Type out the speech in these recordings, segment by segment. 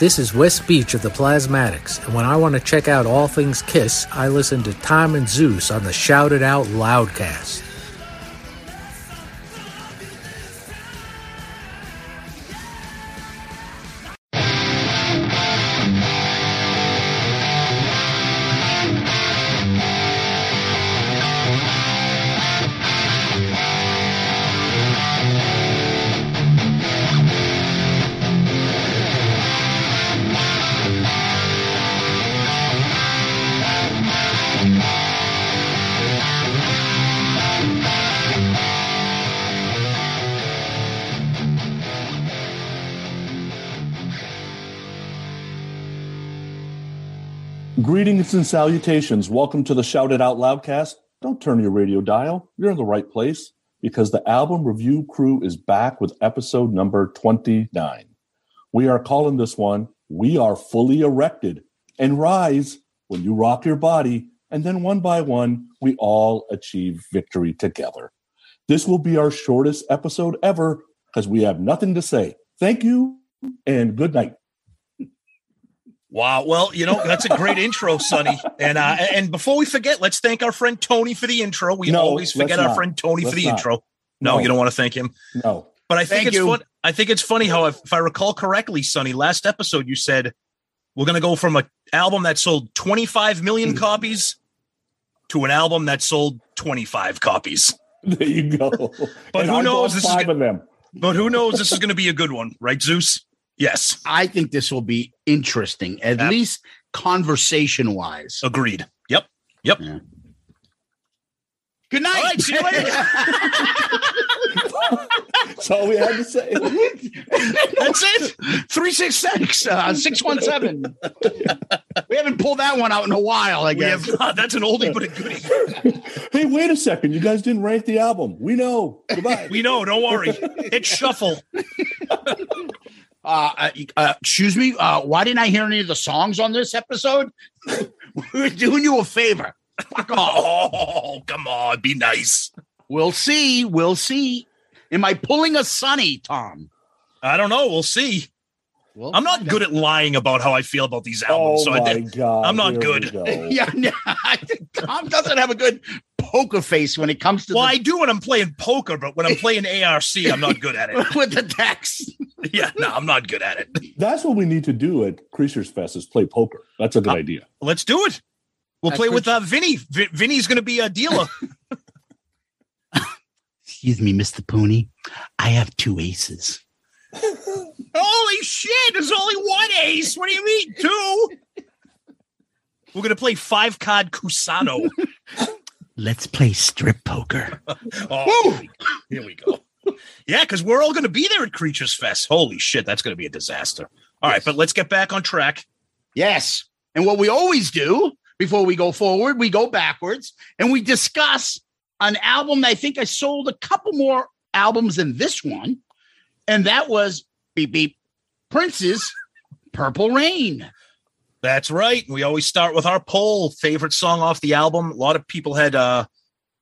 This is Wes Beech of the Plasmatics, and when I want to check out all things Kiss, I listen to Tom and Zeus on the Shout It Out Loudcast. And salutations. Welcome to the Shout It Out Loudcast. Don't turn your radio dial. You're in the right place because the album review crew is back with episode number 29. We are calling this one We Are Fully Erected and Rise when you rock your body. And then one by one, we all achieve victory together. This will be our shortest episode ever because we have nothing to say. Thank you and good night. Wow. Well, you know, that's a great intro, Sonny. And uh, and before we forget, let's thank our friend Tony for the intro. We No, always forget our friend Tony Let's for the not. intro. No, No. you don't want to thank him. No. But I think Thank it's you. fun. I think it's funny how, if, if I recall correctly, Sonny, last episode you said we're going to go from a album that sold 25 million copies to an album that sold 25 copies. There you go. But And who I knows? bought This is five go- of them. But who knows? This is going to be a good one, right, Zeus? Yes, I think this will be interesting, at Ab- least conversation wise. agreed. Yep. Yep. Good night. All right, see you later. That's all we had to say. That's it. 366 uh, 617. we haven't pulled that one out in a while, I guess. have. That's an oldie but a goodie. hey, wait a second. You guys didn't rank the album. We know. Goodbye. We know. Don't worry. Hit shuffle. Uh, uh, uh, excuse me. Uh, why didn't I hear any of the songs on this episode? We're doing you a favor. Oh, come on. Be nice. We'll see. We'll see. Am I pulling a Sonny, Tom? I don't know. We'll see. Well, I'm not good at lying about how I feel about these albums. oh so I my did. god. I'm not good. go. Yeah, no, Tom doesn't have a good poker face when it comes to Well, the, I do when I'm playing poker, but when I'm playing ARC, I'm not good at it. with the text. Yeah, no, I'm not good at it. That's what we need to do at Creatures Fest is play poker. That's a good Uh, idea. Let's do it. We'll That's play with uh, Vinny. V- Vinny's going to be a dealer. Excuse me, Mr. Pony. I have two aces. Holy shit! There's only one ace. What do you mean two? We're going to play five card Cusano. Let's play strip poker. Oh, here we go. Yeah, because we're all going to be there at Creatures Fest. Holy shit, that's going to be a disaster. All right, but let's get back on track. Yes. And what we always do before we go forward, we go backwards and we discuss an album. that I think I sold a couple more albums than this one. And that was beep beep Prince's Purple Rain. That's right. We always start with our poll favorite song off the album. A lot of people had uh,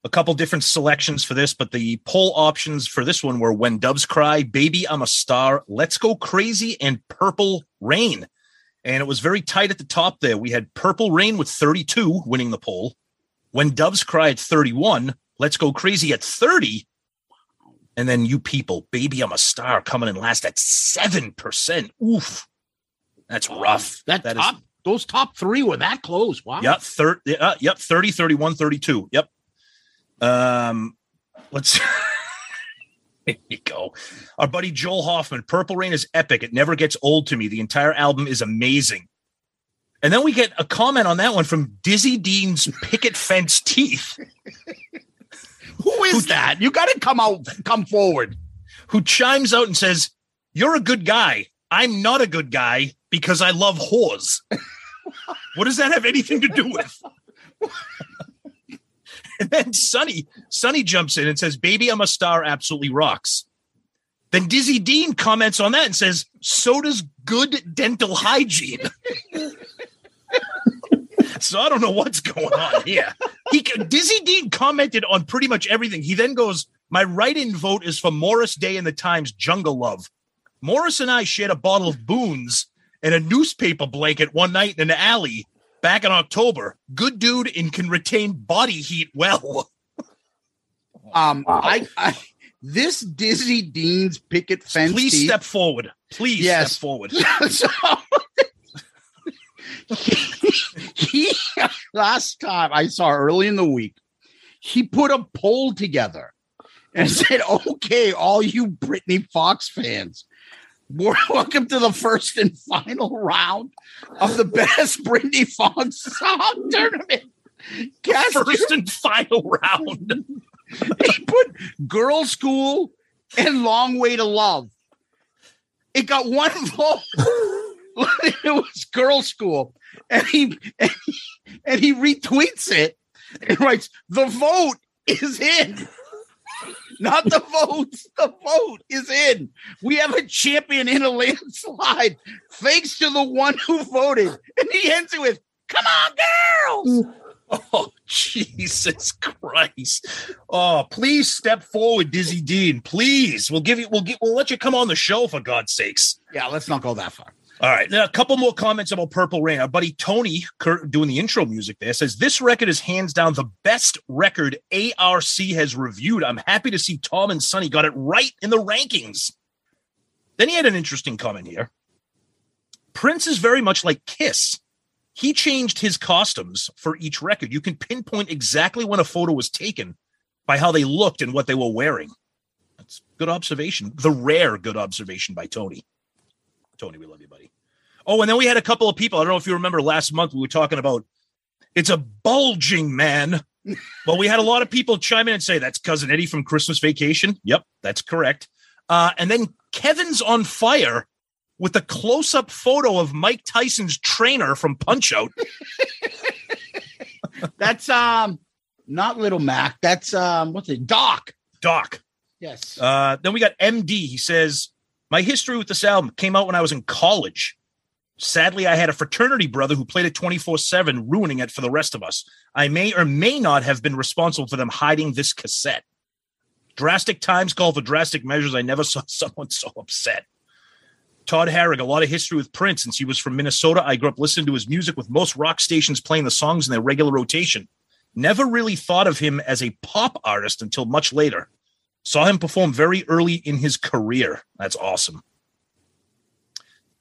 a couple different selections for this, but the poll options for this one were When Doves Cry, Baby I'm a Star, Let's Go Crazy, and Purple Rain. And it was very tight at the top there. We had Purple Rain with 32 winning the poll. When Doves Cry at 31, Let's Go Crazy at 30. And then you people, Baby I'm a Star coming in last at 7%. Oof. That's rough. That, That is- top, those top three were that close. Wow. Yep, thir- uh, yep, 30, 31, 32. Yep. Um, let's here you go. Our buddy Joel Hoffman, Purple Rain is epic. It never gets old to me. The entire album is amazing. And then we get a comment on that one from Dizzy Dean's picket fence teeth, Who is that? You got to come out, come forward. who chimes out and says, You're a good guy. I'm not a good guy because I love whores. what does that have anything to do with? and then Sonny, Sonny jumps in and says, Baby, I'm a star, absolutely rocks. Then Dizzy Dean comments on that and says, So does good dental hygiene. so I don't know what's going on here. He Dizzy Dean commented on pretty much everything. He then goes, My write-in vote is for Morris Day in the Times Jungle Love. Morris and I shared a bottle of Boone's, and a newspaper blanket one night in an alley back in October. Good dude and can retain body heat well. Um, Wow. I, I this Dizzy Dean's picket fence. Please tee- step forward. Please Yes. step forward. so he, last time I saw early in the week, he put a poll together and said, "Okay, all you Britney Fox fans, welcome to the first and final round of the best Britney Fox song tournament." Guess First and final round. he put Girlschool and Long Way to Love. It got one vote. it was Girlschool. And he, and he and he retweets it and writes, the vote is in. Not the votes. The vote is in. We have a champion in a landslide. Thanks to the one who voted. And he ends it with, come on, girls. Mm. Oh, Jesus Christ. Oh, please step forward, Dizzy Dean. Please. We'll give you we'll get we'll let you come on the show for God's sakes. Yeah, let's not go that far. All right. Now, a couple more comments about Purple Rain. Our buddy Tony, doing the intro music there, says this record is hands down the best record ARC has reviewed. I'm happy to see Tom and Sonny got it right in the rankings. Then he had an interesting comment here. Prince is very much like Kiss. He changed his costumes for each record. You can pinpoint exactly when a photo was taken by how they looked and what they were wearing. That's good observation. The rare good observation by Tony. Tony, we love you, buddy. Oh, and then we had a couple of people. I don't know if you remember last month we were talking about it's a bulging man. well, we had a lot of people chime in and say that's cousin Eddie from Christmas Vacation. Yep, that's correct. Uh, and then Kevin's on fire with a close-up photo of Mike Tyson's trainer from Punch Out. That's um not Little Mac. That's um what's it? Doc. Doc. Yes. Uh, then we got MD. He says, My history with this album came out when I was in college. Sadly, I had a fraternity brother who played it 24 7, ruining it for the rest of us. I may or may not have been responsible for them hiding this cassette. Drastic times call for drastic measures. I never saw someone so upset. Todd Harrig, a lot of history with Prince since he was from Minnesota. I grew up listening to his music with most rock stations playing the songs in their regular rotation. Never really thought of him as a pop artist until much later. Saw him perform very early in his career. That's awesome.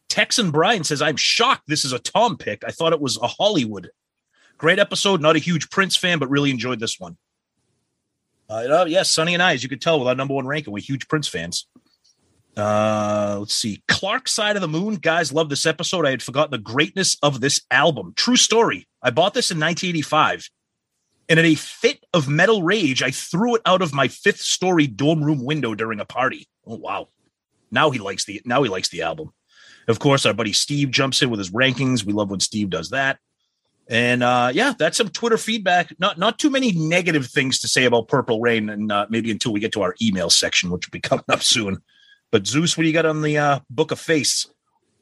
Texan Brian says, I'm shocked this is a Tom pick. I thought it was a Hollywood. Great episode. Not a huge Prince fan, but really enjoyed this one. Uh, uh, yes, Sonny and I, as you could tell with our number one ranking, we're huge Prince fans. Uh, let's see. Clark Side of the Moon. Guys, love this episode. I had forgotten the greatness of this album. True story. I bought this in 1985. And in a fit of metal rage, I threw it out of my fifth story dorm room window during a party. Oh wow. Now he likes the now he likes the album. Of course, our buddy Steve jumps in with his rankings. We love when Steve does that. And uh, yeah, that's some Twitter feedback. Not not too many negative things to say about Purple Rain, and uh, maybe until we get to our email section, which will be coming up soon. But Zeus, what do you got on the uh, Book of Face?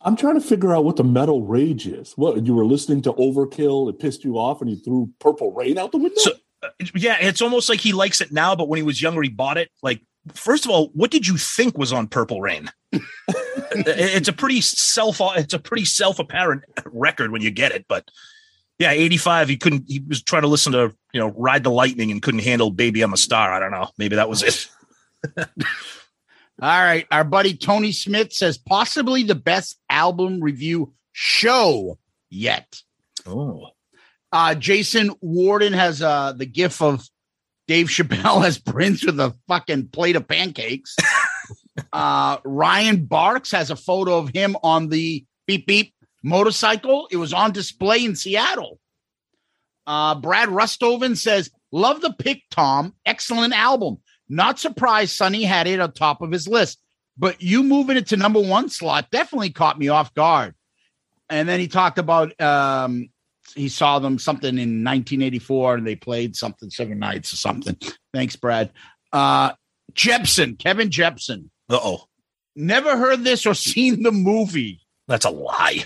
I'm trying to figure out what the metal rage is. What you were listening to Overkill, it pissed you off, and you threw Purple Rain out the window. So- uh, Yeah, it's almost like he likes it now, but when he was younger, he bought it. Like, first of all, what did you think was on Purple Rain? it's a pretty self it's a pretty self apparent record when you get it, but yeah, 85, he couldn't he was trying to listen to, you know, Ride the Lightning and couldn't handle Baby I'm a Star. I don't know. Maybe that was it. All right. Our buddy Tony Smith says possibly the best album review show yet. Oh. Uh, Jason Warden has uh, the gif of Dave Chappelle as Prince with a fucking plate of pancakes. uh, Ryan Barks has a photo of him on the beep beep motorcycle. It was on display in Seattle. Uh, Brad Rustoven says, Love the pick, Tom. Excellent album. Not surprised Sonny had it on top of his list, but you moving it to number one slot definitely caught me off guard. And then he talked about um, he saw them something in 1984 and they played something seven nights or something. Thanks, Brad. Uh, Jepson, Kevin Jepson. Uh oh. Never heard this or seen the movie. That's a lie.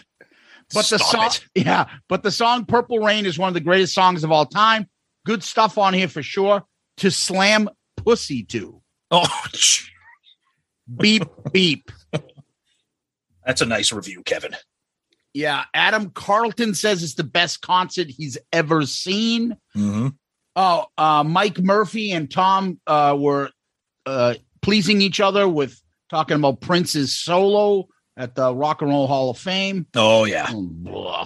But the song, it. yeah, but the song Purple Rain is one of the greatest songs of all time. Good stuff on here for sure. To slam pussy to. Oh, Beep, beep. that's a nice review, Kevin. Yeah, Adam Carlton says it's the best concert he's ever seen. hmm Oh, uh, Mike Murphy and Tom uh, were uh, pleasing each other with talking about Prince's solo at the Rock and Roll Hall of Fame. Oh yeah, Oh.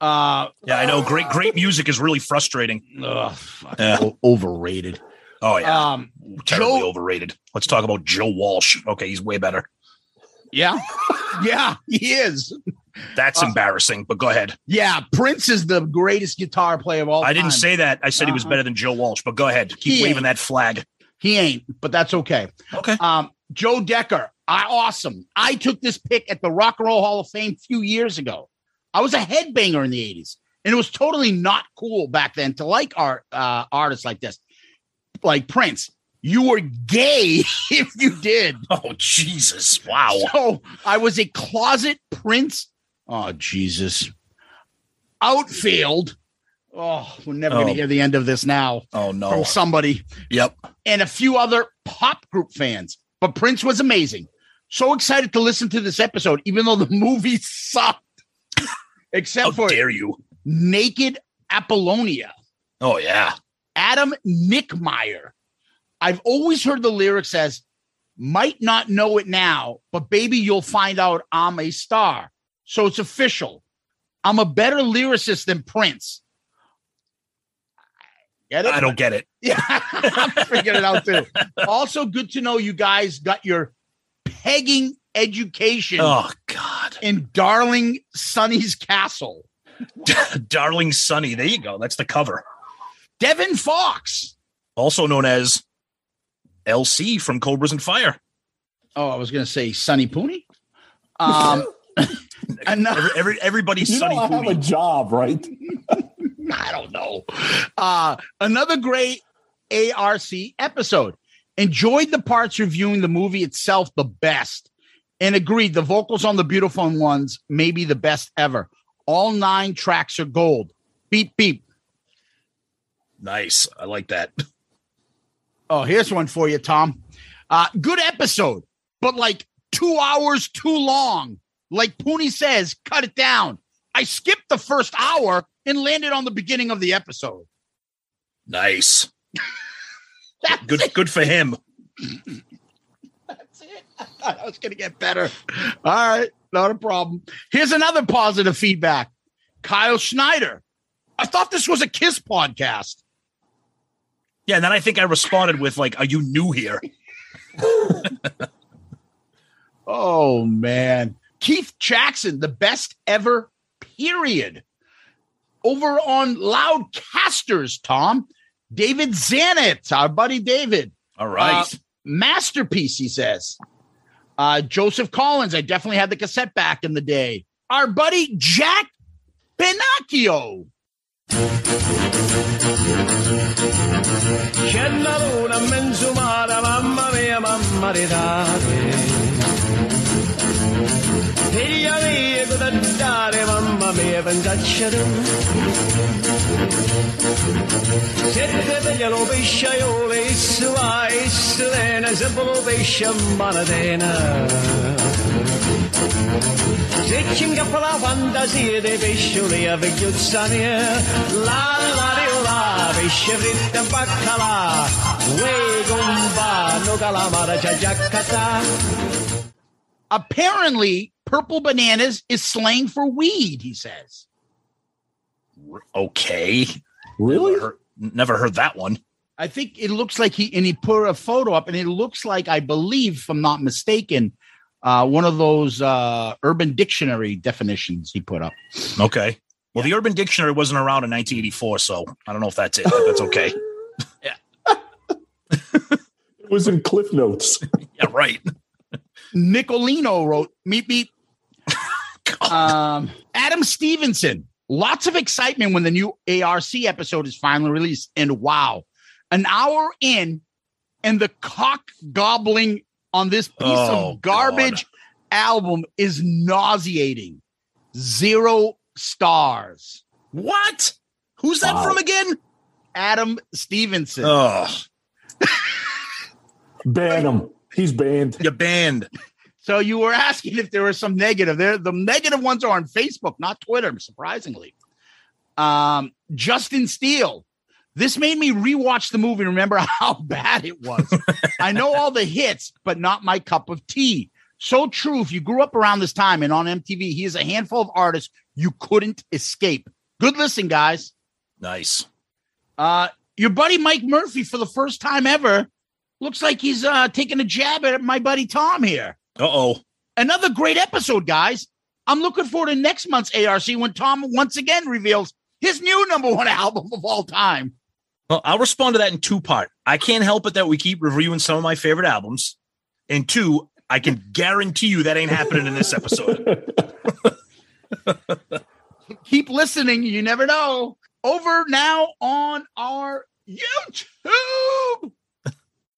Uh, yeah. I know. Great, great music is really frustrating. ugh, Yeah. overrated. Oh yeah, Um, terribly Joe, overrated. Let's talk about Joe Walsh. Okay, he's way better. yeah, yeah, he is. That's Uh, embarrassing. But go ahead. Yeah, Prince is the greatest guitar player of all I didn't say that. I said he was Uh-huh. better than Joe Walsh. But go ahead. Keep He waving ain't. that flag. he ain't, but that's okay. Okay. Um, Joe Decker, I awesome. I took this pick at the Rock and Roll Hall of Fame a few years ago. I was a headbanger in the 80s, and it was totally not cool back then to like art uh, artists like this, like Prince. You were gay if you did. Oh Jesus! Wow. So I was a closet Prince. Oh Jesus! Outfield. Oh, we're never going Oh. to hear the end of this now Oh from no. somebody Yep. and a few other pop group fans. But Prince was amazing. So excited to listen to this episode, even though the movie sucked, How except for dare you? Naked Apollonia, Oh yeah. Adam Nickmeyer. I've always heard the lyrics as, might not know it now, but baby, you'll find out I'm a star. So it's official. I'm a better lyricist than Prince. Get it? I don't get it. Yeah, I'm figuring it out too. Also, good to know you guys got your pegging education Oh God. in Darling Sonny's Castle. Darling Sonny. There you go. That's the cover. Devin Fox. Also known as LC from Cobras and Fire. Oh, I was going to say Sonny Pooney. Um, another, Every, every, everybody's You know Sonny I have a job, right? I don't know. Uh, another great ARC episode. Enjoyed the parts reviewing the movie itself the best, and agreed the vocals on the beautiful ones may be the best ever. All nine tracks are gold. Beep beep. Nice. I like that. Oh, here's one for you, Tom. Uh, good episode, but like two hours too long. Like Pooney says, cut it down. I skipped the first hour and landed on the beginning of the episode. Nice. That's Good. it. Good for him. That's it. I thought I was going to get better. All right, not a problem. Here's another positive feedback. Kyle Schneider. I thought this was a Kiss podcast. Yeah. And then I think I responded with like, "Are you new here?" Oh man. Keith Jackson, the best ever, period. Over on Loudcasters, Tom. David Zanet, our buddy David. All right. Uh, masterpiece, he says. Uh, Joseph Collins, I definitely had the cassette back in the day. Our buddy Jack Pinocchio. C'è la luna menzumata, mamma mia, mamma di dare. Figlia mia, cosa dare, mamma mia, pensaccia tu. Siete veglia lo pesciaiole, issu va, issu lena, sempre lo pesce manatena. Se ci ingappa la fantasia dei pescioli a la la la, pesce fritto baccalà, uè compano calamara c'ha già catà. Apparently, purple bananas is slang for weed, he says. okay. Really? Never heard, never heard that one. I think it looks like he and he put a photo up, and it looks like I believe, if I'm not mistaken, uh, one of those uh, Urban Dictionary definitions he put up. Okay. Well, the Urban Dictionary wasn't around in 1984, so I don't know if that's it, but that's okay. Yeah. it was in Cliff Notes. yeah, right. Nicolino wrote, "Meep meep." um, Adam Stevenson. Lots of excitement when the new ARC episode is finally released, and wow, an hour in, and the cock gobbling on this piece Oh, of garbage album is nauseating. Zero stars. What? Who's that Wow. from again? Adam Stevenson. Oh, Ban him. He's banned. You're banned. So you were asking if there was some negative. There, the negative ones are on Facebook, not Twitter, surprisingly. Um, Justin Steele. This made me rewatch the movie. and Remember how bad it was. I know all the hits, but not my cup of tea. So true. If you grew up around this time and on MTV, he is a handful of artists you couldn't escape. Good listen, guys. Nice. Uh, your buddy Mike Murphy, for the first time ever, looks like he's uh, taking a jab at my buddy Tom here. Uh oh. Another great episode, guys. I'm looking forward to next month's ARC when Tom once again reveals his new number one album of all time. Well, I'll respond to that in two part. I can't help it that we keep reviewing some of my favorite albums, and two, I can guarantee you that ain't happening in this episode. Keep listening. You never know. Over now on our YouTube.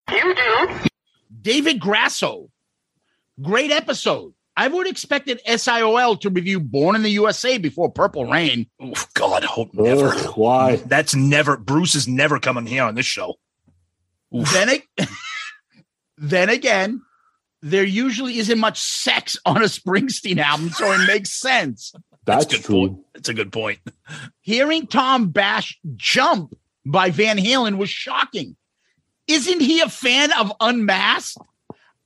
YouTube. David Grasso. Great episode. I would have expected SIOL to review Born in the USA before Purple Rain. oh, God, hope never. Ugh, why? That's never. Bruce is never coming here on this show. Oof. Then, ag- then again, there usually isn't much sex on a Springsteen album, so it makes sense. That's, a good true. point. That's a good point. Hearing Tom bash Jump by Van Halen was shocking. Isn't he a fan of Unmasked?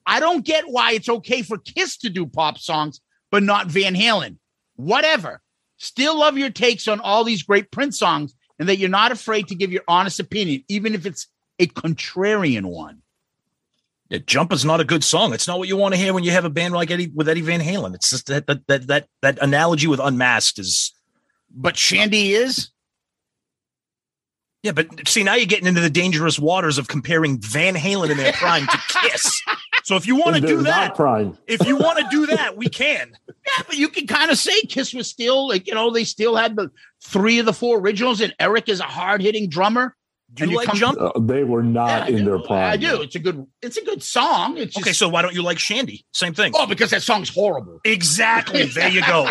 I don't get why it's okay for Kiss to do pop songs, but not Van Halen. Whatever. Still love your takes on all these great Prince songs and that you're not afraid to give your honest opinion, even if it's a contrarian one. Yeah, Jump is not a good song. It's not what you want to hear when you have a band like Eddie with Eddie Van Halen. It's just that that that that, that analogy with Unmasked is But Shandi is. yeah. But see, now you're getting into the dangerous waters of comparing Van Halen in their prime to Kiss. So if you want to do that, if you want to do that, we can. Yeah, but you can kind of say Kiss was still like, you know, they still had the three of the four originals, and Eric is a hard hitting drummer. Do you like come- Jump? Uh, they were not Yeah, in their prime. I do. It's a good. It's a good song. It's just, Okay, so why don't you like Shandi? Same thing. oh, because that song's horrible. Exactly. There you go.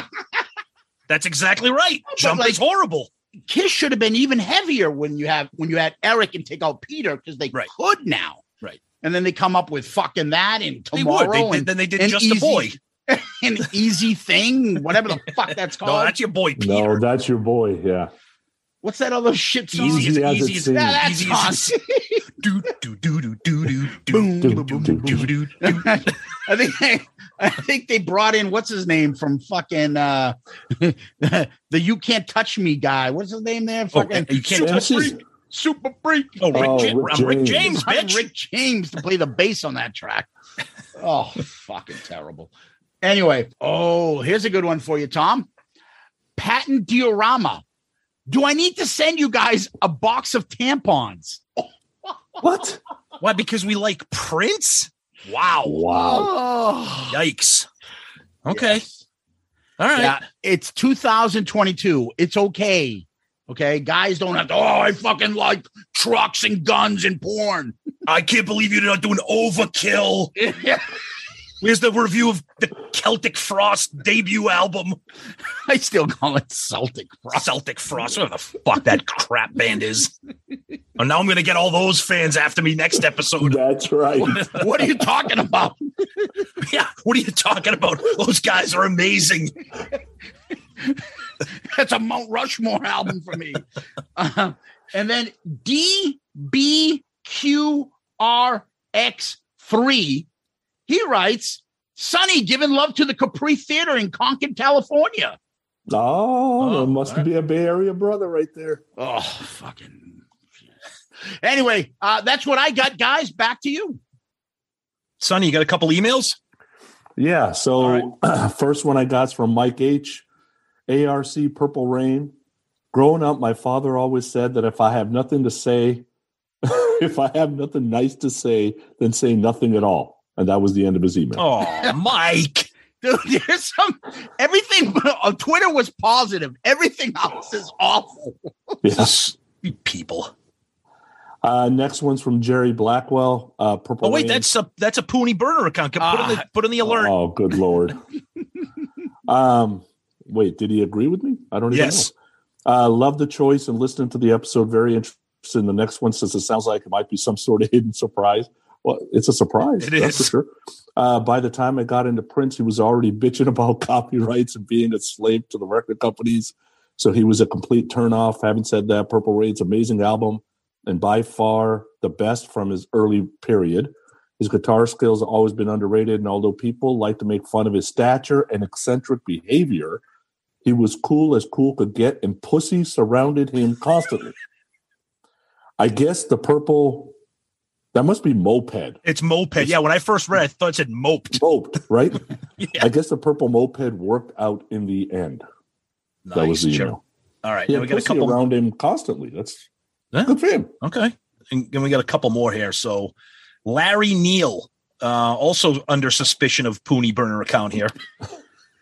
That's exactly right. Jump like- is horrible. Kiss should have been even heavier when you have when you had Eric and take out Peter because they Right. could now. Right. And then they come up with fucking that and They tomorrow would. They, and, then they did and just a boy. an easy thing, whatever the fuck that's called. No, that's your boy Peter. No, that's your boy. Yeah. What's that other shit song? Easy, Easy as as it as seems. Yeah, that easy song. as do do do do do do Boom, do boom, do boom, do do do. I think they, I think they brought in what's his name from fucking uh the you can't touch me guy. What's his name there? Oh, Fucking you can't super touch This is- freak, super freak. Oh, Rick, Oh, Ja- Rick I'm Rick James. James, Brought bitch. Rick James to play the bass on that track. Oh, fucking terrible. Anyway, oh, here's a good one for you, Tom. Patent diorama. Do I need to send you guys a box of tampons? What? Why? Because we like Prince? Wow. Wow. Oh, Yikes. Okay. yes. All right. Yeah, it's 2022. It's okay. Okay. Guys don't have to, oh, I fucking like trucks and guns and porn. I can't believe you're not doing overkill. Where's the review of the Celtic Frost debut album? I still call it Celtic Frost. Celtic Frost, whatever the fuck that crap band is. And now I'm going to get all those fans after me next episode. That's right. What are you talking about? yeah, what are you talking about? Those guys are amazing. That's a Mount Rushmore album for me. Uh, and then DBQRX3, he writes, Sonny giving love to the Capri Theater in Concord, California. Oh, Oh, it must all right. be a Bay Area brother right there. Oh, fucking. Anyway, uh, that's what I got, guys. Back to you. Sonny, you got a couple emails? Yeah. So first one I got is from Mike H. ARC Purple Rain. Growing up, my father always said that if I have nothing to say, if I have nothing nice to say, then say nothing at all. And that was the end of his email. Oh, Mike. Dude, there's some everything on Twitter was positive. Everything else is awful. You people. Uh, next one's from Jerry Blackwell. Uh, Purple Oh, wait, Rain. that's a that's a Pooney burner account. Put, in the, Ah. put in the alert. Oh, good lord. um, wait, did he agree with me? I don't even yes. know. Uh, love the choice and listening to the episode. Very interesting. The next one says it sounds like it might be some sort of hidden surprise. Well, it's a surprise. It that's is. for sure. Uh, by the time I got into Prince, he was already bitching about copyrights and being a slave to the record companies. So he was a complete turnoff. Having said that, Purple Rain's amazing album and by far the best from his early period. His guitar skills have always been underrated, and although people like to make fun of his stature and eccentric behavior, he was cool as cool could get, and pussy surrounded him constantly. I guess the purple that must be moped. It's moped. Yeah, when I first read, it, I thought it said moped. Moped, right? Yeah. I guess the purple moped worked out in the end. that was the Nice. email. All right, had we got a pussy couple. around him constantly. That's Yeah. good for him. Okay. And then we got a couple more here. So Larry Neal, uh, also under suspicion of Pooney burner account here.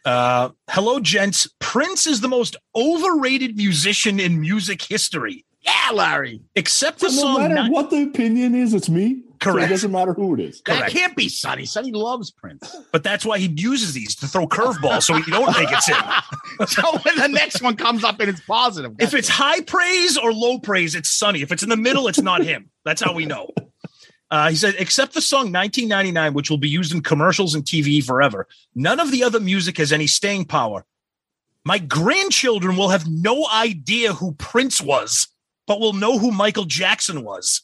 Uh, hello, gents. Prince is the most overrated musician in music history, Yeah, Larry. except the So no song. matter Ni- what the opinion is, it's me. So Correct. it doesn't matter who it is. That Correct. can't be Sonny. Sonny loves Prince. but that's why he uses these to throw curveballs so he don't think it's him. so when the next one comes up and it's positive, If it's it. high praise or low praise, it's Sonny. If it's in the middle, it's not him. That's how we know. Uh, he said, except the song 1999, which will be used in commercials and TV forever, none of the other music has any staying power. My grandchildren will have no idea who Prince was, but will know who Michael Jackson was.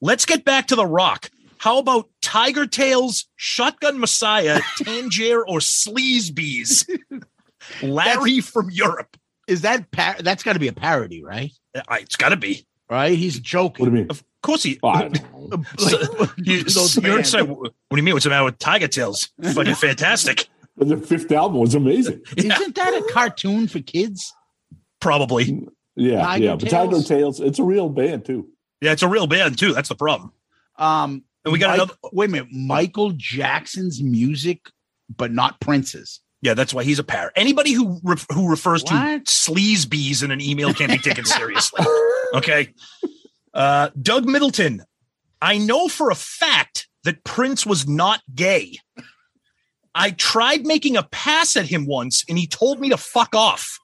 Let's get back to the rock. How about Tigertailz, Shotgun Messiah, Tangier, or Sleeze Beez? Larry from Europe. is that par- that's got to be a parody, right? Uh, It's got to be. Right? He's What do joking. you mean? Of course he. Oh, I. So- you, Those you're bands. saying, what do you mean? What's the matter with Tigertailz? Fucking fantastic. But the fifth album was amazing. Isn't that a cartoon for kids? Probably. Yeah, Tiger yeah. But Tigertailz. Tails, it's a real band too. Yeah, it's a real band too. That's the problem. Um, And we got Mike- another. Wait a minute, Michael Jackson's music, but not Prince's. Yeah, that's why he's a pair. Anybody who re- who refers to What? sleeze beez in an email can't be taken seriously. Okay. Uh, Doug Middleton. I know for a fact that Prince was not gay. I tried making a pass at him once and he told me to fuck off.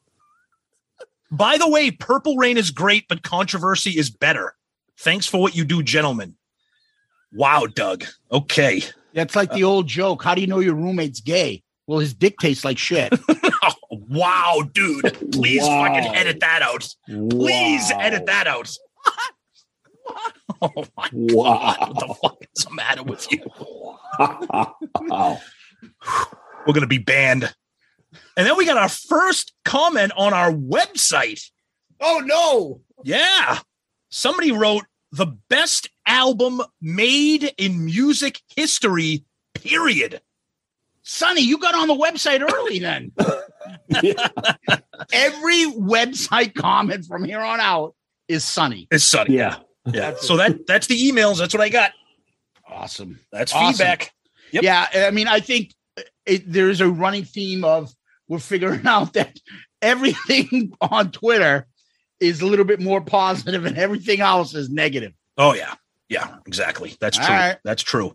By the way, Purple Rain is great, but controversy is better. Thanks for what you do, gentlemen. Wow, Doug. Okay. That's like the old joke. How do you know your roommate's gay? Well, his dick tastes like shit. Oh, wow, dude. Please Wow. fucking edit that out. Please Wow. edit that out. Oh my Wow. god, what the fuck is the matter with you? wow. We're gonna be banned. And then we got our first comment on our website. oh no! Yeah. Somebody wrote the best album made in music history, period. Sonny, you got on the website early then. Every website comment from here on out is Sonny. It's Sonny. yeah. Yeah. So that that's the emails. That's what I got. Awesome. That's Awesome. feedback. Yep. Yeah, I mean, I think it, there's a running theme of we're figuring out that everything on Twitter is a little bit more positive and everything else is negative. Oh yeah. Yeah, exactly. That's All true. right. That's true.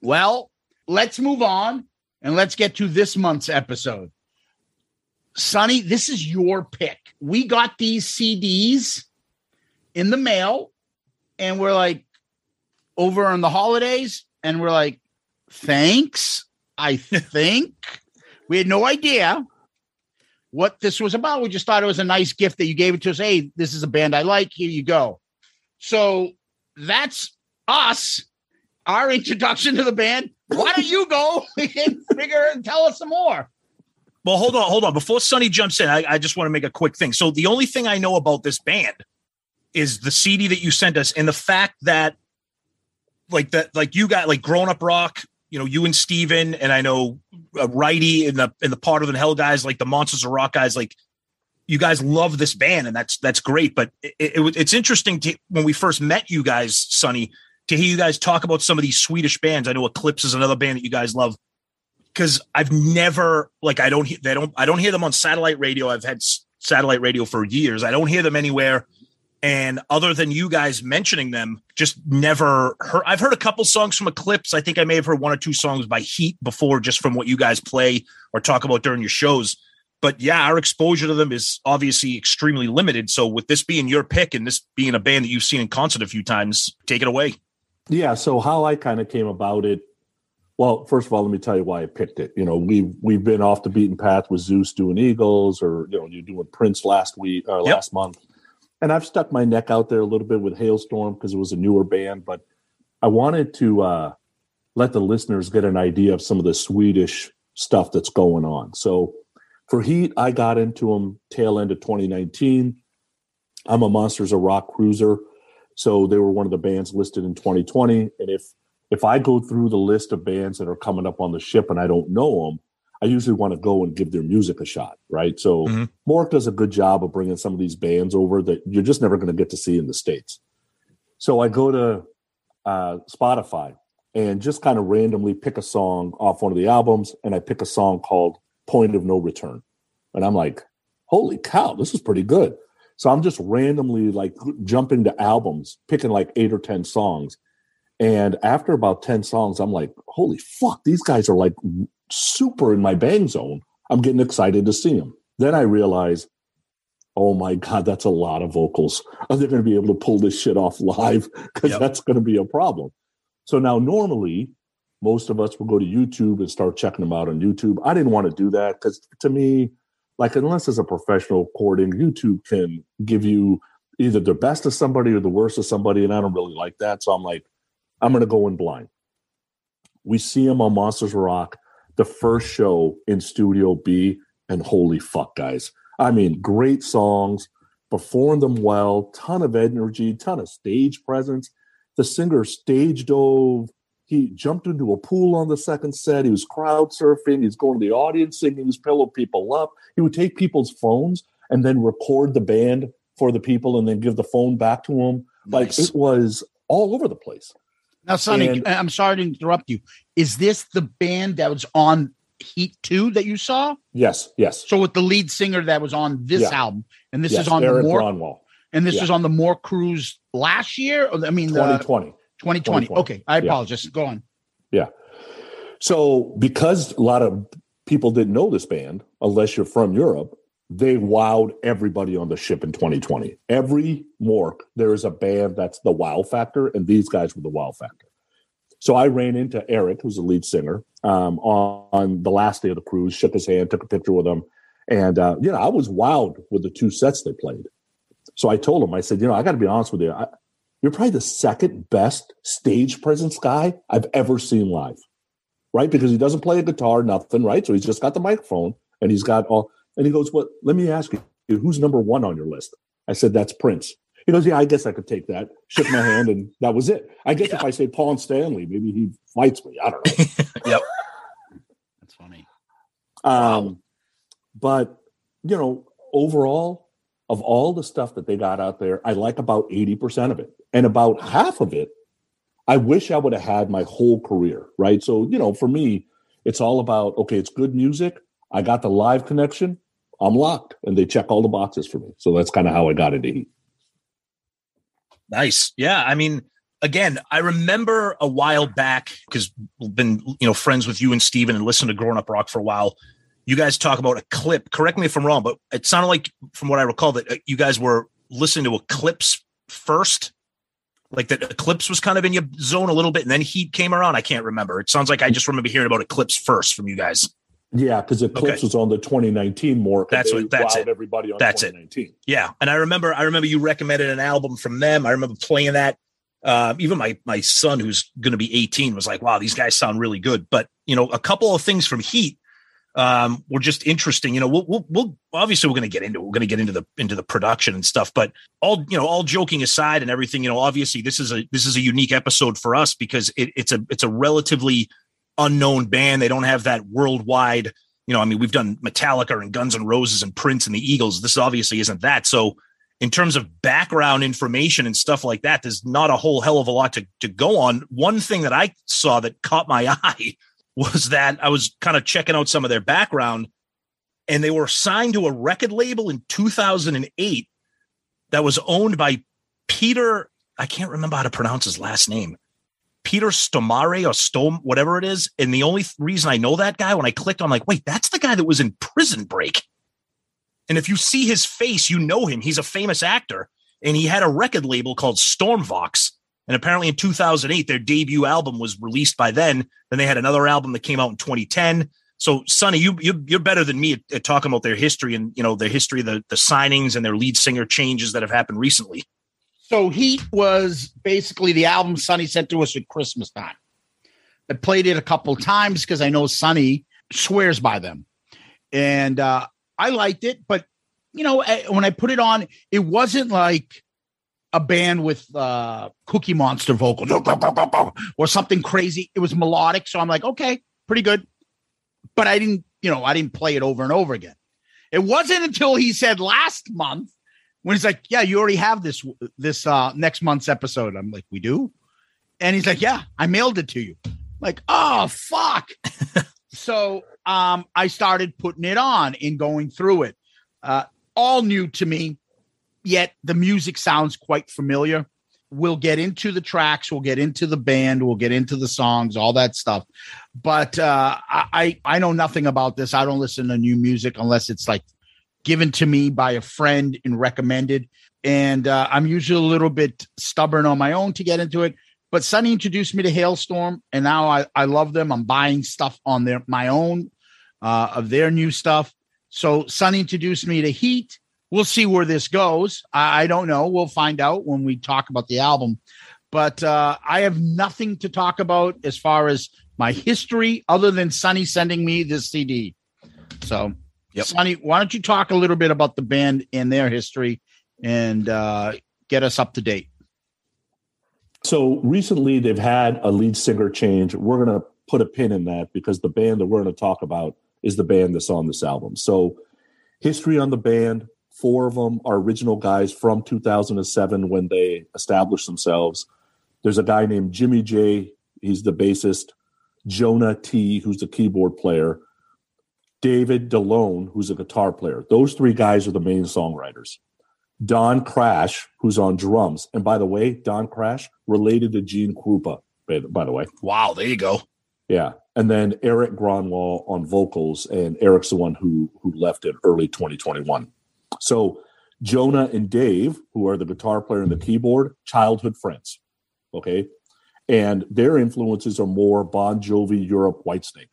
Well, let's move on and let's get to this month's episode. Sonny, this is your pick. We got these CDs in the mail and we're like over on the holidays and we're like, thanks. I think we had no idea what this was about. We just thought it was a nice gift that you gave it to us. Hey, this is a band I like. Here you go. So that's us our introduction to the band. Why don't you go and figure and tell us some more? Well, hold on, hold on. Before Sonny jumps in, I, I just want to make a quick thing. So the only thing I know about this band is the CD that you sent us, and the fact that, like that, like you got like Growing Up Rock. You know, you and Steven, and I know uh, Righty and the and the Part of the Hell guys, like the Monsters of Rock guys, like you guys love this band, and that's that's great. But it, it, it's interesting to when we first met you guys, Sonny, to hear you guys talk about some of these Swedish bands. I know Eclipse is another band that you guys love because I've never like I don't they don't I don't hear them on satellite radio. I've had satellite radio for years. I don't hear them anywhere. And other than you guys mentioning them, just never heard. I've heard a couple songs from Eclipse. I think I may have heard one or two songs by H.E.A.T. before, just from what you guys play or talk about during your shows. But yeah, our exposure to them is obviously extremely limited. So with this being your pick and this being a band that you've seen in concert a few times, take it away. Yeah. So how I kind of came about it. Well, first of all, let me tell you why I picked it. You know, we've we've been off the beaten path with Zeus doing Eagles, or you know, you're doing Prince last week or Yep. last month, and I've stuck my neck out there a little bit with Halestorm because it was a newer band, but I wanted to uh, let the listeners get an idea of some of the Swedish stuff that's going on. So for H.E.A.T., I got into them tail end of 2019. I'm a Monsters of Rock cruiser, so they were one of the bands listed in 2020. And if if I go through the list of bands that are coming up on the ship and I don't know them, I usually want to go and give their music a shot, right? So. MORC does a good job of bringing some of these bands over that you're just never going to get to see in the states. So I go to uh, Spotify and just kind of randomly pick a song off one of the albums, and I pick a song called "Point of No Return," and I'm like, "Holy cow, this is pretty good." So I'm just randomly like jumping to albums, picking like eight or ten songs, and after about ten songs, I'm like, "Holy fuck, these guys are like super in my bang zone." I'm getting excited to see them. Then I realize, oh my god, that's a lot of vocals. Are they going to be able to pull this shit off live? Because Yep. that's going to be a problem. So now, normally, most of us will go to YouTube and start checking them out on YouTube. I didn't want to do that because to me, like, unless it's a professional recording, YouTube can give you either the best of somebody or the worst of somebody. And I don't really like that. So I'm like, I'm going to go in blind. We see him on Monsters Rock, the first show in Studio B, and holy fuck, guys. I mean, great songs, performed them well, ton of energy, ton of stage presence. The singer stage dove. He jumped into a pool on the second set. He was crowd surfing. He's going to the audience singing. He's pillow people up. He would take people's phones and then record the band for the people and then give the phone back to them. Like it was all over the place. Now, Sonny, And- I'm sorry to interrupt you. Is this the band that was on H.E.A.T. 2 that you saw? Yes, yes. So with the lead singer that was on this Yeah. album, and this yes, is on the Erik more Grönwall, and this yeah. is on the more cruise last year? I mean, the 2020. 2020. 2020. Okay, I Yeah. apologize. Go on. Yeah. So, because a lot of people didn't know this band, unless you're from Europe, they wowed everybody on the ship in 2020. Every MORC, there is a band that's the wow factor, and these guys were the wow factor. So I ran into Erik, who's the lead singer, um, on, on the last day of the cruise, shook his hand, took a picture with him. And, uh, you know, I was wowed with the two sets they played. So I told him, I said, you know, I got to be honest with you. I, you're probably the second best stage presence guy I've ever seen live right? Because he doesn't play a guitar, nothing, right? So he's just got the microphone and he's got all. And he goes, "What? let me ask you, who's number one on your list?" I said, "That's Prince." He goes, "Yeah, I guess I could take that." Shook my hand, and that was it. I guess if I say Paul and Stanley, maybe he fights me. I don't know. Yep. That's funny. Um, but you know, overall, of all the stuff that they got out there, I like about eighty percent of it, and about half of it, I wish I would have had my whole career. Right. So you know, for me, it's all about okay, it's good music. I got the live connection. I'm locked, and they check all the boxes for me. So that's kind of how I got into Heat. Nice. Yeah. I mean, again, I remember a while back because we've been, you know, friends with you and Steven and listened to Growing Up Rock for a while. You guys talk about Eclipse. Correct me if I'm wrong, but it sounded like, from what I recall, that uh, you guys were listening to Eclipse first. Like that Eclipse was kind of in your zone a little bit, and then H.E.A.T. came around. I can't remember. It sounds like I just remember hearing about Eclipse first from you guys. Yeah, because Eclipse Okay. was on the 2019 more. That's what- that's it. Everybody on That's it. 2019. Yeah, and I remember I remember you recommended an album from them. I remember playing that. Uh, even my my son, who's going to be 18, was like, "Wow, these guys sound really good." But you know, a couple of things from H.E.A.T. um, were just interesting. You know, we'll, we'll, we'll obviously we're going to get into it. we're going to get into the into the production and stuff. But all you know, all joking aside and everything, you know, obviously this is a this is a unique episode for us because it, it's a it's a relatively unknown band. They don't have that worldwide. You know, I mean, we've done Metallica and Guns N' Roses and Prince and the Eagles. This obviously isn't that. So, in terms of background information and stuff like that, there's not a whole hell of a lot to, to go on. One thing that I saw that caught my eye was that I was kind of checking out some of their background, and they were signed to a record label in 2008 that was owned by Peter. I can't remember how to pronounce his last name. Peter Stormare or Stom, whatever it is. And the only th- reason I know that guy, when I clicked, I'm like, wait, that's the guy that was in Prison Break. And if you see his face, you know him. He's a famous actor, and he had a record label called Stormvox. And apparently in 2008, their debut album was released by then. Then they had another album that came out in 2010. So, Sonny, you, you you're better than me at, at, talking about their history and you know their history, the the signings and their lead singer changes that have happened recently. So, Heat was basically the album Sonny sent to us at Christmas time. I played it a couple times because I know Sonny swears by them, and uh, I liked it. But you know, eh, when I put it on, it wasn't like a band with uh, Cookie Monster vocals or something crazy. It was melodic, so I'm like, okay, pretty good but I didn't, you know, I didn't play it over and over again. It wasn't until he said last month when he's like, "Yeah, you already have this this uh next month's episode." I'm like, "We do," and he's like, "Yeah, I mailed it to you." I'm like, oh fuck. so um, I started putting it on and going through it. Uh, all new to me, yet the music sounds quite familiar we'll get into the tracks, we'll get into the band, we'll get into the songs, all that stuff. But uh, I I know nothing about this. I don't listen to new music unless it's like given to me by a friend and recommended. And uh, I'm usually a little bit stubborn on my own to get into it. But Sonny introduced me to Halestorm, and now I, I love them. I'm buying stuff on their my own uh, of their new stuff. So Sonny introduced me to Heat, we'll see where this goes. I, I, don't know. We'll find out when we talk about the album. But uh, I have nothing to talk about as far as my history, other than Sonny sending me this CD. So, yep. Sonny, why don't you talk a little bit about the band and their history, and uh, get us up to date? So recently, they've had a lead singer change. We're going to put a pin in that because the band that we're going to talk about is the band that's on this album. So, history on the band Four of them are original guys from 2007 when they established themselves. There's a guy named Jimmy Jay. He's the bassist. Jona Tee, who's the keyboard player. David Dalone, who's a guitar player. Those three guys are the main songwriters. Don Crash, who's on drums. And by the way, Don Crash related to Gene Krupa, by the way. Wow, there you go. Yeah. And then Erik Grönwall on vocals, and Erik's the one who who left in early 2021. So Jona and Dave, who are the guitar player and the keyboard, childhood friends. Okay. And their influences are more Bon Jovi, Europe, Whitesnake.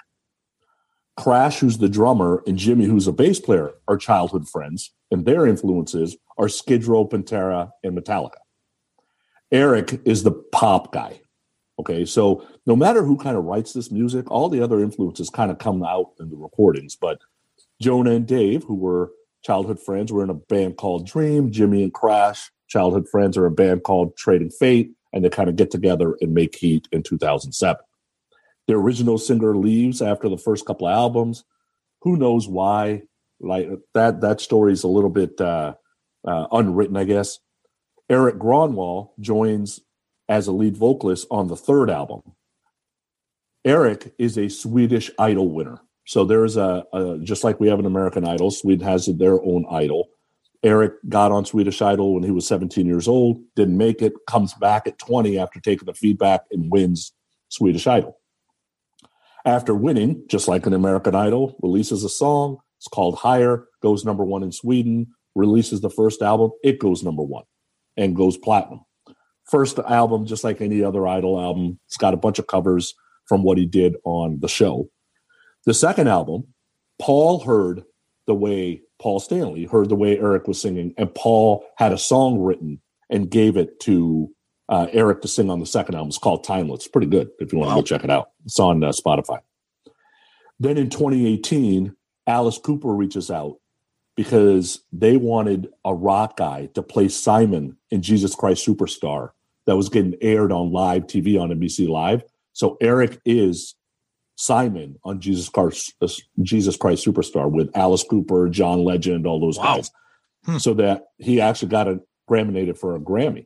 Crash, who's the drummer, and Jimmy, who's a bass player, are childhood friends, and their influences are Skid Row, Pantera, and Metallica. Eric is the pop guy. Okay, so no matter who kind of writes this music, all the other influences kind of come out in the recordings. But Jona and Dave, who were childhood friends were in a band called Dream. Jimmy and Crash, childhood friends, are a band called Trading Fate, and they kind of get together and make Heat in 2007. The original singer leaves after the first couple of albums. Who knows why? Like that, that story is a little bit uh, uh, unwritten, I guess. Erik Grönwall joins as a lead vocalist on the third album. Erik is a Swedish Idol winner. So there's a, a, just like we have an American Idol, Sweden has their own idol. Erik got on Swedish Idol when he was 17 years old, didn't make it, comes back at 20 after taking the feedback and wins Swedish Idol. After winning, just like an American Idol, releases a song. It's called Higher, goes number one in Sweden, releases the first album, it goes number one and goes platinum. First album, just like any other Idol album, it's got a bunch of covers from what he did on the show. The second album, Paul heard the way Paul Stanley heard the way Erik was singing, and Paul had a song written and gave it to uh, Erik to sing on the second album. It's called Timeless. Pretty good if you want to wow. go check it out. It's on uh, Spotify. Then in 2018, Alice Cooper reaches out because they wanted a rock guy to play Simon in Jesus Christ Superstar that was getting aired on live TV on NBC Live. So Erik is Simon on Jesus Christ, uh, Jesus Christ Superstar with Alice Cooper, John Legend, all those wow. guys. Hmm. So that he actually got a nominated for a Grammy,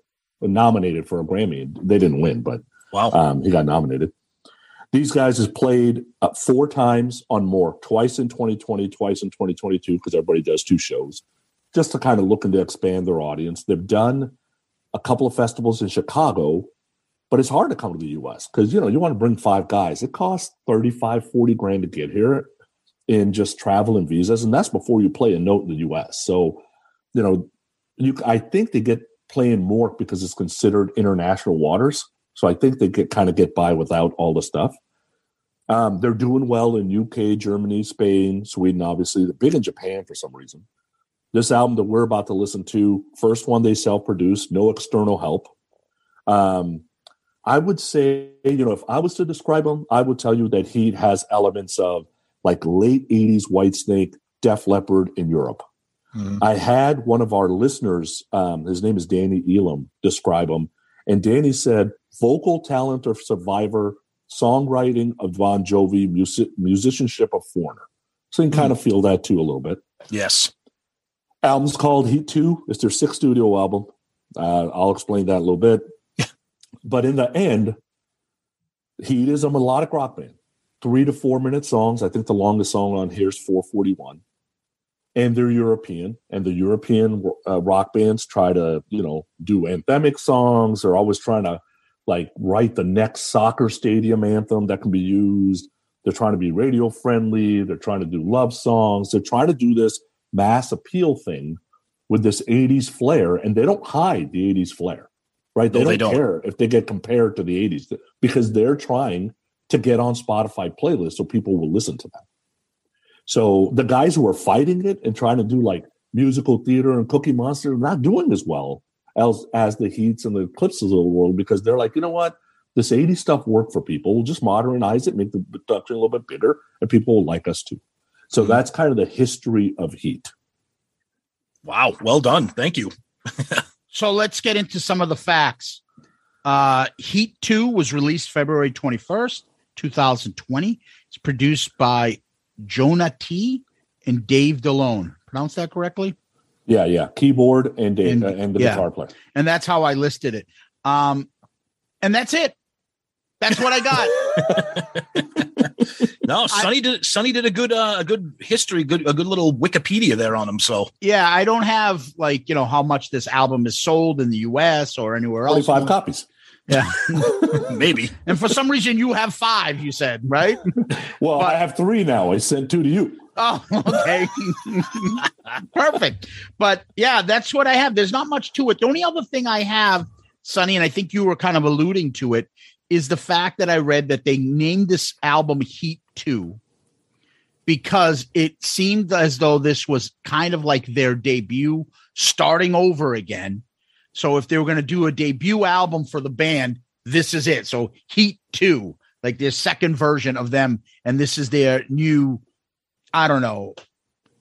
nominated for a Grammy. They didn't win, but wow, um, he got nominated. These guys has played uh, four times on MORC, twice in 2020, twice in 2022, because everybody does two shows, just to kind of looking to expand their audience. They've done a couple of festivals in Chicago but it's hard to come to the US because you know you want to bring five guys. It costs 35, 40 grand to get here in just travel and visas, and that's before you play a note in the US. So, you know, you I think they get playing MORC because it's considered international waters. So I think they get kind of get by without all the stuff. Um, they're doing well in UK, Germany, Spain, Sweden. Obviously, they're big in Japan for some reason. This album that we're about to listen to, first one they self-produced, no external help. Um, I would say, you know, if I was to describe him, I would tell you that he has elements of like late 80s Whitesnake, Def Leppard in Europe. Mm-hmm. I had one of our listeners, um, his name is Danny Elam, describe him. And Danny said, vocal talent of Survivor, songwriting of Bon Jovi, music, musicianship of Foreigner. So you can mm-hmm. kind of feel that too a little bit. Yes. Album's called Heat 2. It's their sixth studio album. Uh, I'll explain that a little bit. but in the end, Heat is a melodic rock band. Three to four minute songs. I think the longest song on here is 441 and they're European, and the European uh, rock bands try to, you know, do anthemic songs. They're always trying to like write the next soccer stadium anthem that can be used. They're trying to be radio friendly. They're trying to do love songs. They're trying to do this mass appeal thing with this 80s flair, and they don't hide the 80s flair, right? They, no, don't, they don't care if they get compared to the 80s because they're trying to get on Spotify playlists so people will listen to them. So the guys who are fighting it and trying to do like musical theater and Cookie Monster are not doing as well as as the Heats and the Eclipses of the world because they're like, you know what? This 80s stuff worked for people. We'll just modernize it, make the production a little bit bigger, and people will like us too. So mm-hmm. that's kind of the history of Heat. Wow, well done. Thank you. so let's get into some of the facts. Uh, Heat 2 was released February 21st, 2020. It's produced by Jona Tee and Dave Dalone. Pronounce that correctly? Yeah, yeah. Keyboard and Dave and, uh, and the yeah. guitar player. And that's how I listed it. Um, and that's it. That's what I got. no, Sonny I, did Sonny did a good uh, a good history, good a good little Wikipedia there on him. So yeah, I don't have like you know how much this album is sold in the U.S. or anywhere else. Twenty five copies. Yeah, maybe. And for some reason, you have five. You said right. well, but, I have three now. I sent two to you. Oh, okay. Perfect. But yeah, that's what I have. There's not much to it. The only other thing I have, Sonny, and I think you were kind of alluding to it, is the fact that I read that they named this album Heat 2 because it seemed as though this was kind of like their debut, starting over again so if they were going to do a debut album for the band, this is it. So Heat 2, like their second version of them and this is their new I don't know,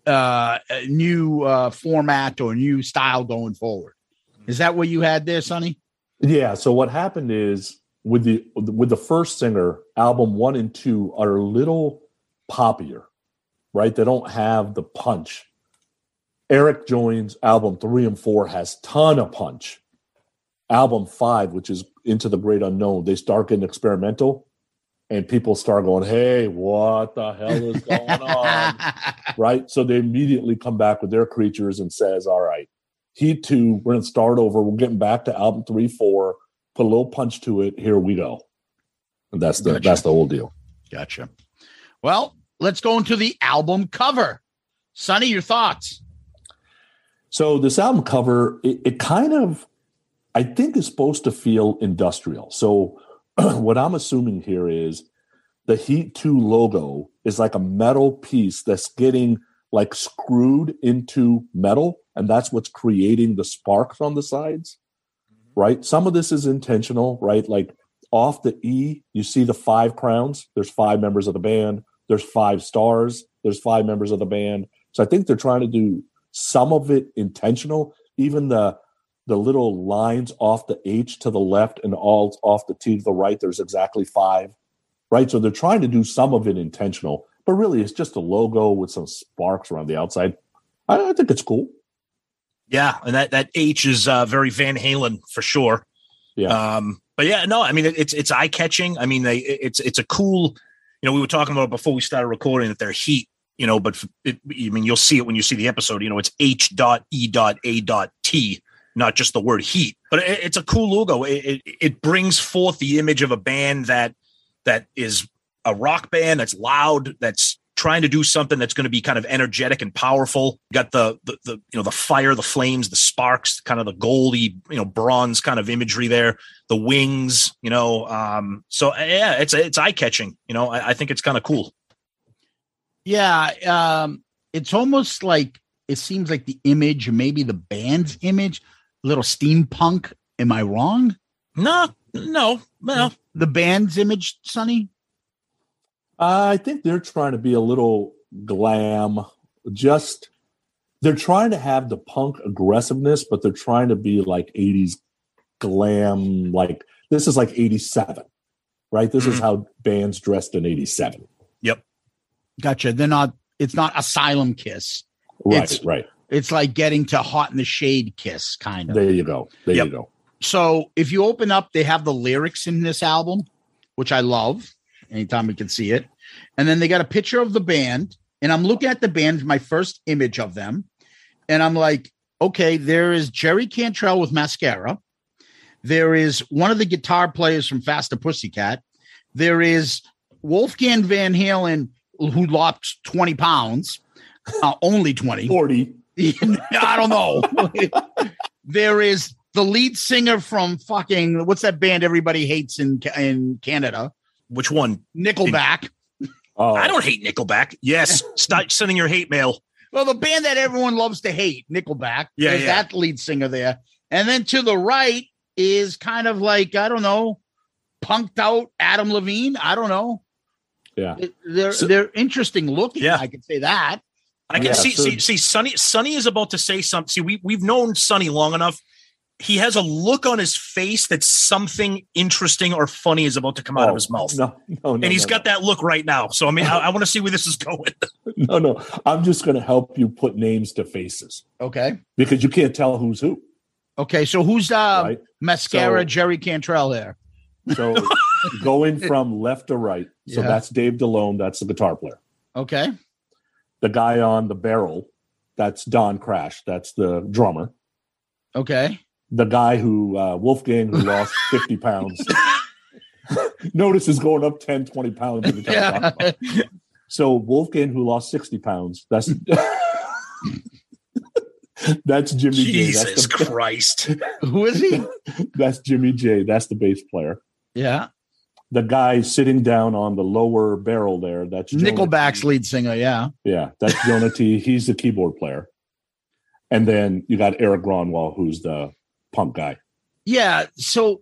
uh new uh format or new style going forward. Is that what you had there, Sonny? Yeah, so what happened is with the with the first singer, album 1 and 2 are a little poppier, right? They don't have the punch Erik joins album three and four has ton of punch. Album five, which is Into the Great Unknown, they start getting experimental and people start going, Hey, what the hell is going on? right. So they immediately come back with their creatures and says, All right, Heat two, we're gonna start over. We're getting back to album three, four, put a little punch to it. Here we go. And that's the gotcha. that's the whole deal. Gotcha. Well, let's go into the album cover. Sonny, your thoughts? So this album cover, it, it kind of, I think, is supposed to feel industrial. So what I'm assuming here is the Heat 2 logo is like a metal piece that's getting like screwed into metal, and that's what's creating the sparks on the sides, mm-hmm. right? Some of this is intentional, right? Like off the E, you see the five crowns. There's five members of the band. There's five stars. There's five members of the band. So I think they're trying to do some of it intentional, even the the little lines off the H to the left and all off the T to the right, there's exactly five, right? So they're trying to do some of it intentional, but really it's just a logo with some sparks around the outside. I, I think it's cool. Yeah, and that that H is uh, very Van Halen for sure. Yeah. Um, but yeah, no, I mean it, it's it's eye catching. I mean they it's it's a cool. You know, we were talking about before we started recording that their heat you know, but it, I mean, you'll see it when you see the episode. You know, it's H dot E dot A dot T, not just the word heat. But it, it's a cool logo. It, it, it brings forth the image of a band that that is a rock band that's loud, that's trying to do something that's going to be kind of energetic and powerful. Got the, the the you know the fire, the flames, the sparks, kind of the goldy you know bronze kind of imagery there. The wings, you know. Um, so yeah, it's it's eye catching. You know, I, I think it's kind of cool. Yeah, um, it's almost like it seems like the image, maybe the band's image, a little steampunk. Am I wrong? No, no, well, The band's image, Sonny. I think they're trying to be a little glam. Just they're trying to have the punk aggressiveness, but they're trying to be like 80s glam. Like this is like 87, right? This is Mhm. how bands dressed in 87. Gotcha. They're not. It's not Asylum Kiss. Right, It's- right. It's like getting to Hot in the Shade Kiss, kind of. There you go. There Yep. you go. so if you open up, they have the lyrics in this album, which I love. Anytime we can see it, and then they got a picture of the band, and I'm looking at the band, my first image of them, and I'm like, okay, there is Jerry Cantrell with mascara. There is one of the guitar players from Faster Pussycat. There is Wolfgang Van Halen, who lost 20 pounds, uh, only 20. 40. I don't know. there is the lead singer from fucking what's that band everybody hates in in Canada? which one? Nickelback. Oh, I don't hate Nickelback. Yes, start sending your hate mail. Well, the band that everyone loves to hate, Nickelback. Yeah, There's yeah. that lead singer there. And then to the right is kind of like, I don't know, punked out Adam Levine. I don't know. Yeah. They're So- they're interesting looking. Yeah. I can say that. I can Yeah, see, so- see, see, Sonny, Sonny is about to say something. See, we, we've known Sonny long enough. He has a look on his face that something interesting or funny is about to come out of his mouth. Oh, No, no, no. and he's no, got that look right now. So, I mean, I, I want to see where this is going. No, no. I'm just going to help you put names to faces Okay. because you can't tell who's who, Okay. So who's uh right? mascara So- Jerry Cantrell there? So going from left to right. So Yeah. that's Dave Dalone. That's the guitar player. Okay. The guy on the barrel. That's Don Crash. That's the drummer. Okay. The guy who, uh, Wolfgang, who lost 50 pounds. Notice is going up 10, 20 pounds. every time Yeah. So Wolfgang, who lost 60 pounds, that's that's Jimmy Jay. Jesus That's, the, Christ. Who is he? that's Jimmy Jay. That's the bass player. yeah. The guy sitting down on the lower barrel there, that's Jonah Nickelback's T. lead singer. Yeah. Yeah, that's Jona Tee. He's the keyboard player. And then you got Erik Grönwall, who's the punk guy. Yeah. So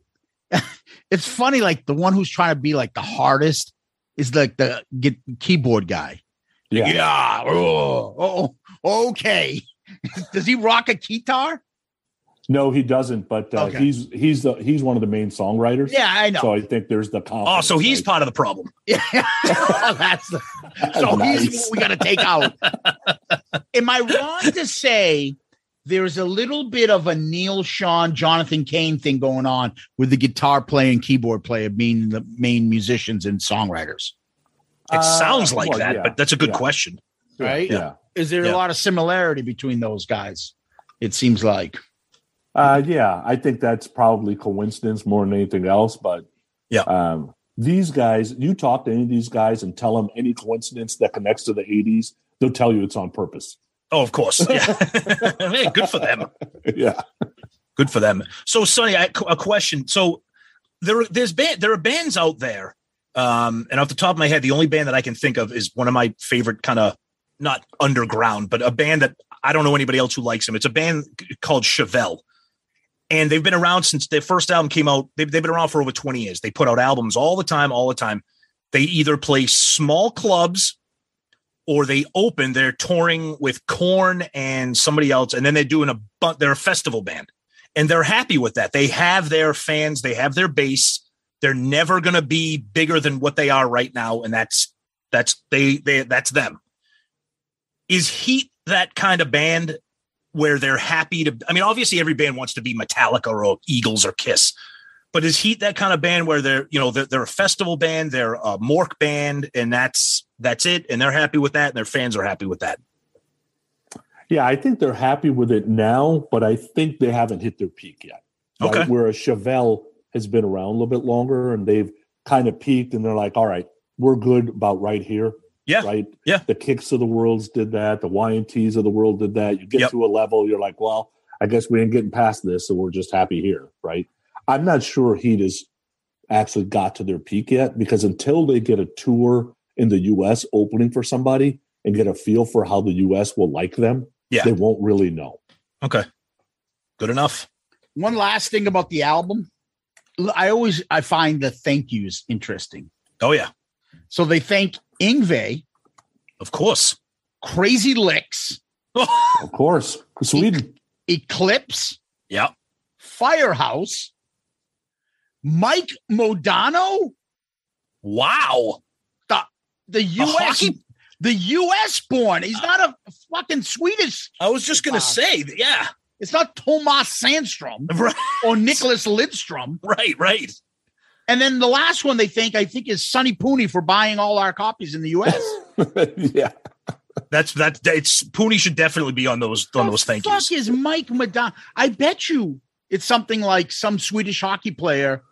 it's funny. Like the one who's trying to be like the hardest is like the get keyboard guy. Yeah. Yeah. Oh, oh, okay. Does he rock a guitar? No, he doesn't, but uh, Okay. he's he's the he's one of the main songwriters. Yeah, I know. So I think there's the confidence. Oh, so he's right? part of the problem. Yeah. oh, that's the, so he's what we got to take out. Am I wrong to say there's a little bit of a Neal Schon, Jonathan Cain thing going on with the guitar player and keyboard player being the main musicians and songwriters? It Uh, sounds like well, that, yeah, but that's a good yeah. question. Right? Yeah. Is there Yeah. a lot of similarity between those guys? It seems like. Uh, yeah, I think that's probably coincidence more than anything else. But Yeah. um, these guys, you talk to any of these guys and tell them any coincidence that connects to the '80s, they'll tell you it's on purpose. Oh, of course. Yeah. hey, good for them. yeah, Good for them. So, Sonny, I, a question. So, there, there's band, there are bands out there, um, and off the top of my head, the only band that I can think of is one of my favorite kind of not underground, but a band that I don't know anybody else who likes them. It's a band called Chevelle, and they've been around since their first album came out. They've, they've been around for over 20 years. They put out albums all the time, all the time. They either play small clubs or they open. They're touring with Korn and somebody else, and then they're doing a bu- they're a festival band, and they're happy with that. They have their fans, they have their base. They're never going to be bigger than what they are right now, and that's that's they they that's them. Is Heat that kind of band where they're happy to? I mean, obviously every band wants to be Metallica or Eagles or Kiss, but is Heat that kind of band where they're you know they're, they're a festival band, they're a MORC band, and that's that's it, and they're happy with that, and their fans are happy with that. yeah. I think they're happy with it now, but I think they haven't hit their peak yet. Right? Okay. Whereas Chevelle has been around a little bit longer, and they've kind of peaked, and they're like, "All right, we're good about right here." Yeah. Right. Yeah. The Kix of the worlds did that. The YMTs of the world did that. You get Yep. to a level, you're like, well, I guess we ain't getting past this, so we're just happy here. Right. I'm not sure Heat has actually got to their peak yet because until they get a tour in the US opening for somebody and get a feel for how the US will like them, Yeah. they won't really know. Okay. Good enough. One last thing about the album. I always I find the thank yous interesting. Oh yeah. So they thank Yngwie, Of course. Crazy Lixx, Of course. Sweden. Eclipse, yeah. Firehouse, Mike Modano, Wow. the the US hockey- the US born. He's not a fucking Swedish. I was just gonna Wow. say, yeah. It's not Tomas Sandstrom Right, or Nicklas Lidström. right, right. And then the last one they think I think is Sonny Pooney for buying all our copies in the US. yeah. That's that. It's Pooney should definitely be on those on The those thank yous. The fuck yous. is Mike Madonna? I bet you it's something like some Swedish hockey player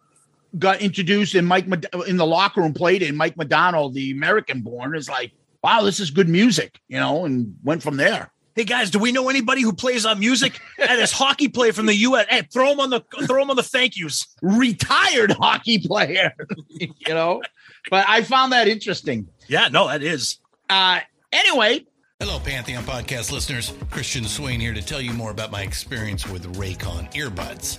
got introduced and Mike Mad- in the locker room played it. And Mike McDonald, the American born, is like, wow, this is good music, you know, and went from there. Hey guys, do we know anybody who plays on music and is hockey player from the U.S.? Hey, throw him on the throw him on the thank yous. Retired hockey player, you know. But I found that interesting. Yeah, no, that is. Uh, anyway, Hello, Pantheon podcast listeners. Christian Swain here to tell you more about my experience with Raycon earbuds.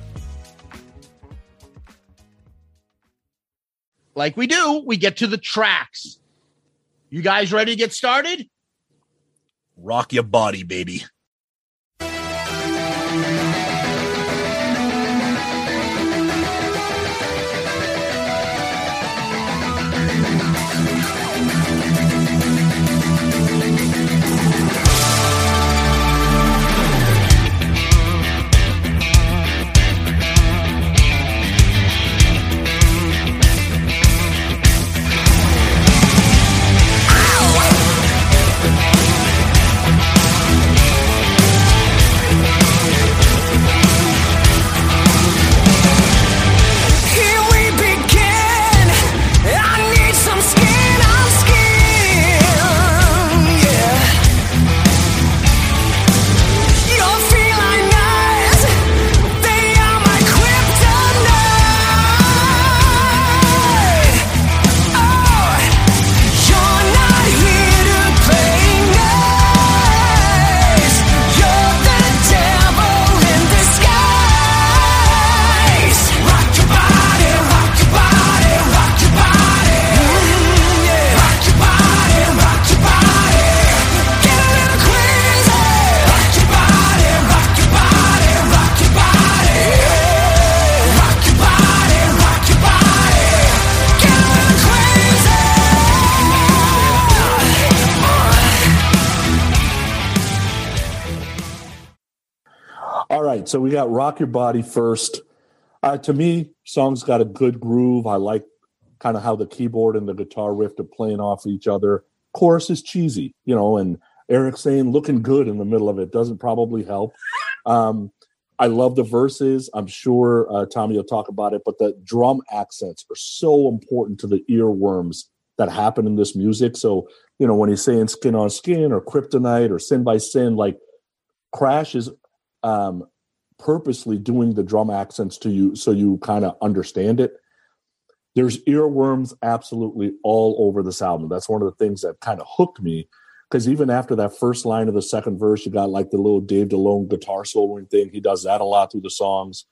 Like we do, we get to the tracks. You guys ready to get started? Rock your body, baby. So we got Rock Your Body first. Uh, to me, song's got a good groove. I like kind of how the keyboard and the guitar riff are playing off each other. chorus is cheesy, you know, and Erik saying looking good in the middle of it doesn't probably help. Um, I love the verses. I'm sure uh, Tommy will talk about it, but the drum accents are so important to the earworms that happen in this music. So, you know, when he's saying skin on skin or kryptonite or sin by sin, like Crash is um, purposely doing the drum accents to you so you kind of understand it. There's earworms absolutely all over this album. That's one of the things that kind of hooked me because even after that first line of the second verse, you got like the little Dave Dalone guitar soloing thing. He does that a lot through the songs.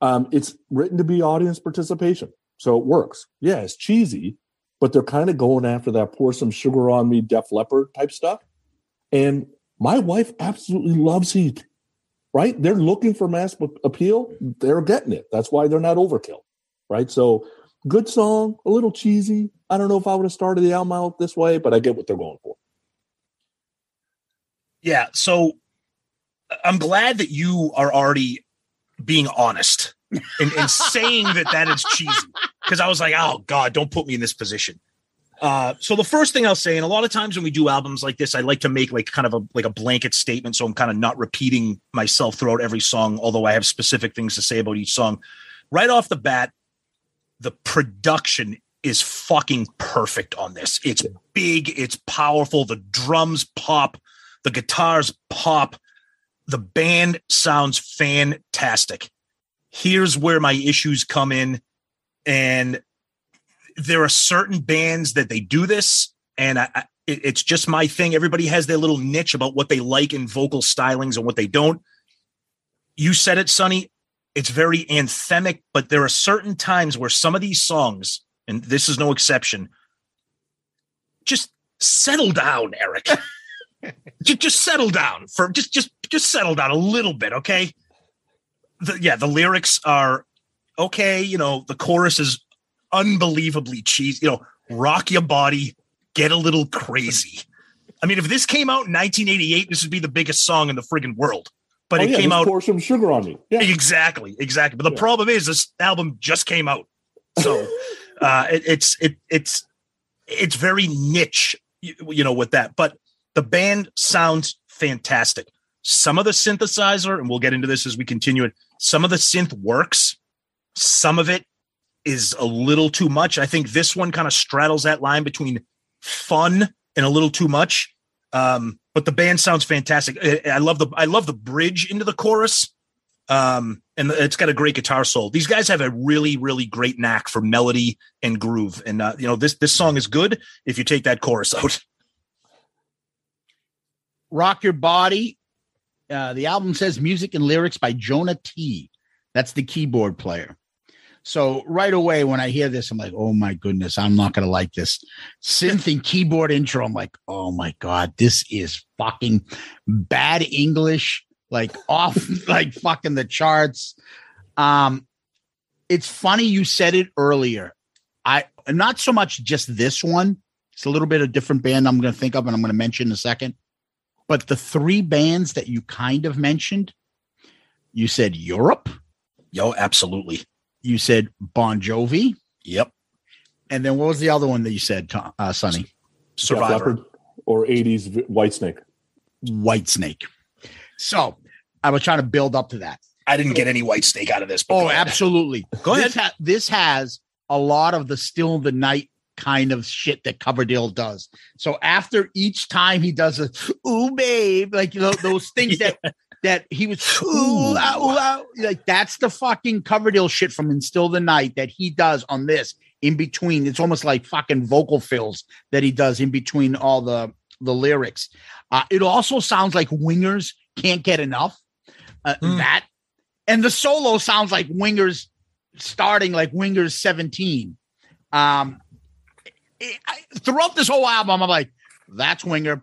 Um, it's written to be audience participation, so it works. Yeah, it's cheesy, but they're kind of going after that pour some sugar on me, Def Leppard type stuff. And my wife absolutely loves Heat, right? They're looking for mass appeal. They're getting it. That's why they're not overkill, right? So good song, a little cheesy. I don't know if I would have started the album out this way, but I get what they're going for. Yeah. So I'm glad that you are already being honest and, and saying that that is cheesy because I was like, oh God, don't put me in this position. Uh, so the first thing I'll say, and a lot of times when we do albums like this, I like to make like kind of a like a blanket statement, so I'm kind of not repeating myself throughout every song, although I have specific things to say about each song. Right off the bat, the production is fucking perfect on this. It's big, it's powerful, the drums pop, the guitars pop, the band sounds fantastic. Here's where my issues come in, and there are certain bands that they do this, and I, I, it's just my thing. Everybody has their little niche about what they like in vocal stylings and what they don't. You said it, Sonny. It's very anthemic, but there are certain times where some of these songs, and this is no exception, just settle down, Erik. just, just settle down for just just just settle down a little bit, okay? The, yeah, the lyrics are okay. You know, the chorus is unbelievably cheesy. You know, rock your body, get a little crazy. I mean, if this came out in 1988, this would be the biggest song in the friggin' world. But oh, it yeah, came out pour some sugar on me. Yeah. exactly, exactly. But the Yeah. problem is, this album just came out, so uh, it, it's it it's it's very niche, you, you know, with that. But the band sounds fantastic. Some of the synthesizer, and we'll get into this as we continue it. Some of the synth works. Some of it is a little too much. I think this one kind of straddles that line between fun and a little too much. Um, but the band sounds fantastic. I, I love the I love the bridge into the chorus. Um, and it's got a great guitar solo. These guys have a really, really great knack for melody and groove. And uh, you know, this this song is good if you take that chorus out. Rock Your Body. Uh, the album says music and lyrics by Jona Tee. That's the keyboard player. So right away when I hear this, I'm like, oh my goodness, I'm not gonna like this. Synth and keyboard intro. I'm like, oh my god, this is fucking bad English, like off like fucking the charts. Um, it's funny you said it earlier. I not so much just this one. It's a little bit of different band I'm gonna think of and I'm gonna mention in a second. But the three bands that you kind of mentioned, you said Europe, Yo, absolutely. You said Bon Jovi, Yep. and then what was the other one that you said, Tom- uh, Sonny? Survivor. Or 80s Vi- Whitesnake. Whitesnake. So I was trying to build up to that. I didn't get any white steak out of this. But Oh, go ahead. absolutely. Go This ahead. ha- this has a lot of the still the night kind of shit that Coverdale does. So after each time he does a ooh babe, like you know those things that that he was ooh, ah, ooh, ah," like that's the fucking Coverdale shit from Instill the Night that he does on this in between. It's almost like fucking vocal fills that he does in between all the the lyrics. Uh, it also sounds like Wingers can't get enough. Uh, Hmm. That and the solo sounds like Wingers starting like Wingers 17. Um, it- I, throughout this whole album, I'm like, that's Winger,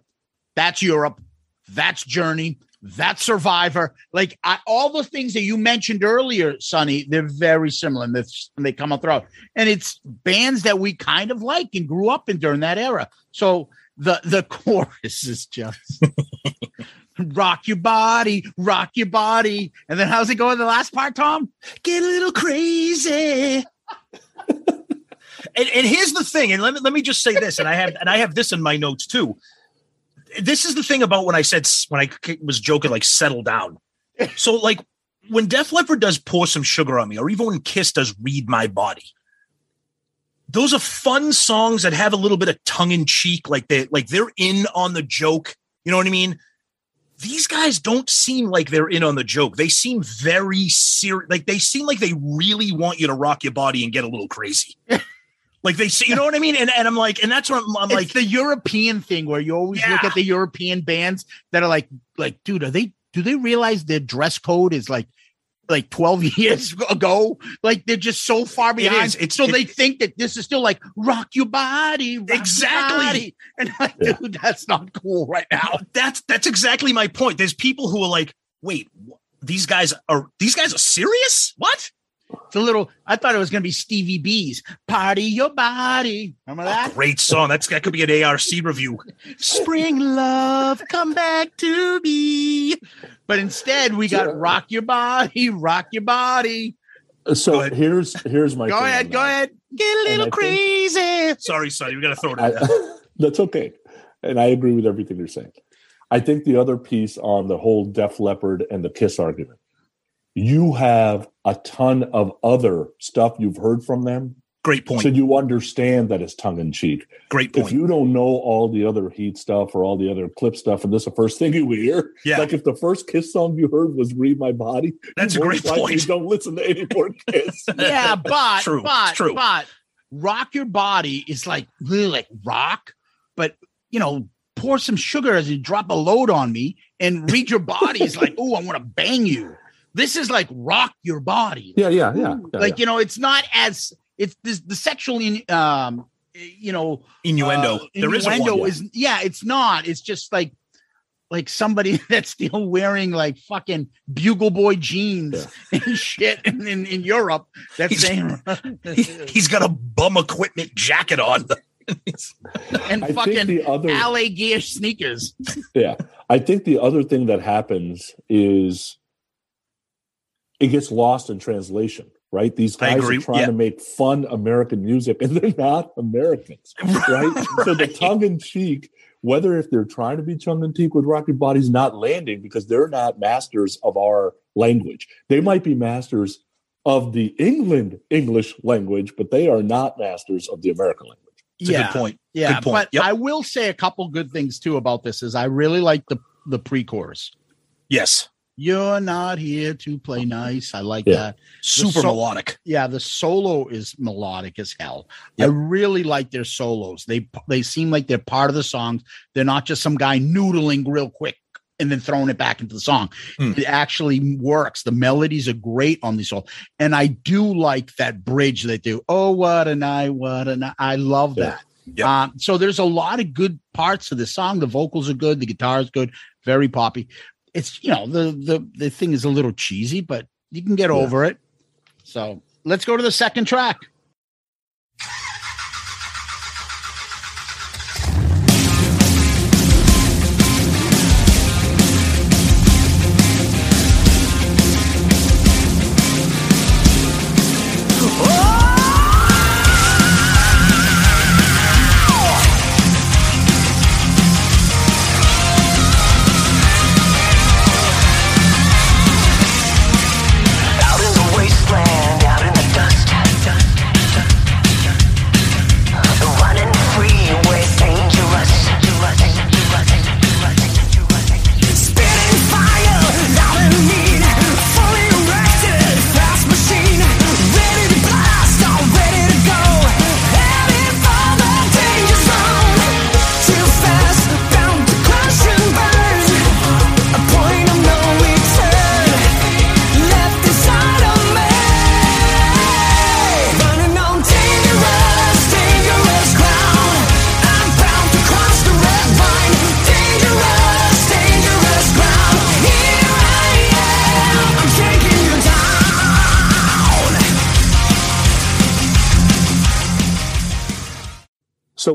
that's Europe, that's Journey, that's Survivor. Like I, all the things that you mentioned earlier, Sonny, they're very similar and, and they come up throughout. And it's bands that we kind of like and grew up in during that era. So the the chorus is just rock your body, rock your body. And then how's it going? the last part, Tom? Get a little crazy. And, and here's the thing, and let me let me just say this, and I have and I have this in my notes too. This is the thing about when I said when I was joking, like settle down. So like when Def Leppard does pour some sugar on me, or even when Kiss does read my body, those are fun songs that have a little bit of tongue in cheek, like they like they're in on the joke. You know what I mean? These guys don't seem like they're in on the joke. They seem very serious. Like they seem like they really want you to rock your body and get a little crazy. Like they see, you know what I mean? And and I'm like, and that's what I'm, I'm it's like. the European thing where you always look at the European bands that are like, like, dude, are they? Do they realize their dress code is like, like twelve years ago? Like they're just so far behind. is. It's- so it- they think that this is still like rock your body, rock your Exactly. body. And I'm like, Yeah. dude, that's not cool right now. that's that's exactly my point. There's people who are like, wait, wh- these guys are these guys are serious? What? It's a little. I thought it was gonna be Stevie B's "Party Your Body." Remember that? Great song. That's that could be an ARC review. Spring love, come back to me. But instead, we got Sure. rock your body, rock your body. So Go here's here's my Go ahead, go ahead. Get a little I think- crazy. Sorry, Sonny, we gotta throw it I, in there. that's okay, and I agree with everything you're saying. I think the other piece on the whole Def Leppard and the Kiss argument, you have a ton of other stuff you've heard from them, Great point. so you understand that it's tongue in cheek. Great point. If you don't know all the other Heat stuff or all the other clip stuff, and this is the first thing you hear, Yeah. like if the first Kiss song you heard was "Read My Body," That's a great likely point. Don't listen to any more Kiss. Yeah, but True, but it's true. but rock your body is like really like rock, but you know, pour some sugar as you drop a load on me, and read your body is like, oh, I want to bang you. This is like rock your body. yeah, yeah, yeah. yeah, like you know, it's not as it's this the sexual in um you know innuendo. uh, there is innuendo one. is yeah, it's not. It's just like like somebody that's still wearing like fucking bugle boy jeans and shit in, in, in Europe. That's He's- saying He, he's got a bum equipment jacket on. and I fucking the other LA gear sneakers. yeah i think the other thing that happens is it gets lost in translation right these guys are trying yeah. to make fun american music and they're not americans right, so the tongue-in-cheek whether if they're trying to be tongue-in-cheek with rocky bodies not landing because they're not masters of our language they might be masters of the england english language but they are not masters of the american language It's a good point. Yeah, Good point. but Yep. I will say a couple good things too about this. Is I really like the the pre-chorus. Yes. You're not here to play nice. I like Yeah. that. Super so- melodic. Yeah, the solo is melodic as hell. Yep. I really like their solos. They they seem like they're part of the songs. They're not just some guy noodling real quick and then throwing it back into the song. Hmm. It actually works. The melodies are great on these songs. And I do like that bridge they do. Oh, what a night, what a night. I love Yeah. that. Yep. Um, so there's a lot of good parts of the song. The vocals are good, the guitar is good, very poppy. It's you know, the the the thing is a little cheesy, but you can get Yeah. over it. So let's go to the second track.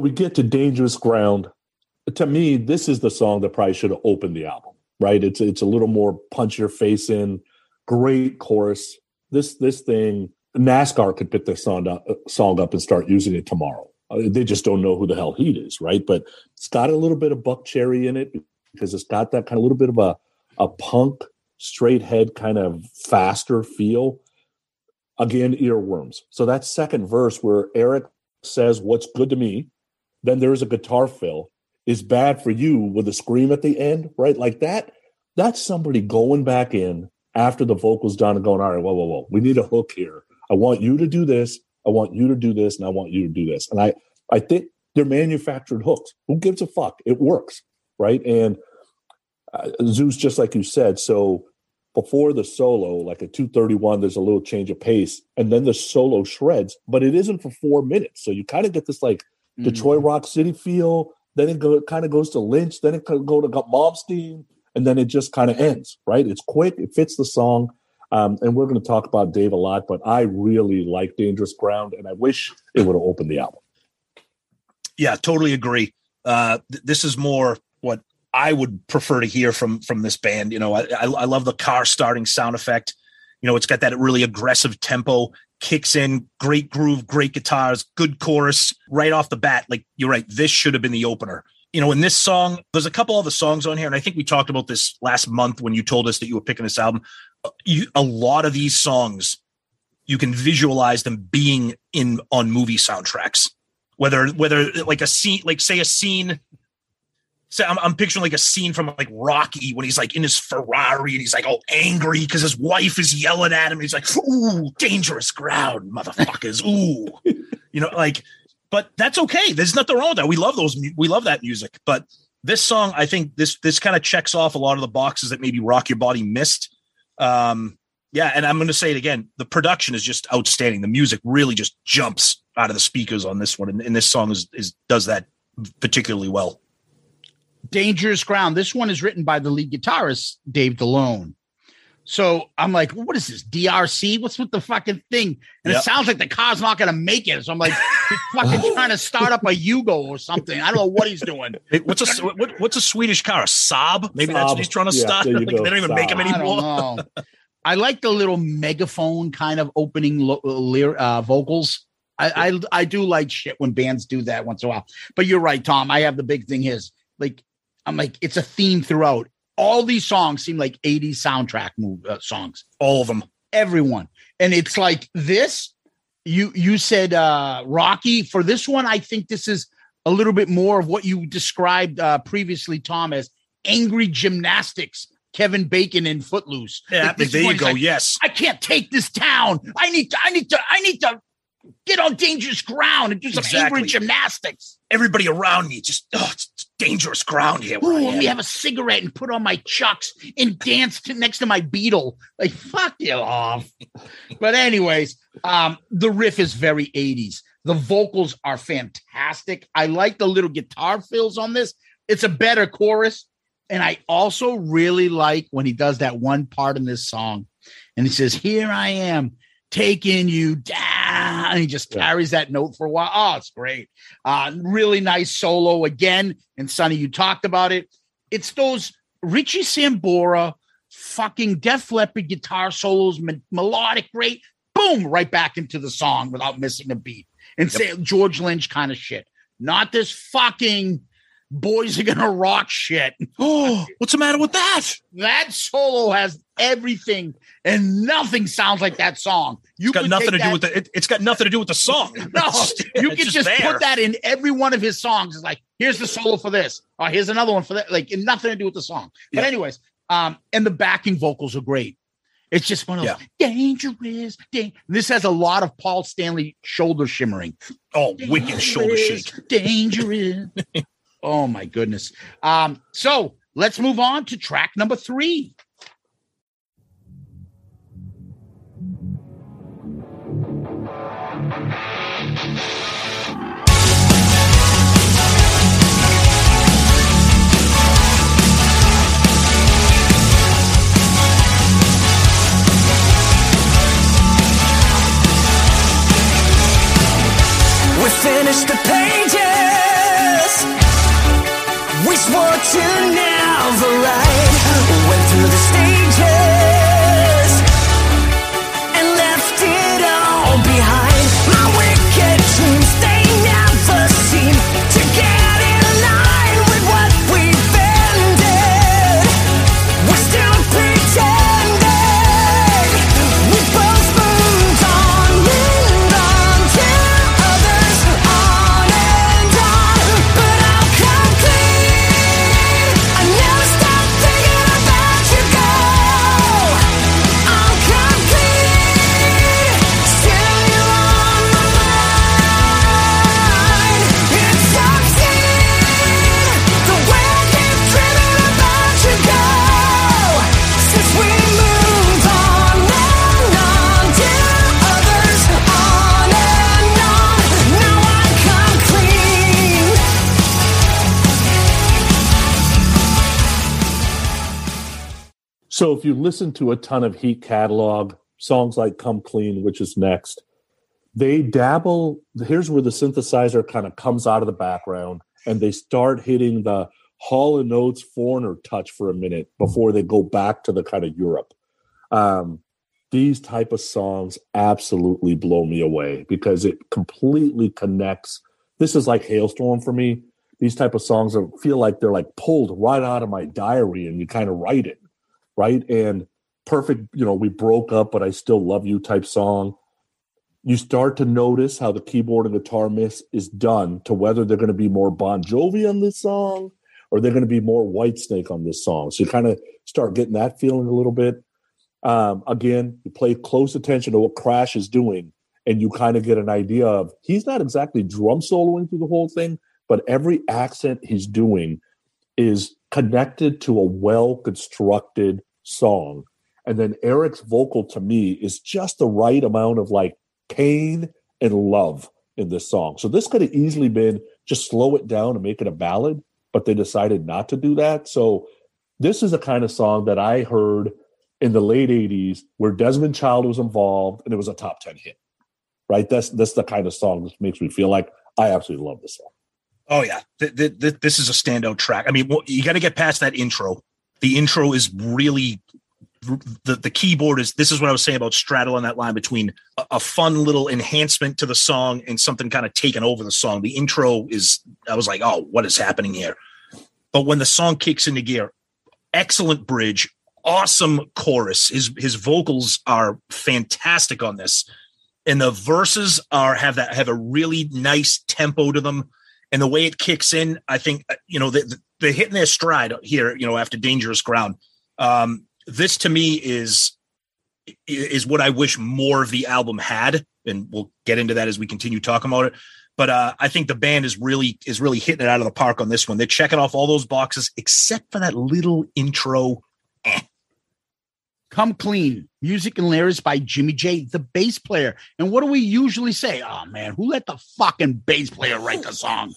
We get to Dangerous Ground. To me, this is the song that probably should have opened the album, right? It's it's a little more punch your face in, great chorus. This this thing NASCAR could pick this song up, song up and start using it tomorrow. Uh, they just don't know who the hell Heat is, right? But it's got a little bit of Buckcherry in it because it's got that kind of little bit of a a punk straight head kind of faster feel. Again, earworms. So that second verse where Erik says, "What's good to me," then there's a guitar fill is bad for you with a scream at the end, right? Like that. That's somebody going back in after the vocals done and going, all right, whoa, whoa, whoa, we need a hook here. I want you to do this. I want you to do this, and I want you to do this. And I, I think they're manufactured hooks. Who gives a fuck? It works, right? And uh, Zeus, just like you said, so before the solo, like at 231, there's a little change of pace, and then the solo shreds, but it isn't for four minutes. So you kind of get this like Mm. Detroit Rock City feel. Then it go, kind of goes to Lynch. Then it could go to Momstein, and then it just kind of ends. Right? It's quick. It fits the song. Um, and we're going to talk about Dave a lot, but I really like Dangerous Ground, and I wish it would have opened the album. Yeah, totally agree. Uh, th- this is more what I would prefer to hear from from this band. You know, I, I, I love the car starting sound effect. You know, it's got that really aggressive tempo, kicks in, great groove, great guitars, good chorus right off the bat. Like you're right, this should have been the opener. You know, in this song, there's a couple other songs on here, and I think we talked about this last month when you told us that you were picking this album. You, a lot of these songs, you can visualize them being in on movie soundtracks whether whether like a scene like say a scene say I'm, I'm picturing like a scene from like rocky when he's like in his ferrari and he's like all angry because his wife is yelling at him. He's like ooh dangerous ground motherfuckers ooh. You know like but that's okay. There's nothing wrong with that. We love those we love that music. But this song i think this this kind of checks off a lot of the boxes that maybe rock your body missed. Um yeah and i'm going to say it again. The production is just outstanding. The music really just jumps out of the speakers on this one and, and this song is, is does that particularly well Dangerous Ground. This one is written by the lead guitarist, Dave Dalone. So I'm like, what is this? DRC? What's with the fucking thing? And Yep. it sounds like the car's not going to make it. So I'm like, he's fucking trying to start up a Yugo or something. I don't know what he's doing. Hey, what's a what, what's a swedish car a saab maybe that's what he's trying to Yeah, start like, they don't even make them Saab. I anymore don't know. I like the little megaphone kind of opening lo- lyr- uh, vocals. I, I I do like shit when bands do that once in a while. But you're right, Tom. I have the big thing is like I'm like it's a theme throughout. All these songs seem like 80s soundtrack move, uh, songs. all of them Everyone, and it's like this. You you said uh, Rocky for this one. I think this is a little bit more of what you described uh, previously, Tom, as angry gymnastics. Kevin Bacon in Footloose. yeah Like, there you go like, yes I can't take this town. I need to, I need to, I need to get on dangerous ground and do some Exactly. angry gymnastics. everybody around me just oh it's dangerous ground here Ooh, let me have a cigarette and put on my chucks and dance to, next to my beetle. Like, fuck you off. but anyways, um, the riff is very 80s. The vocals are fantastic. I like the little guitar fills on this. It's a better chorus. And I also really like when he does that one part in this song and he says, Here I am taking you down. And he just carries that note for a while. Oh, it's great. Uh, really nice solo again. And Sonny, you talked about it. It's those Richie Sambora fucking Def Leppard guitar solos, me- melodic, great. Boom, right back into the song without missing a beat. And say George Lynch kind of shit. Not this fucking boys are gonna rock shit. oh what's the matter with that That solo has everything, and nothing sounds like that song. You it's got nothing to take do with the it, it's got nothing to do with the song No, you can just, there. put that in every one of his songs. It's like, here's the solo for this. Or here's another one for that. Like, nothing to do with the song. But anyways, um, and the backing vocals are great. It's just one of those dangerous. Dan-. This has a lot of Paul Stanley shoulder shimmering. oh wicked shoulder Dangerous, shake Dangerous. Oh my goodness. Um, so let's move on to track number three. We finished the pages. We swore to never write. Went through the So if you listen to a ton of H.E.A.T catalog, songs like Come Clean, which is next, they dabble. Here's where the synthesizer kind of comes out of the background and they start hitting the Hall and Oates foreigner touch for a minute before they go back to the kind of Europe. Um, these type of songs absolutely blow me away because it completely connects. This is like Halestorm for me. These type of songs feel like they're like pulled right out of my diary and you kind of write it, right? And perfect, you know, we broke up, but I still love you type song. You start to notice how the keyboard and guitar mix is done to whether they're going to be more Bon Jovi on this song or they're going to be more Whitesnake on this song. So you kind of start getting that feeling a little bit. Um, again, you pay close attention to what Crash is doing, and you kind of get an idea of he's not exactly drum soloing through the whole thing, but every accent he's doing is connected to a well constructed song. And then Erik's vocal to me is just the right amount of like pain and love in this song. So this could have easily been just slow it down and make it a ballad, but they decided not to do that. So this is a kind of song that I heard in the late 80s where Desmond Child was involved and it was a top 10 hit. Right? That's that's the kind of song that makes me feel like I absolutely love this song. Oh yeah, th- th- th- this is a standout track. I mean, you got to get past that intro. The intro is really the the keyboard is. This is what I was saying about straddling that line between a, a fun little enhancement to the song and something kind of taking over the song. The intro is. I was like, oh, what is happening here? But when the song kicks into gear, excellent bridge, awesome chorus. His his vocals are fantastic on this, and the verses are have that have a really nice tempo to them and the way it kicks in, I think uh, you know the, they're hitting their stride here. You know, after Dangerous Ground, um, this to me is is what I wish more of the album had, and we'll get into that as we continue talking about it. But uh, I think the band is really is really hitting it out of the park on this one. They're checking off all those boxes except for that little intro. Eh. Come Clean, music and lyrics by Jimmy Jay, the bass player. And what do we usually say? Oh man, who let the fucking bass player write the song?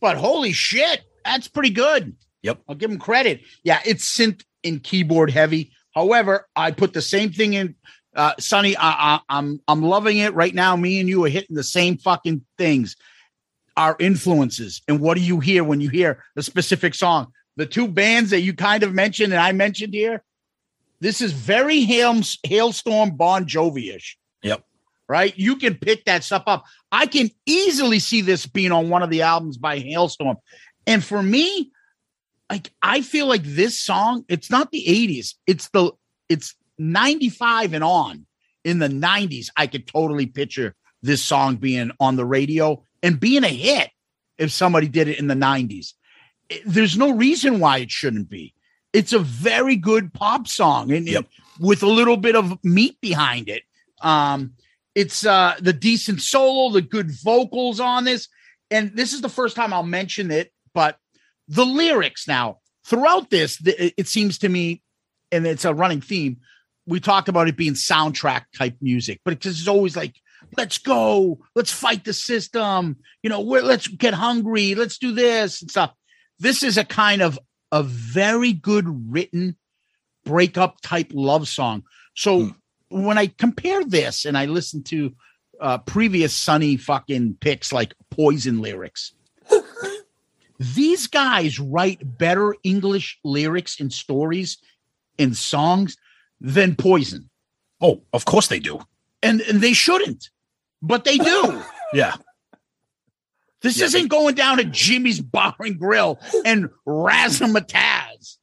But holy shit, that's pretty good. Yep. I'll give him credit. Yeah, it's synth and keyboard heavy. However, I put the same thing in. Uh, Sonny, I, I, I'm I'm loving it right now. Me and you are hitting the same fucking things. Our influences, and what do you hear when you hear a specific song? The two bands that you kind of mentioned and I mentioned here, this is very hail, Halestorm Bon Jovi-ish. Yep. Right? You can pick that stuff up. I can easily see this being on one of the albums by Halestorm. And for me, like I feel like this song, it's not the 80s. It's the it's 95 and on. In the 90s, I could totally picture this song being on the radio and being a hit if somebody did it in the 90s. There's no reason why it shouldn't be. It's a very good pop song and Yep. with a little bit of meat behind it. Um, it's uh the decent solo, the good vocals on this. And this is the first time I'll mention it, but the lyrics now throughout this, the, it seems to me, and it's a running theme. We talked about it being soundtrack type music, but it's just always like, let's go, let's fight the system, you know, we're, let's get hungry, let's do this and stuff. This is a kind of a very good written breakup type love song. So when I compare this and I listen to uh, previous Sonny fucking picks like Poison lyrics, these guys write better English lyrics and stories in songs than Poison, Oh, of course they do. and and they shouldn't, but they do. Yeah. This Yeah, isn't going down to Jimmy's Bar and Grill and Razzmatazz.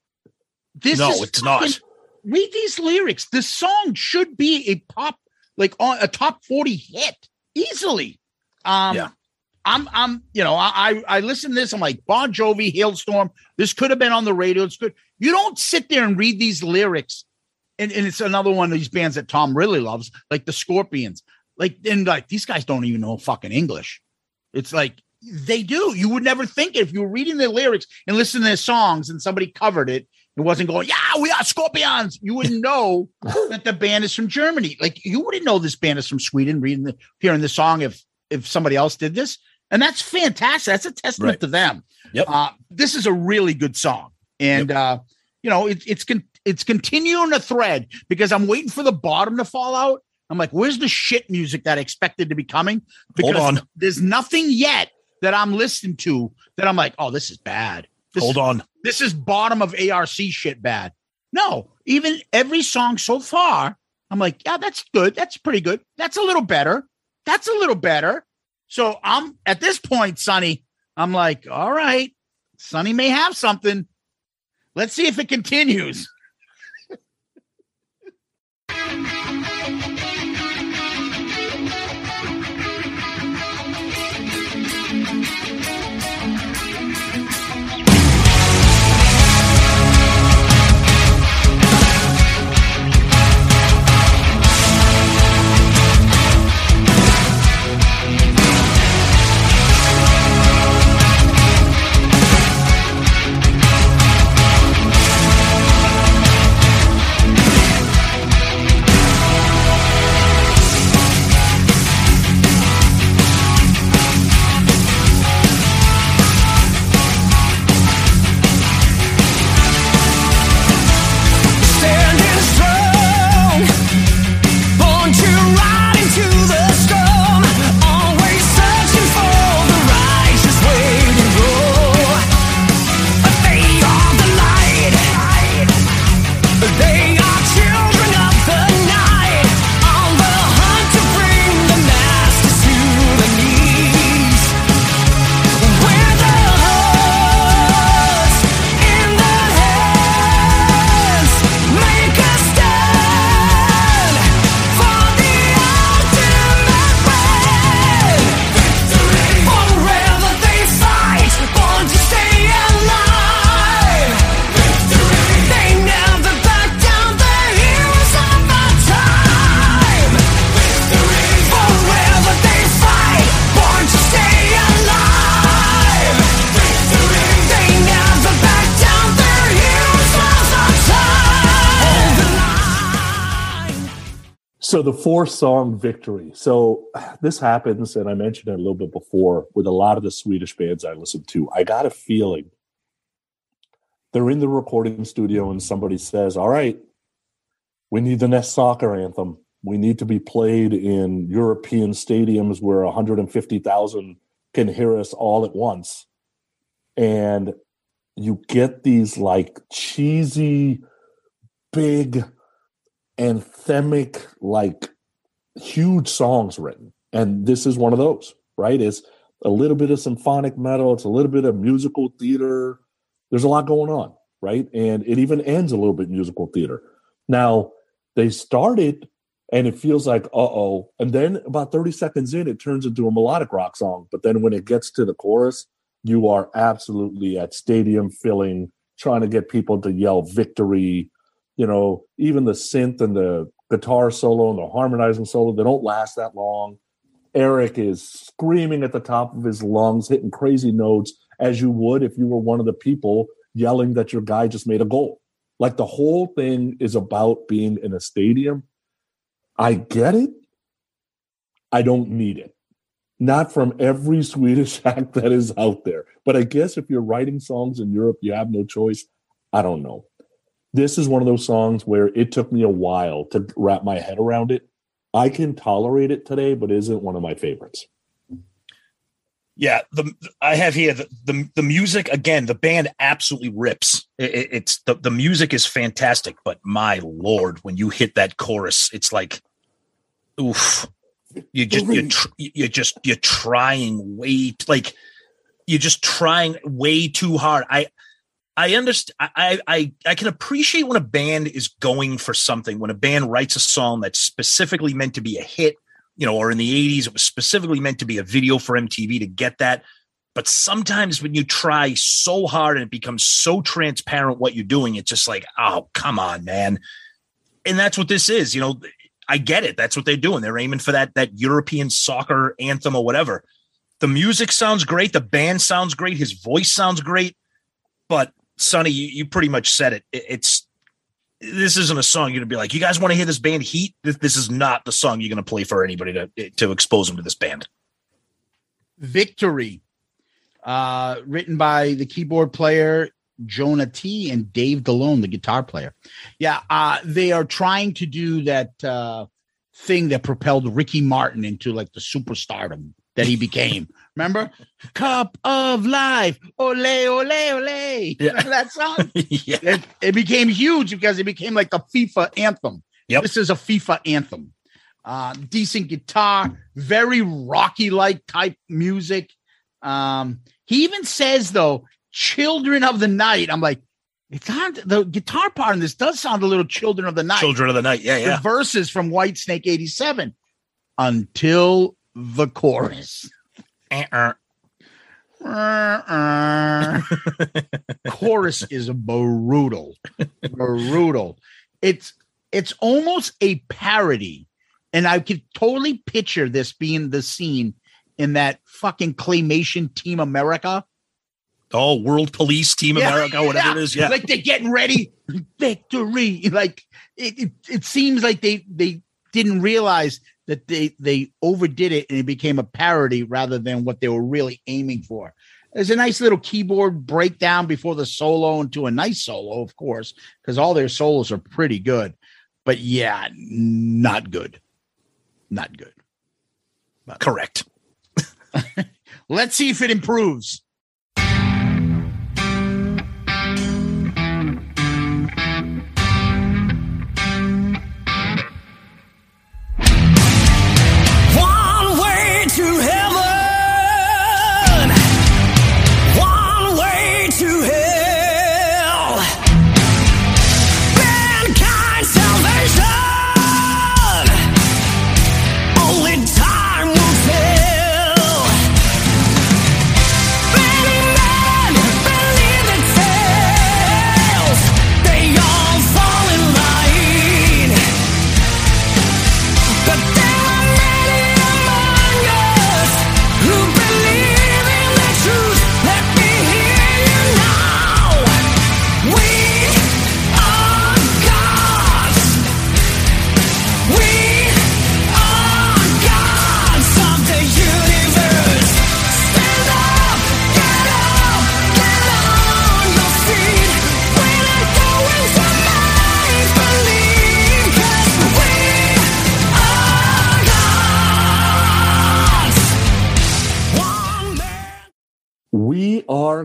This no, is it's not. read these lyrics. This song should be a pop, like on a top 40 hit easily. Um, Yeah. I'm, I'm, you know, I, I, I listen to this. I'm like Bon Jovi, Halestorm. This could have been on the radio. It's good. You don't sit there and read these lyrics, and, and it's another one of these bands that Tom really loves, like the Scorpions. Like, and like these guys don't even know fucking English. It's like they do. You would never think it if you were reading their lyrics and listening to their songs, and somebody covered it it wasn't going, yeah, we are scorpions. You wouldn't know that the band is from Germany. Like you wouldn't know this band is from Sweden, reading the hearing the song if if somebody else did this. And that's fantastic. That's a testament Right. to them. Yep. Uh, this is a really good song. And uh, you know, it, it's con- it's continuing a thread because I'm waiting for the bottom to fall out. I'm like, where's the shit music that I expected to be coming? Because Hold on. there's nothing yet that I'm listening to that I'm like, oh, this is bad. This Hold on. this is bottom of ARC shit bad. No, even every song so far, I'm like, yeah, that's good. That's pretty good. That's a little better. That's a little better. So I'm at this point, Sonny, I'm like, all right, Sonny may have something. Let's see if it continues. The four song victory. So this happens, and I mentioned it a little bit before with a lot of the Swedish bands I listen to. I got a feeling they're in the recording studio and somebody says, All right, we need the next soccer anthem. We need to be played in European stadiums where 150,000 can hear us all at once. And you get these like cheesy, big, anthemic, like huge songs written. And this is one of those, right? It's a little bit of symphonic metal, it's a little bit of musical theater. There's a lot going on, right? And it even ends a little bit musical theater. Now, they started and it feels like, uh oh. And then about 30 seconds in, it turns into a melodic rock song. But then when it gets to the chorus, you are absolutely at stadium filling, trying to get people to yell victory. You know, even the synth and the guitar solo and the harmonizing solo, they don't last that long. Erik is screaming at the top of his lungs, hitting crazy notes, as you would if you were one of the people yelling that your guy just made a goal. Like the whole thing is about being in a stadium. I get it. I don't need it. Not from every Swedish act that is out there. But I guess if you're writing songs in Europe, you have no choice. I don't know. This is one of those songs where it took me a while to wrap my head around it. I can tolerate it today, but it isn't one of my favorites. Yeah, the I have here the the, the music again. The band absolutely rips. It, it- it's the the music is fantastic, but my lord, when you hit that chorus, it's like, oof. You just you tr- you're just you're trying way t- like you're just trying way too hard. I I understand. I, I I can appreciate when a band is going for something. When a band writes a song that's specifically meant to be a hit, you know, or in the '80s, it was specifically meant to be a video for MTV to get that. But sometimes when you try so hard and it becomes so transparent what you're doing, it's just like, oh, come on, man. And that's what this is. You know, I get it. That's what they're doing. They're aiming for that that European soccer anthem or whatever. The music sounds great. The band sounds great. His voice sounds great. But Sonny, you, you pretty much said it. It- It's this isn't a song you're gonna be like, you guys want to hear this band H.E.A.T? This, this is not the song you're gonna play for anybody to to expose them to this band. Victory, uh, written by the keyboard player Jona Tee and Dave Dalone, the guitar player. Yeah, uh, they are trying to do that uh, thing that propelled Ricky Martin into like the superstardom that he became. Remember? Cup of Life, ole, ole, ole. Yeah. That song? yeah. it, it became huge because it became like a FIFA anthem. Yep. This is a FIFA anthem. Uh, decent guitar, very Rocky like type music. Um, he even says though, "Children of the Night." I'm like, it's not the guitar part in this does sound a little "Children of the Night." Children of the Night. Yeah, The yeah. verses from Whitesnake '87 until the chorus. Chorus is a brutal. Brutal. It's it's almost a parody. And i could totally picture this being the scene in that fucking claymation team america. Oh, World Police Team Yeah, America, whatever it is. Yeah. like they're getting ready. Victory. Like it, it, it seems like they they didn't realize that they they overdid it and it became a parody rather than what they were really aiming for. There's a nice little keyboard breakdown before the solo into a nice solo of course because all their solos are pretty good. But yeah not good. Not good. Correct. let's see if it improves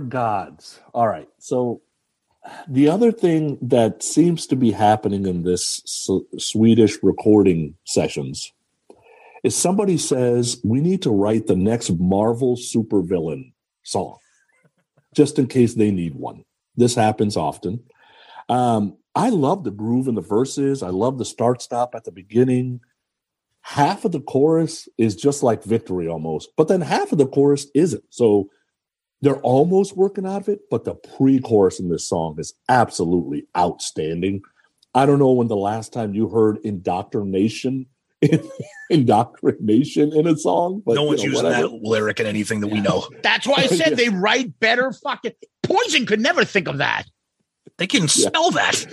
gods. All right. So the other thing that seems to be happening in this Swedish recording sessions is somebody says we need to write the next Marvel supervillain song just in case they need one. This happens often. Um, I love the groove in the verses. I love the start stop at the beginning. Half of the chorus is just like victory almost, but then half of the chorus isn't. So they're almost working out of it, but the pre-chorus in this song is absolutely outstanding. I don't know when the last time you heard indoctrination indoctrination in a song, but no you one's know, using whatever. that lyric in anything that we know. that's why i said they write better fucking poison could never think of that They can spell that.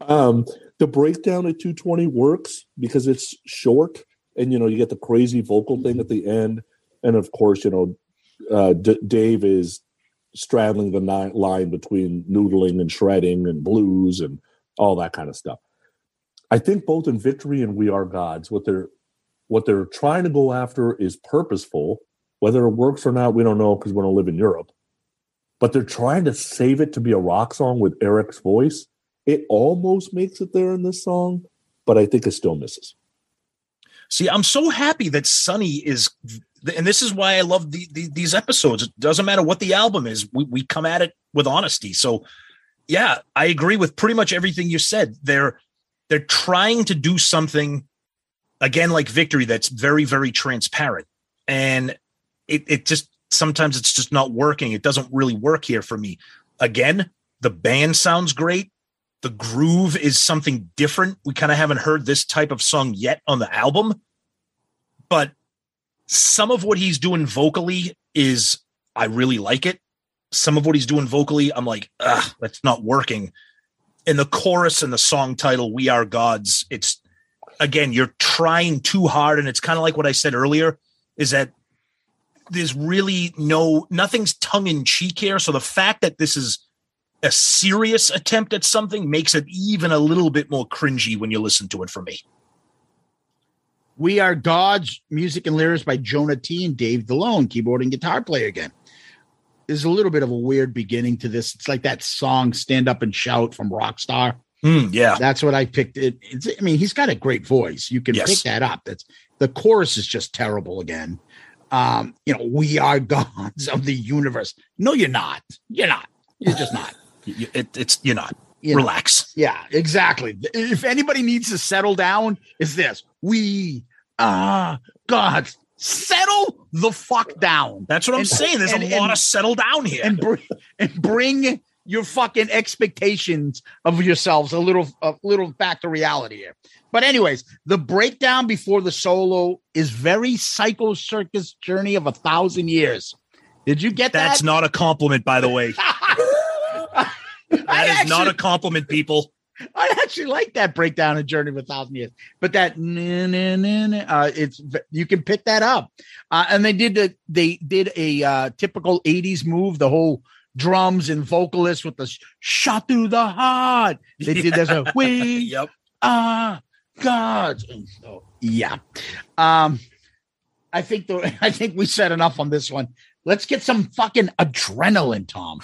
um, the breakdown at 220 works because it's short and you know you get the crazy vocal thing at the end and of course you know uh, D- dave is straddling the ni- line between noodling and shredding and blues and all that kind of stuff. I think both in victory and we are gods what they're what they're trying to go after is purposeful. Whether it works or not we don't know because we don't live in europe. But they're trying to save it to be a rock song with Erik's voice. It almost makes it there in this song, but I think it still misses. See, I'm so happy that Sonny is, and this is why I love the, the, these episodes. It doesn't matter what the album is, we, we come at it with honesty. So, yeah, I agree with pretty much everything you said. They're they're trying to do something again like Victory that's very very transparent, and it it just sometimes it's just not working. It doesn't really work here for me. Again, the band sounds great the groove is something different. We kind of haven't heard this type of song yet on the album, but some of what he's doing vocally is I really like it. Some of what he's doing vocally, I'm like, ah, that's not working. In the chorus and the song title, We Are Gods, it's again, you're trying too hard. And it's kind of like what I said earlier is that there's really no nothing's tongue in cheek here. So the fact that this is a serious attempt at something makes it even a little bit more cringy when you listen to it for me. We Are Gods, music and lyrics by Jona Tee. and Dave Dalone, keyboard and guitar player again. There's a little bit of a weird beginning to this. It's like that song "Stand Up and Shout" from Rockstar. Hmm, yeah. That's what I picked. It. It's, I mean, he's got a great voice. You can Yes. pick that up. That's the chorus is just terrible again. Um, you know, we are gods of the universe. No, you're not. You're not. You're just not. Y- It, it's you're not. You know, Relax. yeah, exactly. If anybody needs to settle down, it's this. We are God Settle the fuck down. That's what I'm And- saying. There's and- a lot and- of settle down here. and bring and bring your fucking expectations of yourselves a little a little back to reality here. But anyways, the breakdown before the solo is very psycho circus journey of a thousand years. Did you get That's that? That's not a compliment, by the way. I That is not a compliment, people. I actually like that breakdown of Journey of a Thousand Years, but that nah, nah, nah, nah, uh, it's you can pick that up. Uh, and they did the they did a uh, typical '80s move, the whole drums and vocalist with the sh- shot through the heart. They did that. So, we Yep. are gods. And so, yeah. Um, I think the I think we said enough on this one. Let's get some fucking adrenaline, Tom.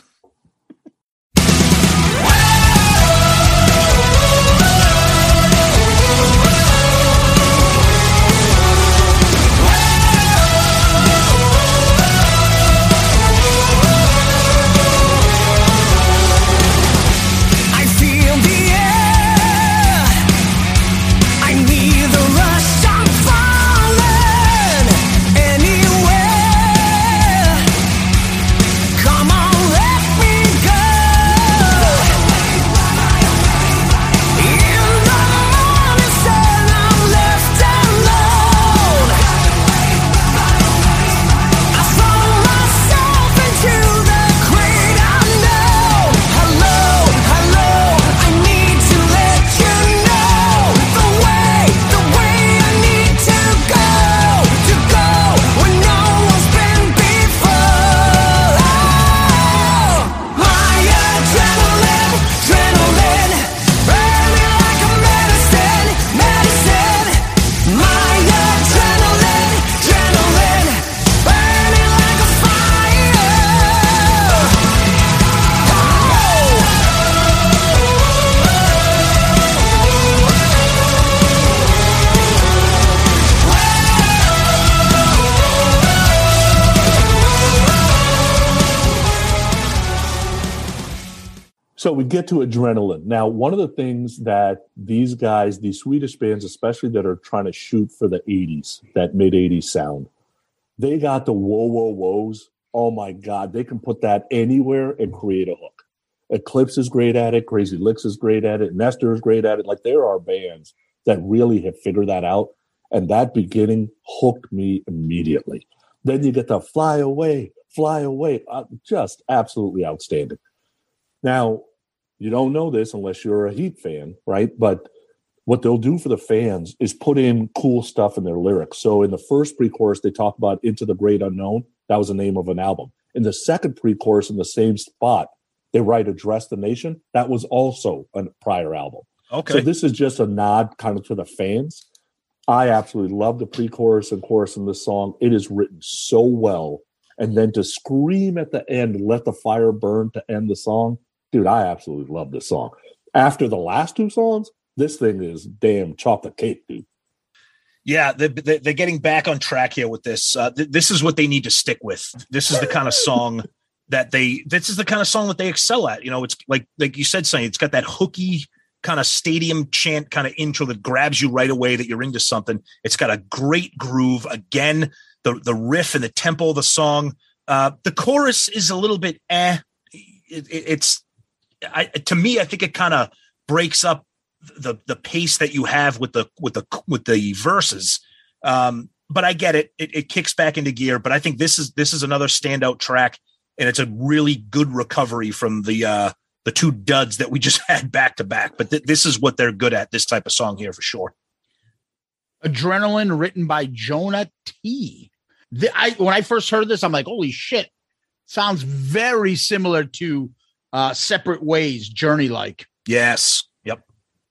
So we get to adrenaline. Now, one of the things that these guys, these Swedish bands, especially that are trying to shoot for the 80s, that mid 80s sound, they got the whoa, whoa, whoas. Oh my God, they can put that anywhere and create a hook. Eclipse is great at it. Crazy Lixx is great at it. Nestor is great at it. Like there are bands that really have figured that out. And that beginning hooked me immediately. Then you get to fly away, fly away. Uh, just absolutely outstanding. Now, you don't know this unless you're a H.E.A.T fan, right? But what they'll do for the fans is put in cool stuff in their lyrics. So in the first pre-chorus, they talk about "Into the Great Unknown." That was the name of an album. In the second pre-chorus, in the same spot, they write "Address the Nation." That was also a prior album. Okay. So this is just a nod kind of to the fans. I absolutely love the pre-chorus and chorus in this song. It is written so well. And then to scream at the end, let the fire burn to end the song. Dude, I absolutely love this song. After the last two songs, this thing is damn chocolate cake, dude. Yeah, they, they, they're getting back on track here with this. Uh, th- this is what they need to stick with. This is the kind of song that they. This is the kind of song that they excel at. You know, it's like like you said, Sonny. It's got that hooky kind of stadium chant kind of intro that grabs you right away that you're into something. It's got a great groove. Again, the the riff and the tempo of the song. Uh, the chorus is a little bit eh. It, it, it's I, to me, I think it kind of breaks up the the pace that you have with the with the with the verses. Um, but I get it. it. It kicks back into gear. But I think this is this is another standout track, and it's a really good recovery from the uh, the two duds that we just had back to back. But th- this is what they're good at. This type of song here for sure. Adrenaline, written by Jona Tee. The, I when I first heard this, I'm like, holy shit, sounds very similar to uh Separate Ways, Journey like. Yes. Yep.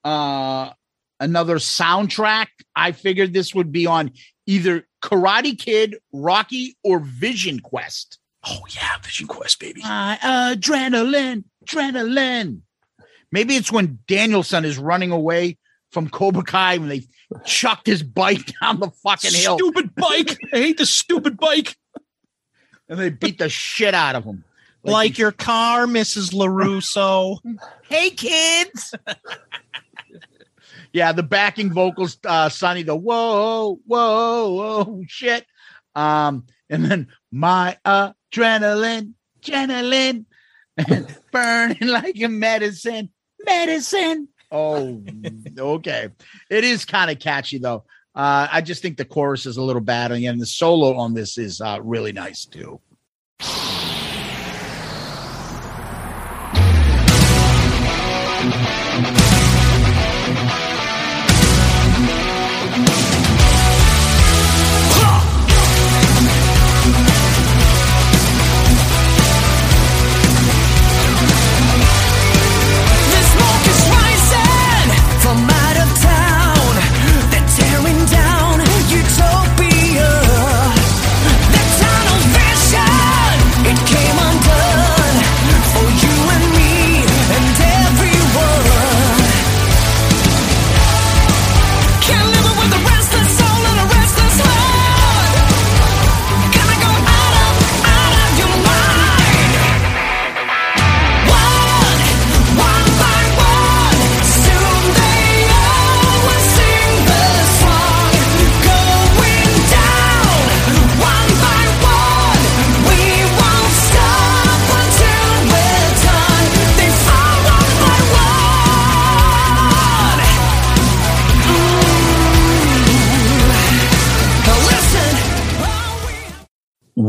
Uh another soundtrack. I figured this would be on either Karate Kid, Rocky, or Vision Quest. Oh yeah, Vision Quest, baby. My adrenaline, adrenaline. Maybe it's when Danielson is running away from Cobra Kai when they chucked his bike down the fucking hill Stupid bike. I hate the stupid bike. and they beat the shit out of him. Like your car, Mrs. LaRusso. hey kids. yeah, the backing vocals, uh Sonny, the whoa, whoa, whoa, shit. Um, and then my adrenaline, adrenaline, burning like a medicine, medicine. Oh, okay. It is kind of catchy though. Uh, I just think the chorus is a little bad, and the solo on this is uh, really nice too.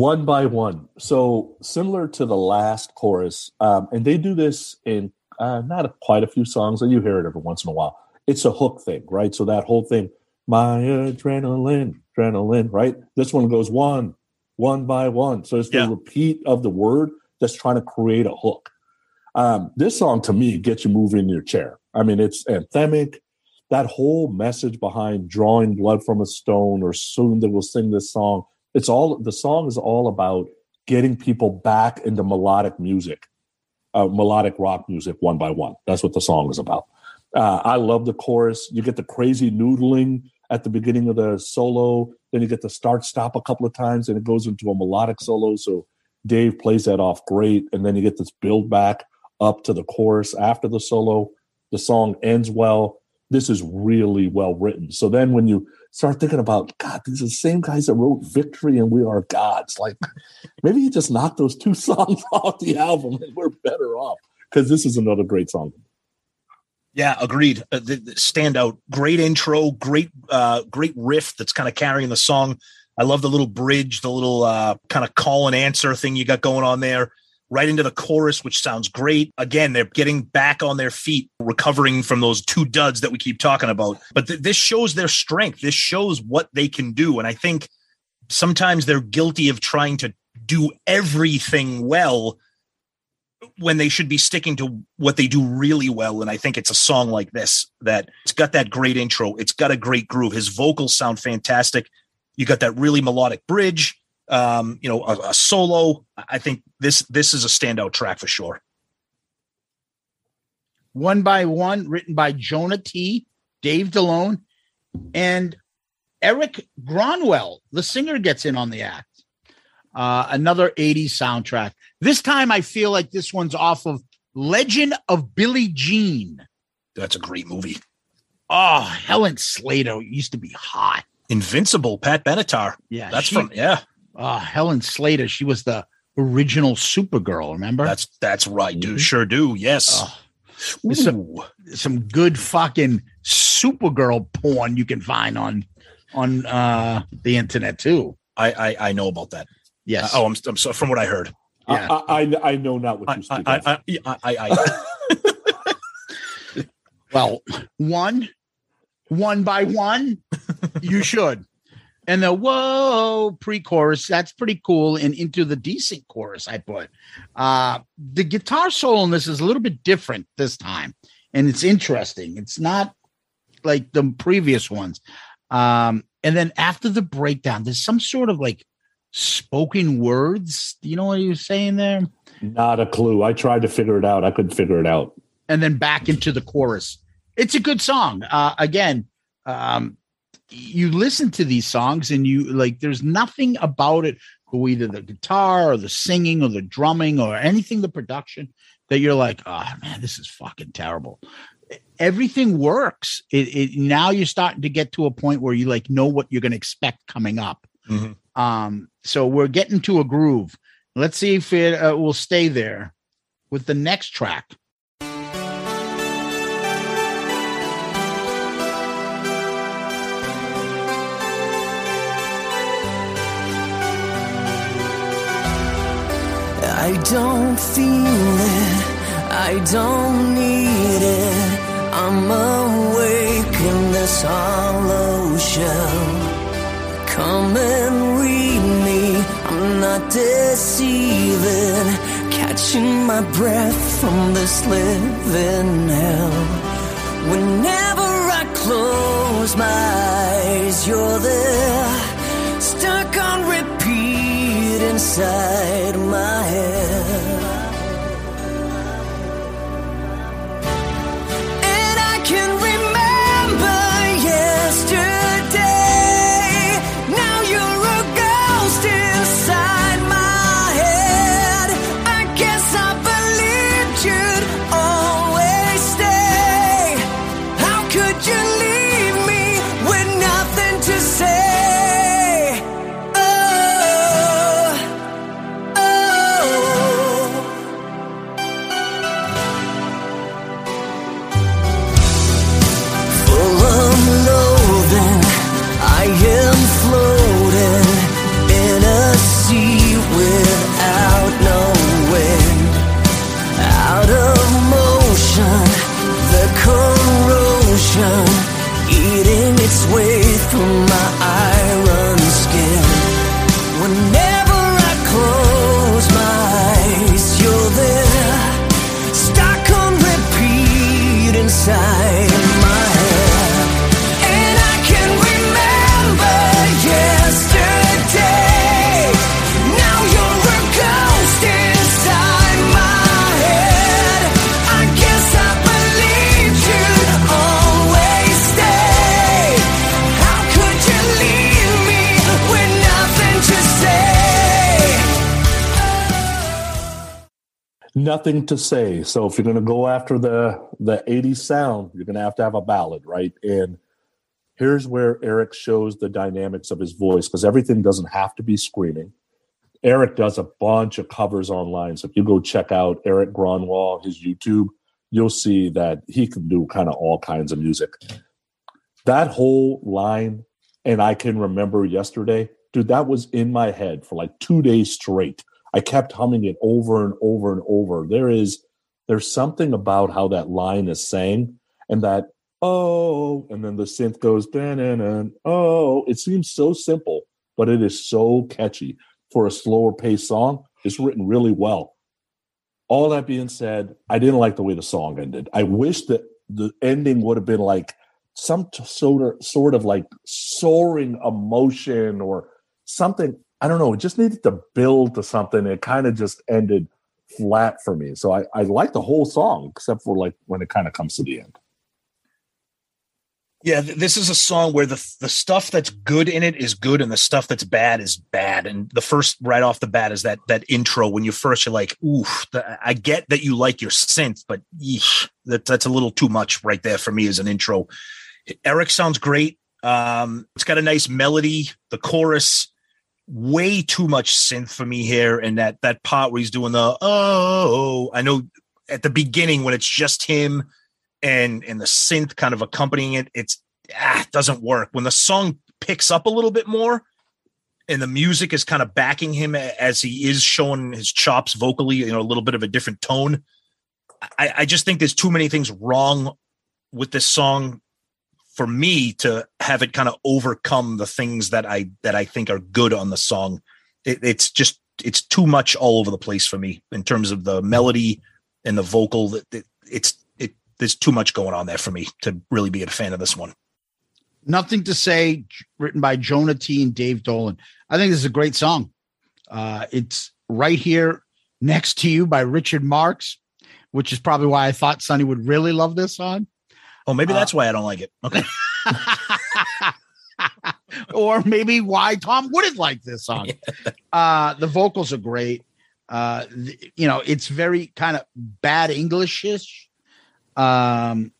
One by one. So similar to the last chorus, um, and they do this in uh, not a, quite a few songs, and you hear it every once in a while. It's a hook thing, right? So that whole thing, my adrenaline, adrenaline, right? This one goes one, one by one. So it's the Yeah. repeat of the word that's trying to create a hook. Um, this song to me gets you moving in your chair. I mean, it's anthemic. That whole message behind drawing blood from a stone, or soon they will sing this song it's all the song is all about getting people back into melodic music uh, melodic rock music one by one. That's what the song is about. Uh, i love the chorus. You get the crazy noodling at the beginning of the solo then you get the start stop a couple of times and it goes into a melodic solo so dave plays that off great and then you get this build back up to the chorus after the solo. The song ends well. This is really well written. So then when you start thinking about God, these are the same guys that wrote Victory and We Are Gods. Like maybe you just knock those two songs off the album and we're better off. Because this is another great song. Yeah, agreed. Uh, the, the standout, great intro, great, uh, great riff that's kind of carrying the song. I love the little bridge, the little uh, kind of call and answer thing you got going on there. Right into the chorus, which sounds great. Again, they're getting back on their feet, recovering from those two duds that we keep talking about. But th- this shows their strength. This shows what they can do. And I think sometimes they're guilty of trying to do everything well when they should be sticking to what they do really well. And I think it's a song like this that it's got that great intro. It's got a great groove. His vocals sound fantastic. You got that really melodic bridge, um, you know, a, a solo. I think this this is a standout track for sure. One by One, written by Jona Tee, Dave Dalone, and Erik Grönwall. The singer gets in on the act. Uh, another 80s soundtrack. This time I feel like this one's off of Legend of Billie Jean. That's a great movie. Oh, Helen Slater used to be hot. Invincible, Pat Benatar. Yeah, That's she- from yeah. Uh, Helen Slater. She was the original Supergirl. Remember? That's that's right, dude. Sure do. Yes. There's some, Ooh. some good fucking Supergirl porn you can find on on uh, the internet too. I, I I know about that. Yes. oh, I'm, I'm so from what I heard. Yeah. I, I, I know not what I you speak I of. I, I, I, I, well, one, one by one, you should. And the whoa pre-chorus that's pretty cool and into the decent chorus i put uh the guitar solo in this is a little bit different this time and it's interesting it's not like the previous ones um and then after the breakdown there's some sort of like spoken words do you know what he was saying there Not a clue. I tried to figure it out. I couldn't figure it out. and then back into the chorus. It's a good song. Uh, again, um, you listen to these songs and you like, there's nothing about it, who either the guitar or the singing or the drumming or anything, the production that you're like, oh man, this is fucking terrible. Everything works. It, it now you're starting to get to a point where you like know what you're going to expect coming up. Mhm. Um, so we're getting to a groove. Let's see if it uh, will stay there with the next track. I don't feel it, I don't need it. I'm awake in this hollow shell. Come and read me, I'm not deceiving. Catching my breath from this living hell. Whenever I close my eyes, you're there. Stuck on repeat inside my head. And I can Nothing to say. So if you're going to go after the the 80s sound, you're going to have to have a ballad, right? And here's where Erik shows the dynamics of his voice because everything doesn't have to be screaming. Erik does a bunch of covers online. So if you go check out Erik Grönwall, his YouTube, you'll see that he can do kind of all kinds of music. That whole line, and I can remember yesterday, dude, that was in my head for like two days straight. I kept humming it over and over and over. There is there's something about how that line is sang and that oh and then the synth goes and oh it seems so simple but it is so catchy. For a slower paced song it's written really well. All that being said i didn't like the way the song ended. I wish that the ending would have been like some sort of sort of like soaring emotion or something i don't know it just needed to build to something it kind of just ended flat for me so i i like the whole song except for like when it kind of comes to the end Yeah, th- this is a song where the the stuff that's good in it is good, and the stuff that's bad is bad. And the first right off the bat is that that intro when you first you're like, "Oof!" The, I get that you like your synth, but yeesh, that that's a little too much right there for me as an intro. Erik sounds great. Um, it's got a nice melody. The chorus, way too much synth for me here, and that that part where he's doing the oh, I know at the beginning when it's just him and and the synth kind of accompanying it it's ah, it doesn't work. When the song picks up a little bit more and the music is kind of backing him as he is showing his chops vocally you know a little bit of a different tone i i just think there's too many things wrong with this song for me to have it kind of overcome the things that I that I think are good on the song. It, it's just it's too much all over the place for me in terms of the melody and the vocal. That it, it's it there's too much going on there for me to really be a fan of this one. Nothing to say, written by Jona Tee and Dave Dalone. I think this is a great song. Uh, it's right here next to you by Richard Marx, which is probably why I thought Sonny would really love this song. Oh, maybe Uh, that's why I don't like it. Okay. or maybe why Tom wouldn't like this song. Uh, the vocals are great. Uh, th- you know, it's very kind of bad Englishish. Um,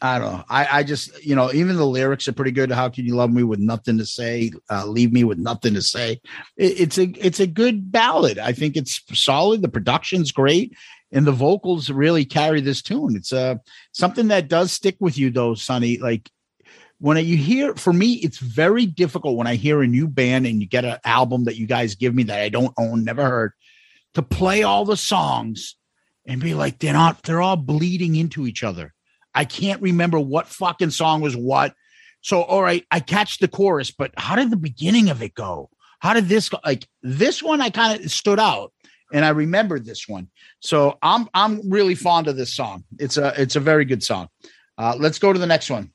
I don't know. I, I just, you know, even the lyrics are pretty good. How can you love me with nothing to say? Uh, leave me with nothing to say. It, it's a, it's a good ballad. I think it's solid. The production's great, and the vocals really carry this tune. It's uh, something that does stick with you, though, Sonny. Like when you hear, for me, it's very difficult when I hear a new band and you get an album that you guys give me that I don't own, never heard, to play all the songs and be like, they're not, they're all bleeding into each other. I can't remember what fucking song was what. So, all right, I catch the chorus, but how did the beginning of it go? How did this go? Like this one, I kind of stood out, and I remembered this one. So I'm I'm really fond of this song. It's a it's a very good song. Uh, let's go to the next one.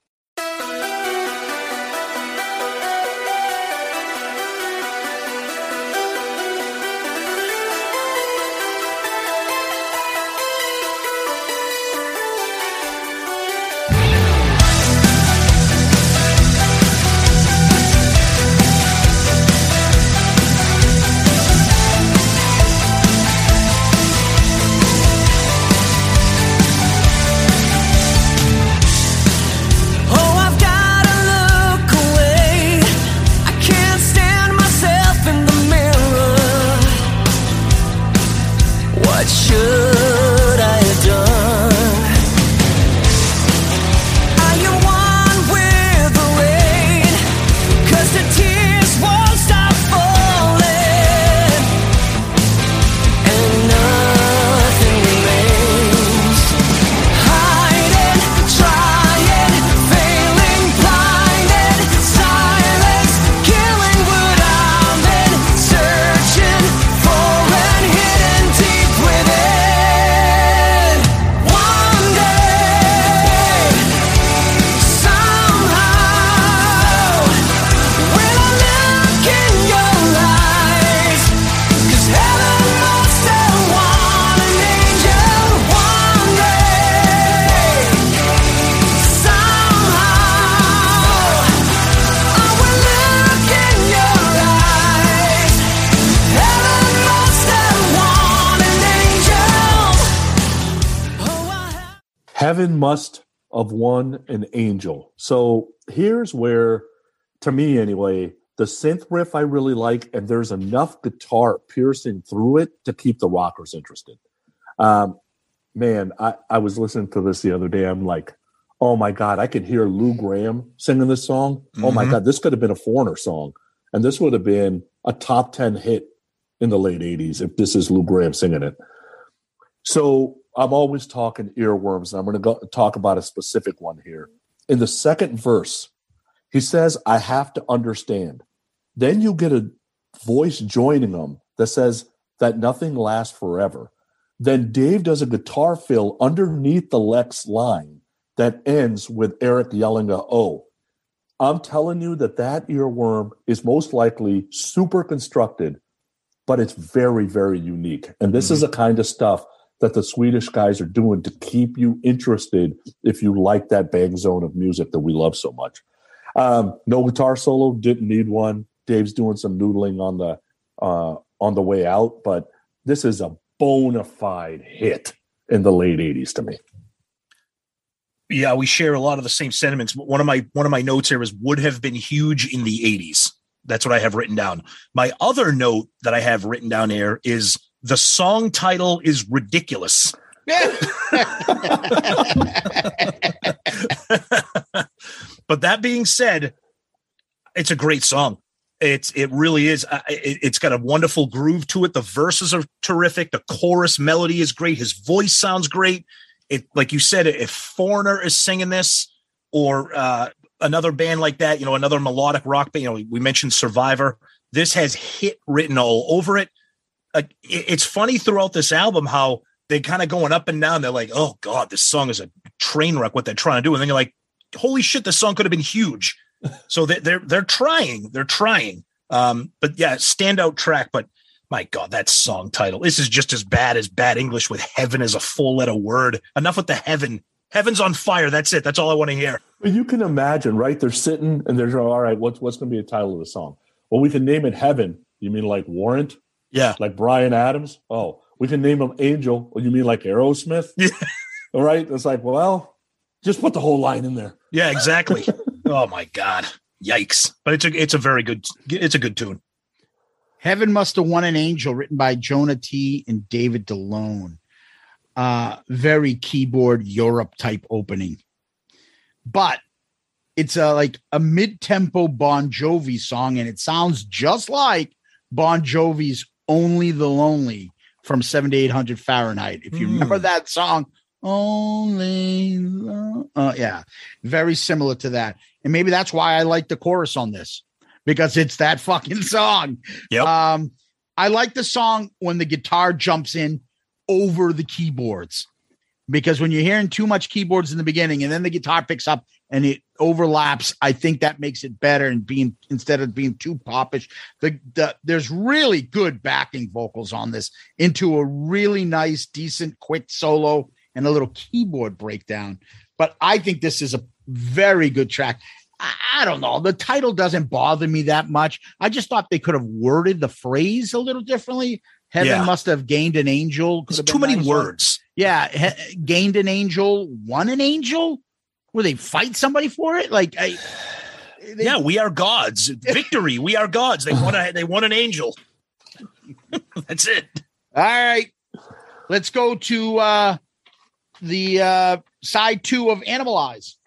Have won an angel. So here's where, to me anyway, the synth riff I really like, and there's enough guitar piercing through it to keep the rockers interested. Um, man, I, I was listening to this the other day. I'm like, oh my God, I could hear Lou Gramm singing this song. Oh my Mhm. God, this could have been a foreigner song. And this would have been a top 10 hit in the late 80s if this is Lou Gramm singing it. So I'm always talking earworms, and I'm going to go talk about a specific one here. In the second verse, he says, I have to understand. Then you get a voice joining him that says that nothing lasts forever. Then Dave does a guitar fill underneath the Lex line that ends with Erik yelling a oh. I'm telling you that that earworm is most likely super constructed, but it's very, very unique. And this is mm-hmm. the kind of stuff that the Swedish guys are doing to keep you interested if you like that bang zone of music that we love so much. Um, no guitar solo, didn't need one. Dave's doing some noodling on the uh, on the way out, but this is a bona fide hit in the late '80s to me. yeah, we share a lot of the same sentiments. One of my one of my notes here is would have been huge in the 80s. That's what I have written down. My other note that I have written down here is the song title is ridiculous. but that being said, it's a great song. It's it really is. Uh, It, it's got a wonderful groove to it. The verses are terrific. The chorus melody is great. His voice sounds great. It like you said, if Foreigner is singing this, or uh, another band like that, you know, another melodic rock band. You know, we mentioned Survivor. This has hit written all over it. Uh, it's funny throughout this album how they kind of going up and down. They're like, "Oh God, this song is a train wreck." What they're trying to do, and then you're like, "Holy shit, this song could have been huge." so they, they're they're trying. They're trying. Um, but yeah, standout track. But my God, that song title. This is just as bad as bad English with heaven as a full letter word. Enough with the heaven. Heaven's on fire. That's it. That's all I want to hear. But you can imagine, right? They're sitting and they're all right. What's what's going to be the title of the song? Well, we can name it Heaven. You mean like Warrant, Yeah. like Bryan Adams? Oh, we can name him Angel. Well, you mean like Aerosmith? Yeah. All right. It's like, well, just put the whole line in there. Yeah, exactly. oh my God. Yikes. But it's a it's a very good it's a good tune. Heaven Must Have Won an Angel, written by Jona Tee. and David Dalone. Uh, very keyboard Europe type opening. But it's a like a mid-tempo Bon Jovi song, and it sounds just like Bon Jovi's Only the Lonely from 7 to 800 Fahrenheit. If you Hmm. remember that song, Only Lo- uh, yeah, very similar to that. And maybe that's why I like the chorus on this because it's that fucking song. Yep. Um, I like the song when the guitar jumps in over the keyboards because when you're hearing too much keyboards in the beginning and then the guitar picks up and it overlaps, I think that makes it better and being instead of being too popish. The, the there's really good backing vocals on this into a really nice, decent, quick solo and a little keyboard breakdown. But I think this is a very good track. I, I don't know. The title doesn't bother me that much. I just thought they could have worded the phrase a little differently. Heaven Yeah. must have gained an angel. Could too many nicer. words. Yeah, he- gained an angel, won an angel. Where they fight somebody for it? Like, I, they- Yeah, we are gods. Victory. We are gods. They want a they want an angel. That's it. All right, let's go to uh the uh side two of Animalize. They're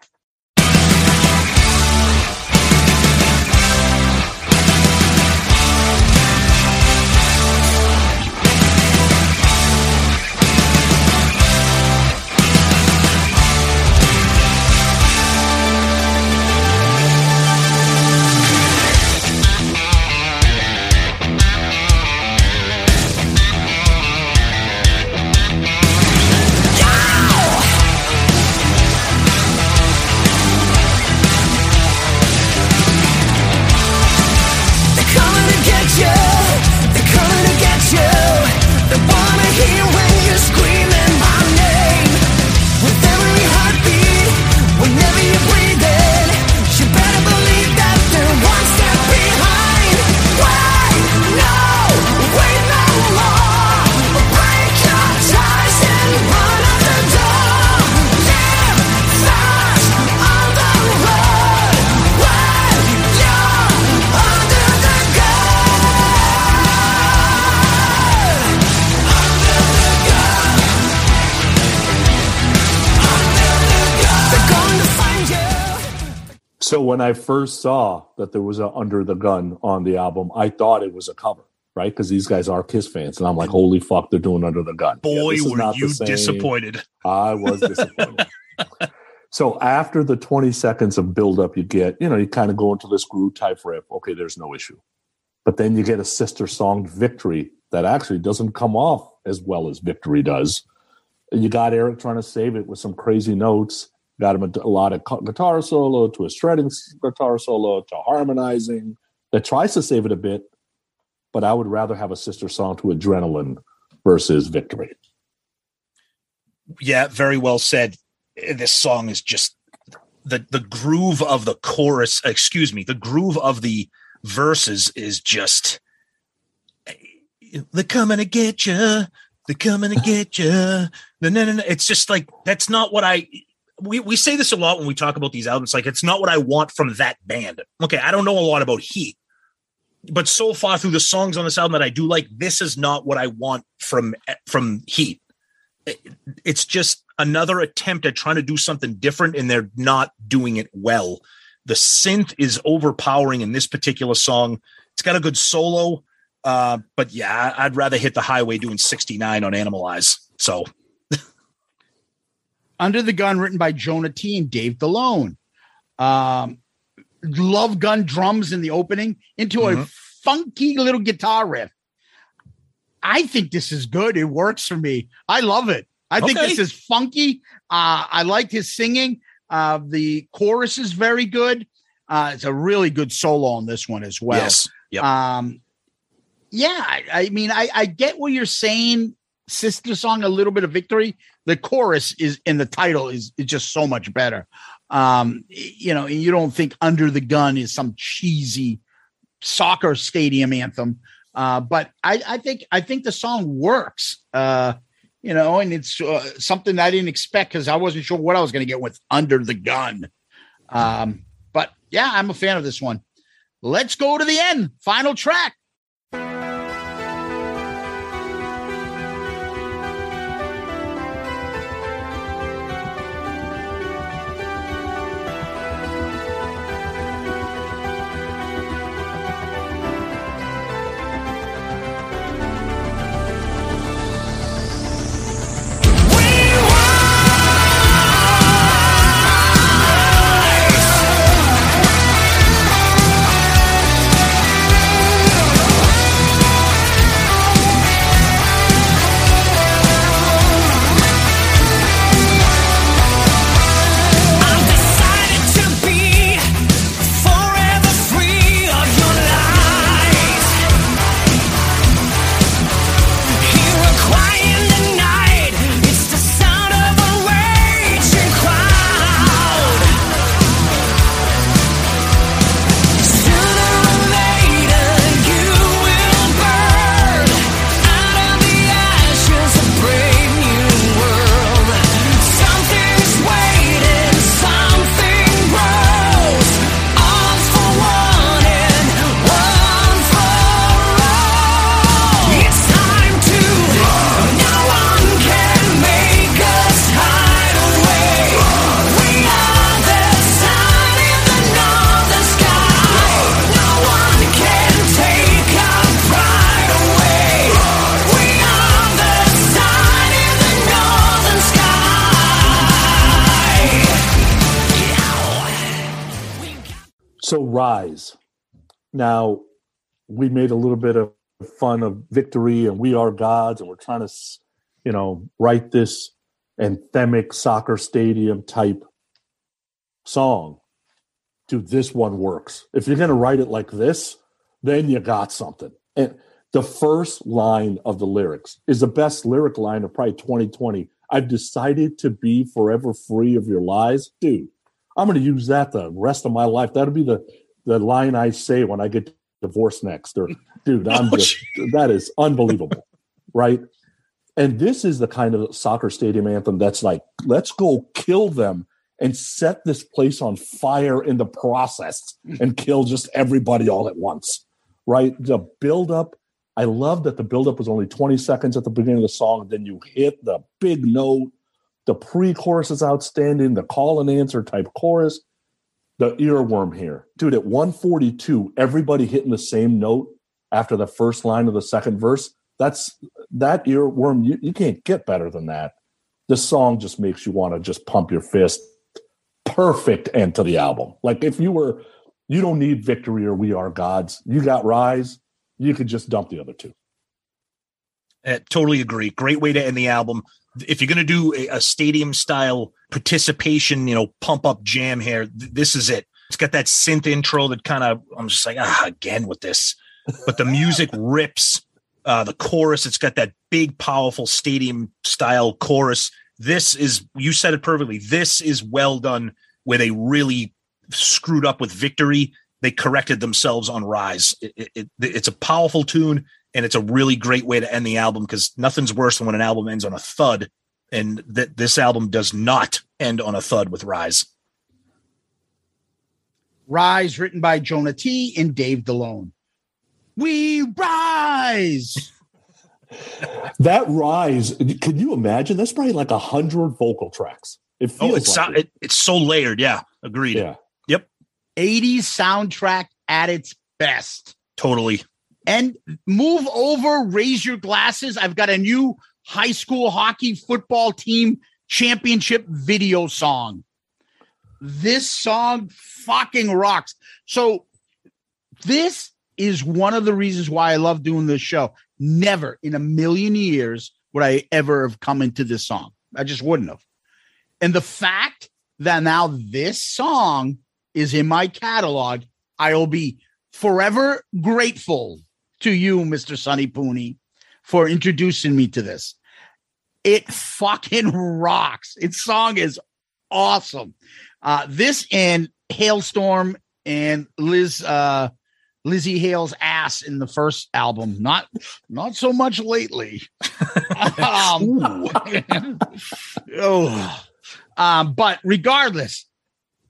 So when I first saw that there was a Under the Gun on the album, I thought it was a cover, right? Because these guys are Kiss fans, and I'm like, holy fuck, they're doing Under the Gun. Boy, is were not you disappointed. I was disappointed. so after the 20 seconds of buildup you get, you know, you kind of go into this groove type riff. Okay, there's no issue. But then you get a sister song, Victory, that actually doesn't come off as well as Victory does. You got Erik trying to save it with some crazy notes. Got him a, a lot of guitar solo to a shredding guitar solo to harmonizing that tries to save it a bit. But I would rather have a sister song to Adrenaline versus Victory. Yeah, very well said. This song is just the the groove of the chorus, excuse me, the groove of the verses is just they're coming to get you. They're coming to get you. No, no, no, no. It's just like that's not what I. We we say this a lot when we talk about these albums. Like it's not what I want from that band. Okay, I don't know a lot about H.E.A.T, but so far through the songs on this album that I do like, this is not what I want from from H.E.A.T. It- It's just another attempt at trying to do something different, and they're not doing it well. The synth is overpowering in this particular song. It's got a good solo, uh, but yeah, I'd rather hit the highway doing 69 on Animalize. So Under the Gun, written by Jona Tee and Dave Dalone. Um, love gun drums in the opening into a Mhm. funky little guitar riff. I think this is good. It works for me. I love it. I think this is funky. Uh, I like his singing. Uh, the chorus is very good. Uh, it's a really good solo on this one as well. yes. Yep. Um, yeah, I, I mean, I, I get what you're saying. Sister song, a little bit of victory. The chorus is in the title is, is just so much better. Um, you know, you don't think Under the Gun is some cheesy soccer stadium anthem. Uh, but I, I think I think the song works. Uh, you know, and it's uh, something I didn't expect because I wasn't sure what I was going to get with Under the Gun. Um, but yeah, I'm a fan of this one. Let's go to the end. Final track. We made a little bit of fun of victory and we are gods, and we're trying to, you know, write this anthemic soccer stadium type song. Dude, this one works. If you're going to write it like this, then you got something. And the first line of the lyrics is the best lyric line of probably 2020. I've decided to be forever free of your lies. Dude, I'm going to use that the rest of my life. That'll be the the line I say when I get divorced next. Or, dude, I'm just that is unbelievable, right? And this is the kind of soccer stadium anthem that's like, let's go kill them and set this place on fire in the process and kill just everybody all at once, right? The build up i love that the build up was only 20 seconds at the beginning of the song. Then you hit the big note. The pre chorus is outstanding. The call and answer type chorus the earworm here. Dude, at 142, everybody hitting the same note after the first line of the second verse. That's that earworm. You, you can't get better than that. This song just makes you want to just pump your fist. Perfect end to the album. Like if you were, you don't need victory or we are gods. You got rise. You could just dump the other two. Uh, totally agree. Great way to end the album. If you're going to do a, a stadium style participation, you know, pump up jam here, th- this is it. It's got that synth intro that kind of, I'm just like, ah, again with this. But the music rips. Uh, the chorus, it's got that big, powerful stadium style chorus. This is, you said it perfectly. This is well done where they really screwed up with victory. They corrected themselves on Rise. It, it, it- it's a powerful tune and it's a really great way to end the album because nothing's worse than when an album ends on a thud, and that this album does not end on a thud with Rise. Rise, written by Jona Tee. and Dave Dalone. We rise. That rise, can you imagine? That's probably like a hundred vocal tracks. It oh, feels Oh, it's like so, it. it, it's so layered. Yeah, agreed. yeah. yep 80s soundtrack at its best. Totally. And move over, raise your glasses. I've got a new high school hockey football team championship video song. this song fucking rocks. So this is one of the reasons why I love doing this show. Never in a million years would I ever have come into this song. I just wouldn't have. And the fact that now this song is in my catalog, I will be forever grateful to you, Mr. Sonny Pooney, for introducing me to this. It fucking rocks. Its song is awesome. Uh, this and Halestorm and Liz uh, Lzzy Hale's ass in the first album. Not not so much lately. um, oh. um, but regardless,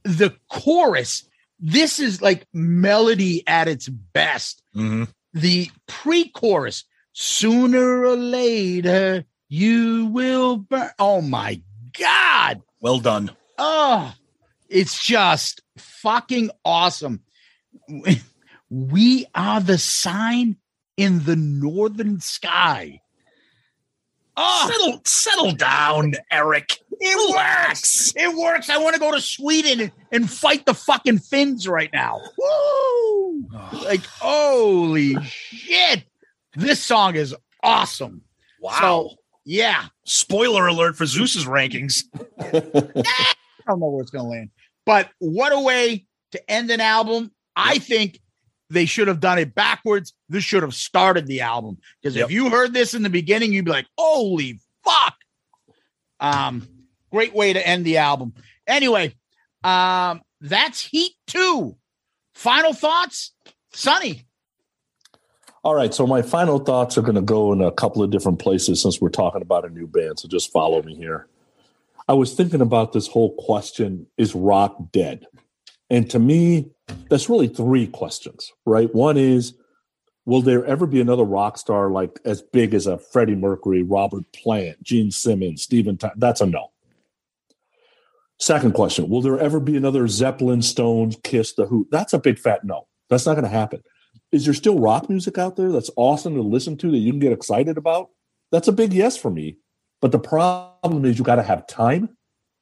the chorus, this is like melody at its best. Mhm. The pre-chorus, sooner or later, you will burn. Oh my god. Well done. Oh, it's just fucking awesome. We are the sign in the northern sky. Oh, Settle, settle down, Erik. it works. It works. I want to go to Sweden and, fight the fucking Finns right now. Woo! Like, holy shit. This song is awesome. Wow. So, yeah. Spoiler alert for Zeus's rankings. I don't know where it's going to land. But what a way to end an album. I think they should have done it backwards. This should have started the album. Because Yep. if you heard this in the beginning, you'd be like, holy fuck. Um, great way to end the album. Anyway, um, that's H.E.A.T 2. Final thoughts? Sonny. All right, so my final thoughts are going to go in a couple of different places since we're talking about a new band. So just follow me here. I was thinking about this whole question is rock dead? And to me, that's really three questions, right? One is will there ever be another rock star like as big as a Freddie Mercury, Robert Plant, Gene Simmons, Stephen Ty- That's a no. Second question, will there ever be another Zeppelin, Stones, Kiss, The Who? That's a big fat no. That's not going to happen is there still rock music out there that's awesome to listen to that you can get excited about? That's a big yes for me. But the problem is you got to have time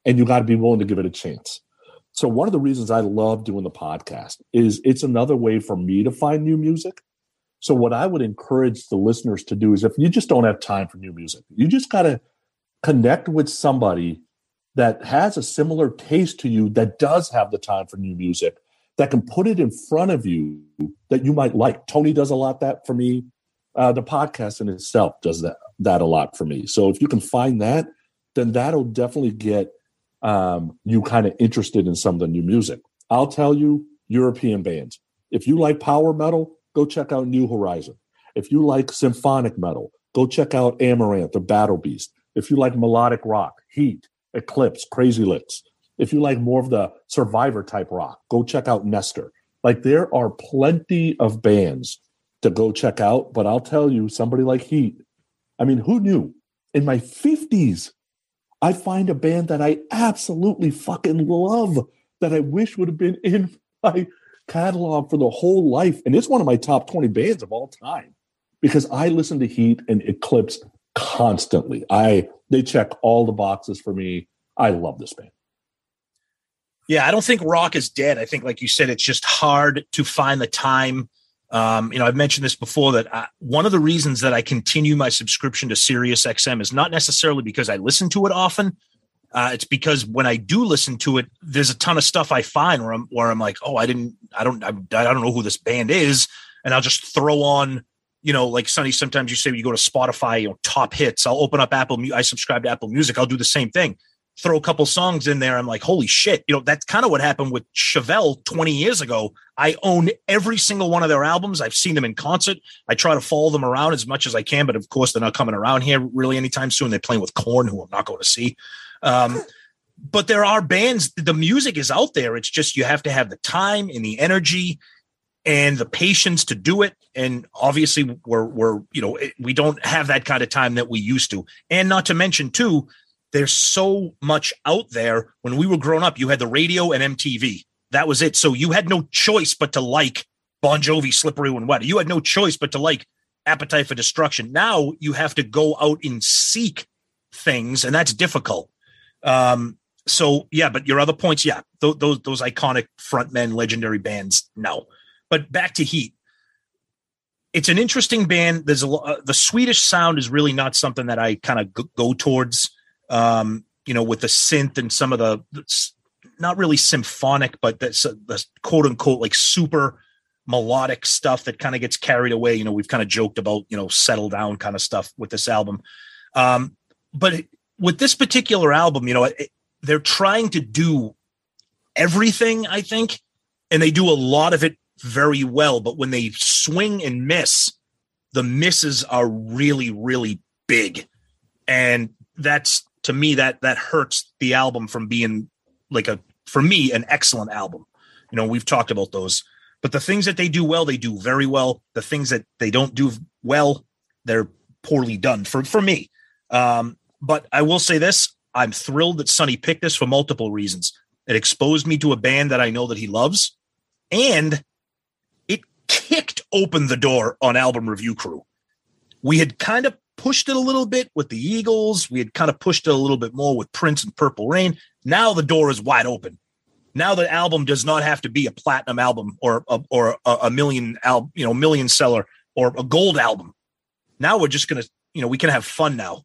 and you got to be willing to give it a chance. So one of the reasons I love doing the podcast is it's another way for me to find new music. So what I would encourage the listeners to do is if you just don't have time for new music, you just got to connect with somebody that has a similar taste to you that does have the time for new music that can put it in front of you that you might like. Tony does a lot that for me. Uh, the podcast in itself does that that a lot for me. So if you can find that, then that'll definitely get um, you kind of interested in some of the new music. I'll tell you, European bands. If you like power metal, go check out New Horizon. If you like symphonic metal, go check out Amaranthe or Battle Beast. If you like melodic rock, H.E.A.T, Eclipse, Crazy Lixx. If you like more of the survivor type rock, go check out Nestor. Like there are plenty of bands to go check out, but I'll tell you, somebody like H.E.A.T, I mean, who knew? In my 50s, I find a band that I absolutely fucking love that I wish would have been in my catalog for the whole life. And it's one of my top 20 bands of all time because I listen to H.E.A.T and Eclipse constantly. I they check all the boxes for me. I love this band. Yeah, I don't think rock is dead. I think, like you said, it's just hard to find the time. Um, you know, I've mentioned this before that I, one of the reasons that I continue my subscription to Sirius XM is not necessarily because I listen to it often. Uh, it's because when I do listen to it, there's a ton of stuff I find where I'm where I'm like, oh, I didn't, I don't, I, I don't know who this band is, and I'll just throw on, you know, like Sonny. Sometimes you say you go to Spotify, you know, top hits. I'll open up Apple. I subscribe to Apple Music. I'll do the same thing throw a couple songs in there. I'm like, holy shit. You know, that's kind of what happened with Chevelle 20 years ago. I own every single one of their albums. I've seen them in concert. I try to follow them around as much as I can, but of course, they're not coming around here really anytime soon. They're playing with Korn, who I'm not going to see. Um, but there are bands, the music is out there. It's just you have to have the time and the energy and the patience to do it. And obviously, we're, we're, you know, we don't have that kind of time that we used to. And not to mention, too, there's so much out there. When we were growing up, you had the radio and MTV. That was it. So you had no choice but to like Bon Jovi, Slippery When Wet. You had no choice but to like Appetite for Destruction. Now you have to go out and seek things, and that's difficult. Um, so yeah, but your other points, yeah, those those, those iconic frontmen, legendary bands, no. But back to H.E.A.T. It's an interesting band. There's a uh, the Swedish sound is really not something that I kind of go, go towards. Um, you know, with the synth and some of the not really symphonic, but that's the quote unquote like super melodic stuff that kind of gets carried away. You know, we've kind of joked about you know settle down kind of stuff with this album. Um, but with this particular album, you know, it, they're trying to do everything, I think, and they do a lot of it very well. But when they swing and miss, the misses are really, really big. And that's to me that that hurts the album from being like a for me an excellent album. You know, we've talked about those. But the things that they do well, they do very well. The things that they don't do well, they're poorly done for for me. Um, but I will say this: I'm thrilled that Sonny picked this for multiple reasons. It exposed me to a band that I know that he loves, and it kicked open the door on Album Review Crew. We had kind of pushed it a little bit with the Eagles. We had kind of pushed it a little bit more with Prince and Purple Rain. Now the door is wide open. Now the album does not have to be a platinum album or a, or a, a million al- you know million seller or a gold album. Now we're just gonna you know we can have fun now.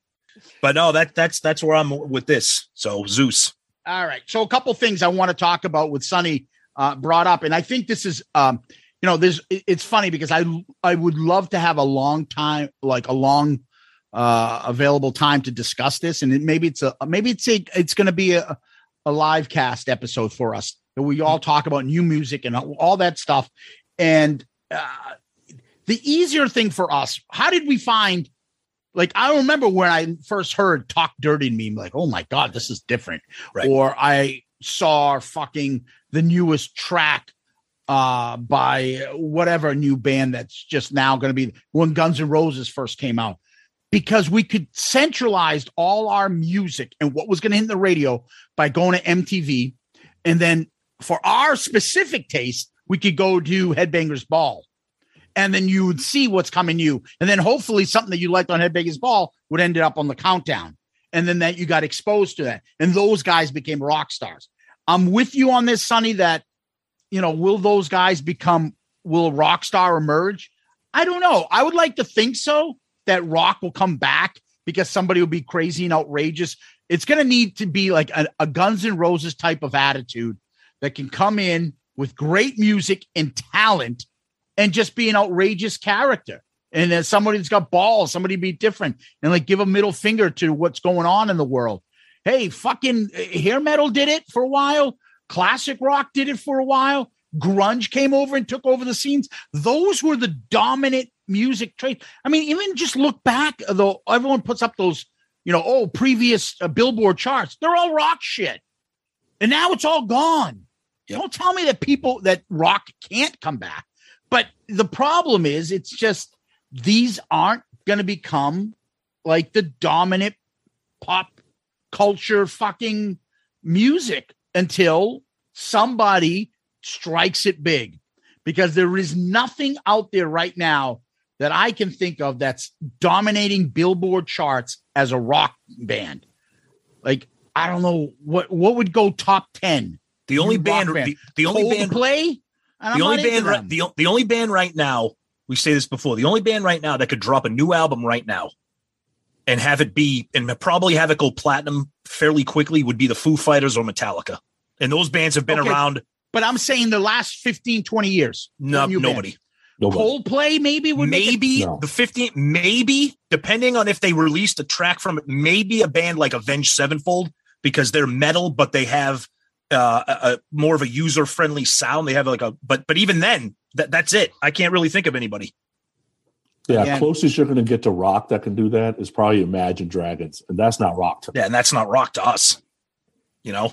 But no, that that's that's where I'm with this. So Zeus. All right. So a couple things I want to talk about with Sonny uh, brought up, and I think this is, um, you know, this it- It's funny because I I would love to have a long time, like a long uh, available time to discuss this, and it, maybe it's a maybe it's a it's going to be a a live cast episode for us that we all talk about new music and all that stuff, and uh, the easier thing for us. How did we find? Like I remember when I first heard "Talk Dirty" to me, I'm like, oh my god, this is different Right. or I saw fucking the newest track uh by whatever new band that's just now going to be when Guns N' Roses first came out because we could centralized all our music and what was going to hit the radio by going to MTV and then for our specific taste we could go to Headbangers Ball. And then you would see what's coming you and then hopefully something that you liked on Headbangers Ball would end up on the countdown. And then that you got exposed to that. And those guys became rock stars. I'm with you on this sonny that you know will those guys become will a rock star emerge? I don't know. I would like to think so that rock will come back because somebody will be crazy and outrageous it's going to need to be like a, a guns N' roses type of attitude that can come in with great music and talent and just be an outrageous character and then somebody that's got balls, somebody be different and like give a middle finger to what's going on in the world. Hey, fucking uh, hair metal did it for a while. Classic rock did it for a while. Grunge came over and took over the scenes. Those were the dominant music traits. I mean, even just look back, though, everyone puts up those, you know, oh, previous uh, Billboard charts. They're all rock shit. And now it's all gone. Don't tell me that people that rock can't come back. But the problem is, it's just these aren't going to become like the dominant pop culture fucking music until somebody strikes it big because there is nothing out there right now that I can think of that's dominating Billboard charts as a rock band. Like I don't know what what would go top 10. The only band, band. the, the only band, play. the only band, right, the, the only band right now. We say this before. The only band right now that could drop a new album right now and have it be and probably have it go platinum fairly quickly would be the Foo Fighters or Metallica. And those bands have been Okay. around. But I'm saying the last 15, 20 years. No, nobody. Nobody. Coldplay maybe would make it- maybe No. the 15 maybe depending on if they released a track from it maybe a band like avenged sevenfold because they're metal but they have uh, a, a more of a user friendly sound they have like a but but even then that, that's it i can't really think of anybody Yeah, Again- closest you're going to get to rock that can do that is probably Imagine Dragons, and that's not rock to me. yeah and that's not rock to us you know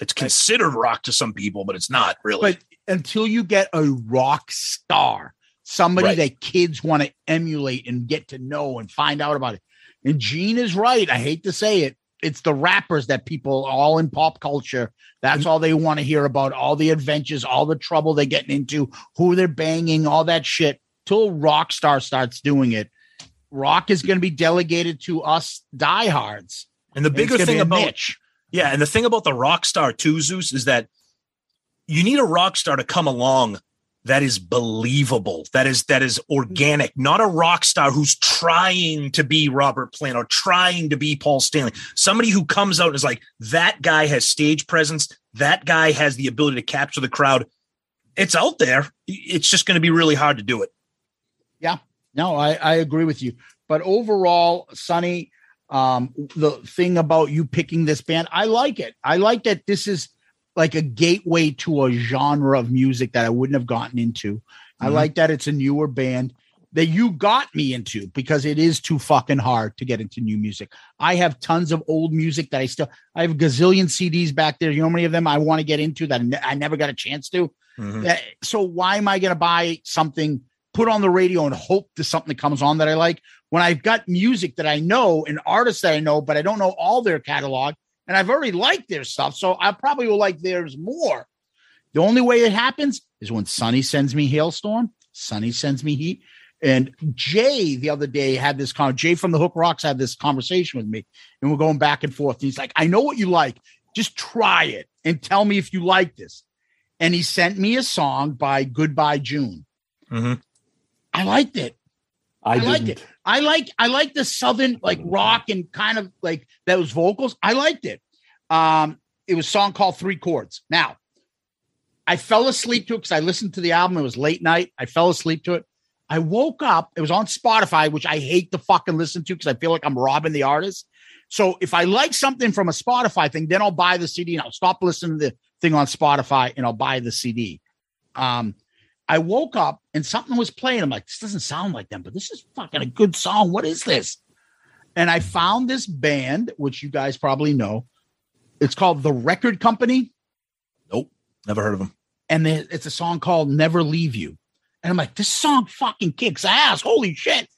it's considered rock to some people but it's not really But until you get a rock star, somebody Right. that kids want to emulate and get to know and find out about it. And Gene is right. I hate to say it. It's the rappers that people all in pop culture. That's all they want to hear about. All the adventures, all the trouble they're getting into, who they're banging, all that shit. Till rock star starts doing it, rock is going to be delegated to us diehards. and the And bigger gonna thing about niche. Yeah, and the thing about the rock star too, Zeus, is that you need a rock star to come along that is believable, that is that is organic, not a rock star who's trying to be Robert Plant or trying to be Paul Stanley. Somebody who comes out and is like, that guy has stage presence, that guy has the ability to capture the crowd. It's out there. It's just going to be really hard to do it. Yeah. No, I, I agree with you. But overall, Sonny, um, the thing about you picking this band, I like it. I like that this is like a gateway to a genre of music that I wouldn't have gotten into. I Mhm. like that it's a newer band that you got me into because it is too fucking hard to get into new music. I have tons of old music that I still I have a gazillion CDs back there. You know how many of them I want to get into that I never got a chance to? Mhm. Uh, so why am I going to buy something, put on the radio, and hope there's something that comes on that I like when I've got music that I know and artists that I know, but I don't know all their catalog, and I've already liked their stuff, so I probably will like theirs more. The only way it happens is when Sonny sends me Halestorm, Sonny sends me Heat. And Jay the other day had this con. Jay from the Hook Rocks had this conversation with me, and we're going back and forth. And he's like, "I know what you like. Just try it and tell me if you like this." And he sent me a song by Goodbye June. Mhm. I liked it. I, I liked it. I like I like the southern like rock and kind of like those vocals. I liked it. Um, it was a song called Three Chords. Now, I fell asleep to it because I listened to the album. It was late night. I fell asleep to it. I woke up. It was on Spotify, which I hate to fucking listen to because I feel like I'm robbing the artist. So if I like something from a Spotify thing, then I'll buy the CD and I'll stop listening to the thing on Spotify and I'll buy the CD. Um, I woke up and something was playing. I'm like, this doesn't sound like them, but this is fucking a good song. What is this? And I found this band, which you guys probably know. It's called The Record Company, Nope, Never heard of them. and it's a song called Never Leave You. And I'm like, this song fucking kicks ass. Holy shit.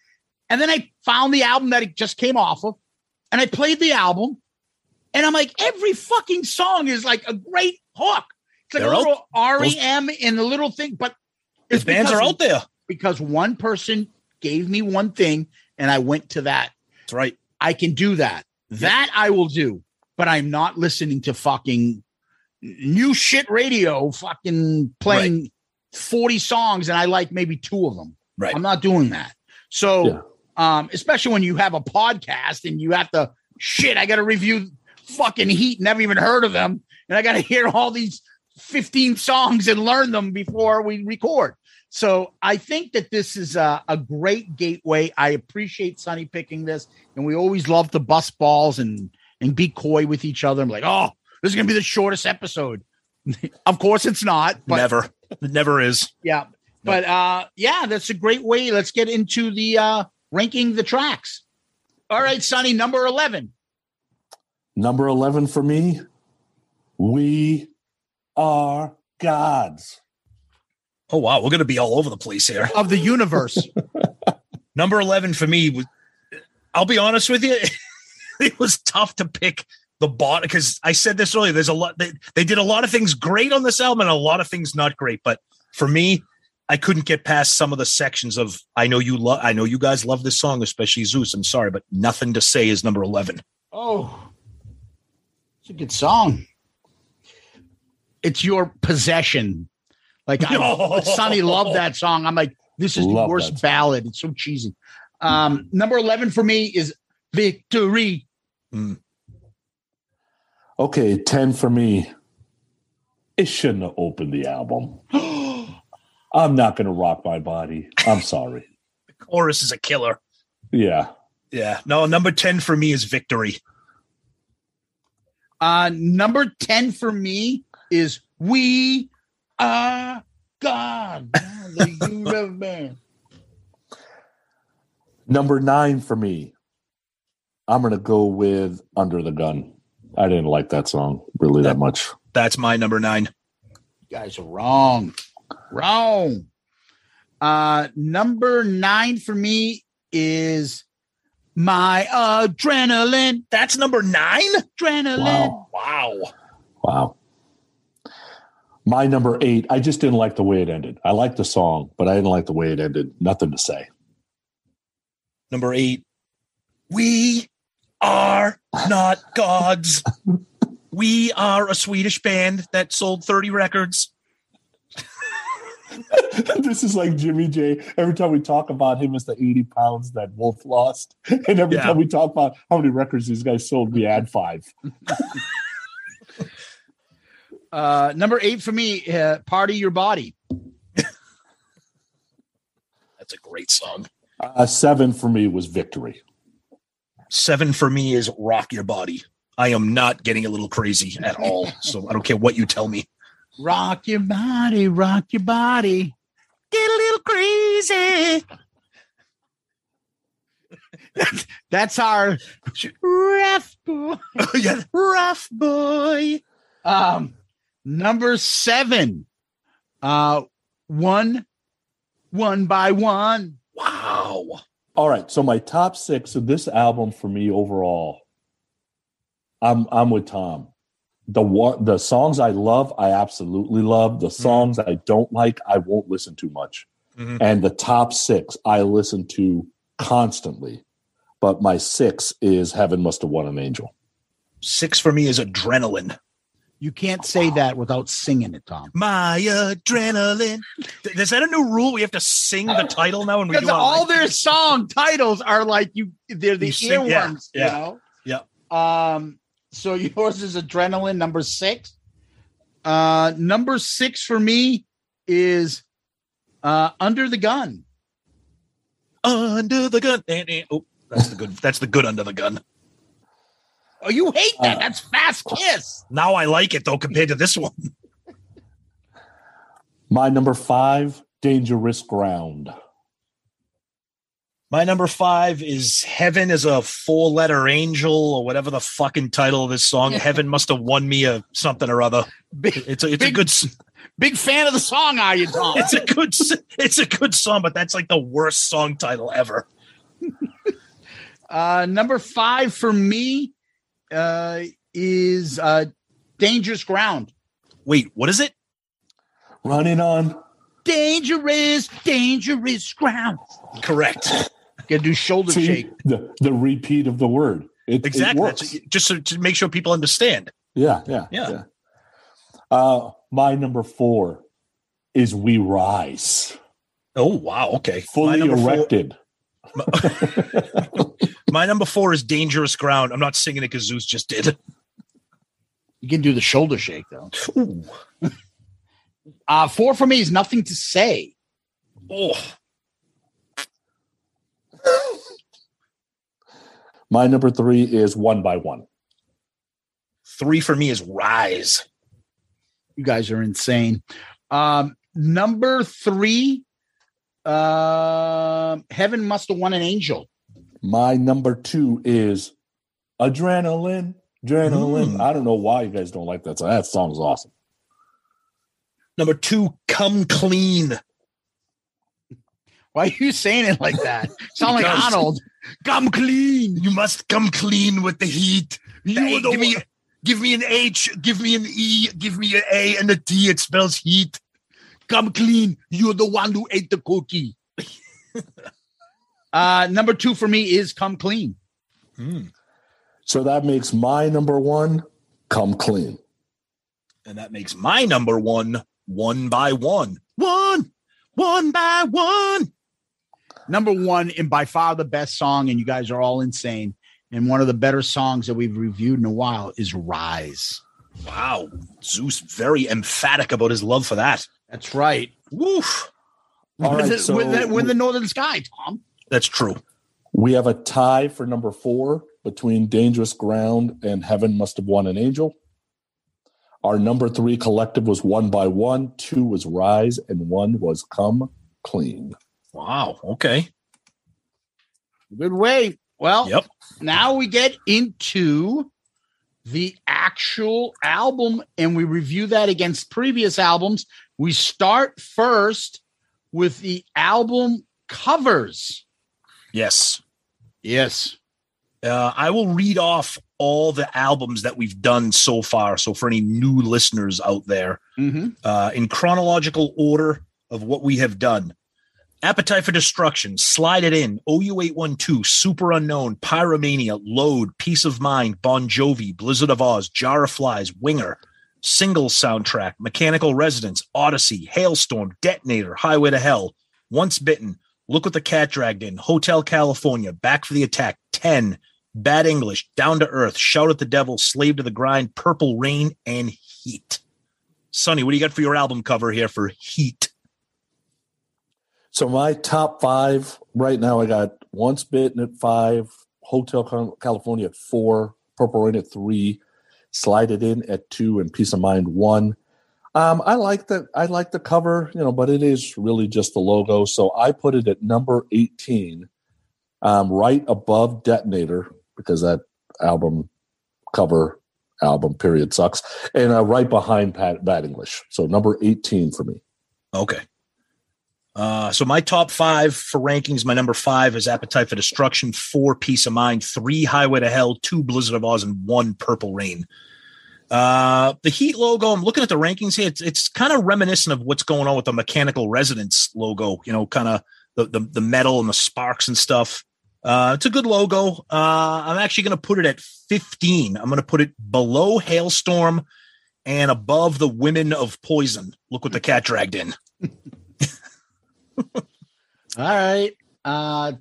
And then I found the album that it just came off of, and I played the album. And I'm like, every fucking song is like a great hook. It's like They're a little REM in the little thing, but His bands are because- out there. because one person gave me one thing and I went to that. That's right. I can do that. That I will do, but I'm not listening to fucking new shit radio, fucking playing 40 songs and I like maybe two of them. Right. I'm not doing that. So, Yeah. um, especially when you have a podcast and you have to shit, I got to review fucking Heat, never even heard of them, and I got to hear all these 15 songs and learn them before we record. So I think that this is a, a great gateway. I appreciate Sonny picking this, and we always love to bust balls and and be coy with each other. I'm like, oh, this is gonna be the shortest episode. of course, it's not. But Never. It never is. yeah, but uh, yeah, that's a great way. Let's get into the uh, ranking the tracks. All right, Sonny, number eleven. Number 11 for me, We Are Gods. Oh wow, we're gonna be all over the place here. of the universe. Number 11 for me was, I'll be honest with you, it was tough to pick the bot because I said this earlier. There's a lot, they, they did a lot of things great on this album and a lot of things not great. But for me, I couldn't get past some of the sections of I know you love, I know you guys love this song, especially Zeus. I'm sorry, but nothing to say is number 11. oh, it's a good song. It's your possession. Like I, No. Sonny loved that song. I'm like, this is Love the worst ballad. It's so cheesy. Um, number eleven for me is Victory. Okay, 10 for me. It shouldn't have opened the album. I'm not going to rock my body. I'm sorry. The chorus is a killer. Yeah. Yeah. No, number 10 for me is Victory. Uh, number 10 for me is We Are God. the universe. Number nine for me. I'm going to go with Under the Gun. I didn't like that song really that much. That's my number nine. You guys are wrong. Wrong. Uh, number nine for me is my adrenaline. That's number nine? Adrenaline. Wow. Wow. Wow. My number eight, I just didn't like the way it ended. I liked the song, but I didn't like the way it ended. Nothing to say. Number eight. We are not gods. We are a Swedish band that sold 30 records. this is like Jimmy Jay Every time we talk about him as the 80 pounds that Wolf lost, and every Yeah. time we talk about how many records these guys sold, we add five. Uh, number eight for me, uh, "Party Your Body." That's a great song. Uh, seven for me was Victory. Seven for me is Rock Your Body. I am not getting a little crazy at all. So I don't care what you tell me. Rock your body, rock your body. Get a little crazy. That's our rough boy. yeah, rough boy. Um, number seven, uh, one, one by one. Wow. All right, so my top six of this album for me overall, I'm I'm with Tom. The one the songs I love, I absolutely love. The songs I don't like, I won't listen to much. Mhm. And the top six I listen to constantly. But my six is Heaven Must Have Won an Angel. Six for me is adrenaline. You can't say that without singing it, Tom. My adrenaline. Th- Is that a new rule? We have to sing the title now when we Because do our all their song titles are like you, they're the You sing- earworms. yeah, You know. yeah. Um. So yours is adrenaline number six. Uh, number six for me is uh under the gun. under the gun. Eh, eh. Oh, that's the good. That's the good under the gun. Oh, you hate that? Uh, That's fast kiss. Now I like it though compared to this one. My number five, Dangerous Ground. My number five is Heaven is a four letter angel or whatever the fucking title of this song. Heaven must have won me a something or other. Big, It's a it's a good big fan of the song, are you, Tom? it's a good it's a good song, but that's like the worst song title ever. Uh, number five for me uh, is uh, Dangerous Ground. Wait, what is it? Running on. Dangerous, dangerous ground. Correct. Gotta do shoulder See, shake. the, the repeat of the word. It, it Exactly. works. That's- just so, to make sure people understand. Yeah, yeah, Yeah. Uh, my number four is We Rise, Oh wow. Okay. fully number four- erected. my number four is Dangerous Ground. I'm not singing it because Zeus just did. You can do the shoulder shake though. Ooh. Uh, four for me is nothing to say. Oh. My number three is One by One. Three for me is Rise. You guys are insane. Um, number three, um, Heaven must have won an angel. My number two is Adrenaline. Adrenaline. Mm. I don't know why you guys don't like that song. That song is awesome. Number two, Come Clean. Why are you saying it like that? Sound like Arnold. Come clean. You must come clean with the heat. You Hey, were the give me give me an H, give me an E, give me an A and a T. It spells heat. come clean. You're the one who ate the cookie. uh, number two for me is come clean. So that makes my number one Come Clean. And that makes my number one one by one. One, one by one. Number one, and by far the best song, and you guys are all insane. And one of the better songs that we've reviewed in a while is Rise. Wow. Zeus very emphatic about his love for that. That's right. Woof. All with, right, the, so with, the, with the Northern Sky, Tom. That's true. we have a tie for number four between Dangerous Ground and Heaven Must Have Won an Angel. Our number three collective was One by One, two was Rise, and one was Come Clean. Wow. Okay. Good way. Well, Yep. now we get into the actual album and we review that against previous albums. We start first with the album covers. Yes. Yes. Uh, I will read off all the albums that we've done so far. So for any new listeners out there, Mm-hmm. uh, in chronological order of what we have done. Appetite for Destruction, Slide It In, OU812, Superunknown, Pyromania, Load, Piece of Mind, Bon Jovi, Blizzard of Ozz, Jar of Flies, Winger, Single Soundtrack, Mechanical Resonance, Odyssey, Halestorm, Detonator, Highway to Hell, Once Bitten, Look What the Cat Dragged In, Hotel California, Back for the Attack, 10, Bad English, Down to Earth, Shout at the Devil, Slave to the Grind, Purple Rain, and Heat. Sonny, what do you got for your album cover here for Heat? So my top five right now, I got Once Bitten at five, Hotel California at four, Purple Rain at three, Slide It In at two, and Piece of Mind one. Um, I like the I like the cover, you know, but it is really just the logo. So I put it at number eighteen, um, right above Detonator because that album cover album period sucks, and uh, right behind Pat, Bad English. So number eighteen for me. Okay. Uh, so my top five for rankings, my number five is Appetite for Destruction, four Piece of Mind, three Highway to Hell, two Blizzard of Ozz, and one Purple Rain. Uh, the Heat logo, I'm looking at the rankings here. It's, it's kind of reminiscent of what's going on with the Mechanical Resonance logo, you know, kind of the, the, the metal and the sparks and stuff. Uh, it's a good logo. Uh, I'm actually going to put it at 15. I'm going to put it below Halestorm and above the Women of Poison. Look what the cat dragged in. All right. Uh,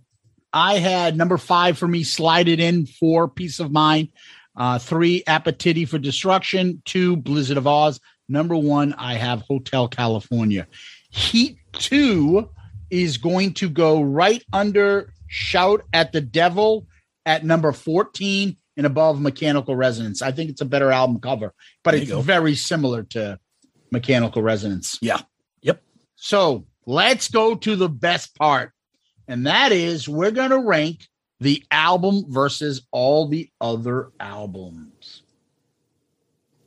I had number five for me, slide it in, for piece of mind, uh, three, appetite for destruction, two, Blizzard of Ozz. Number one, I have Hotel California. Heat two is going to go right under Shout at the Devil at number 14 and above Mechanical Resonance. I think it's a better album cover, but There it's very similar to Mechanical Resonance. Yeah. Yep. So let's go to the best part. And that is we're going to rank the album versus all the other albums.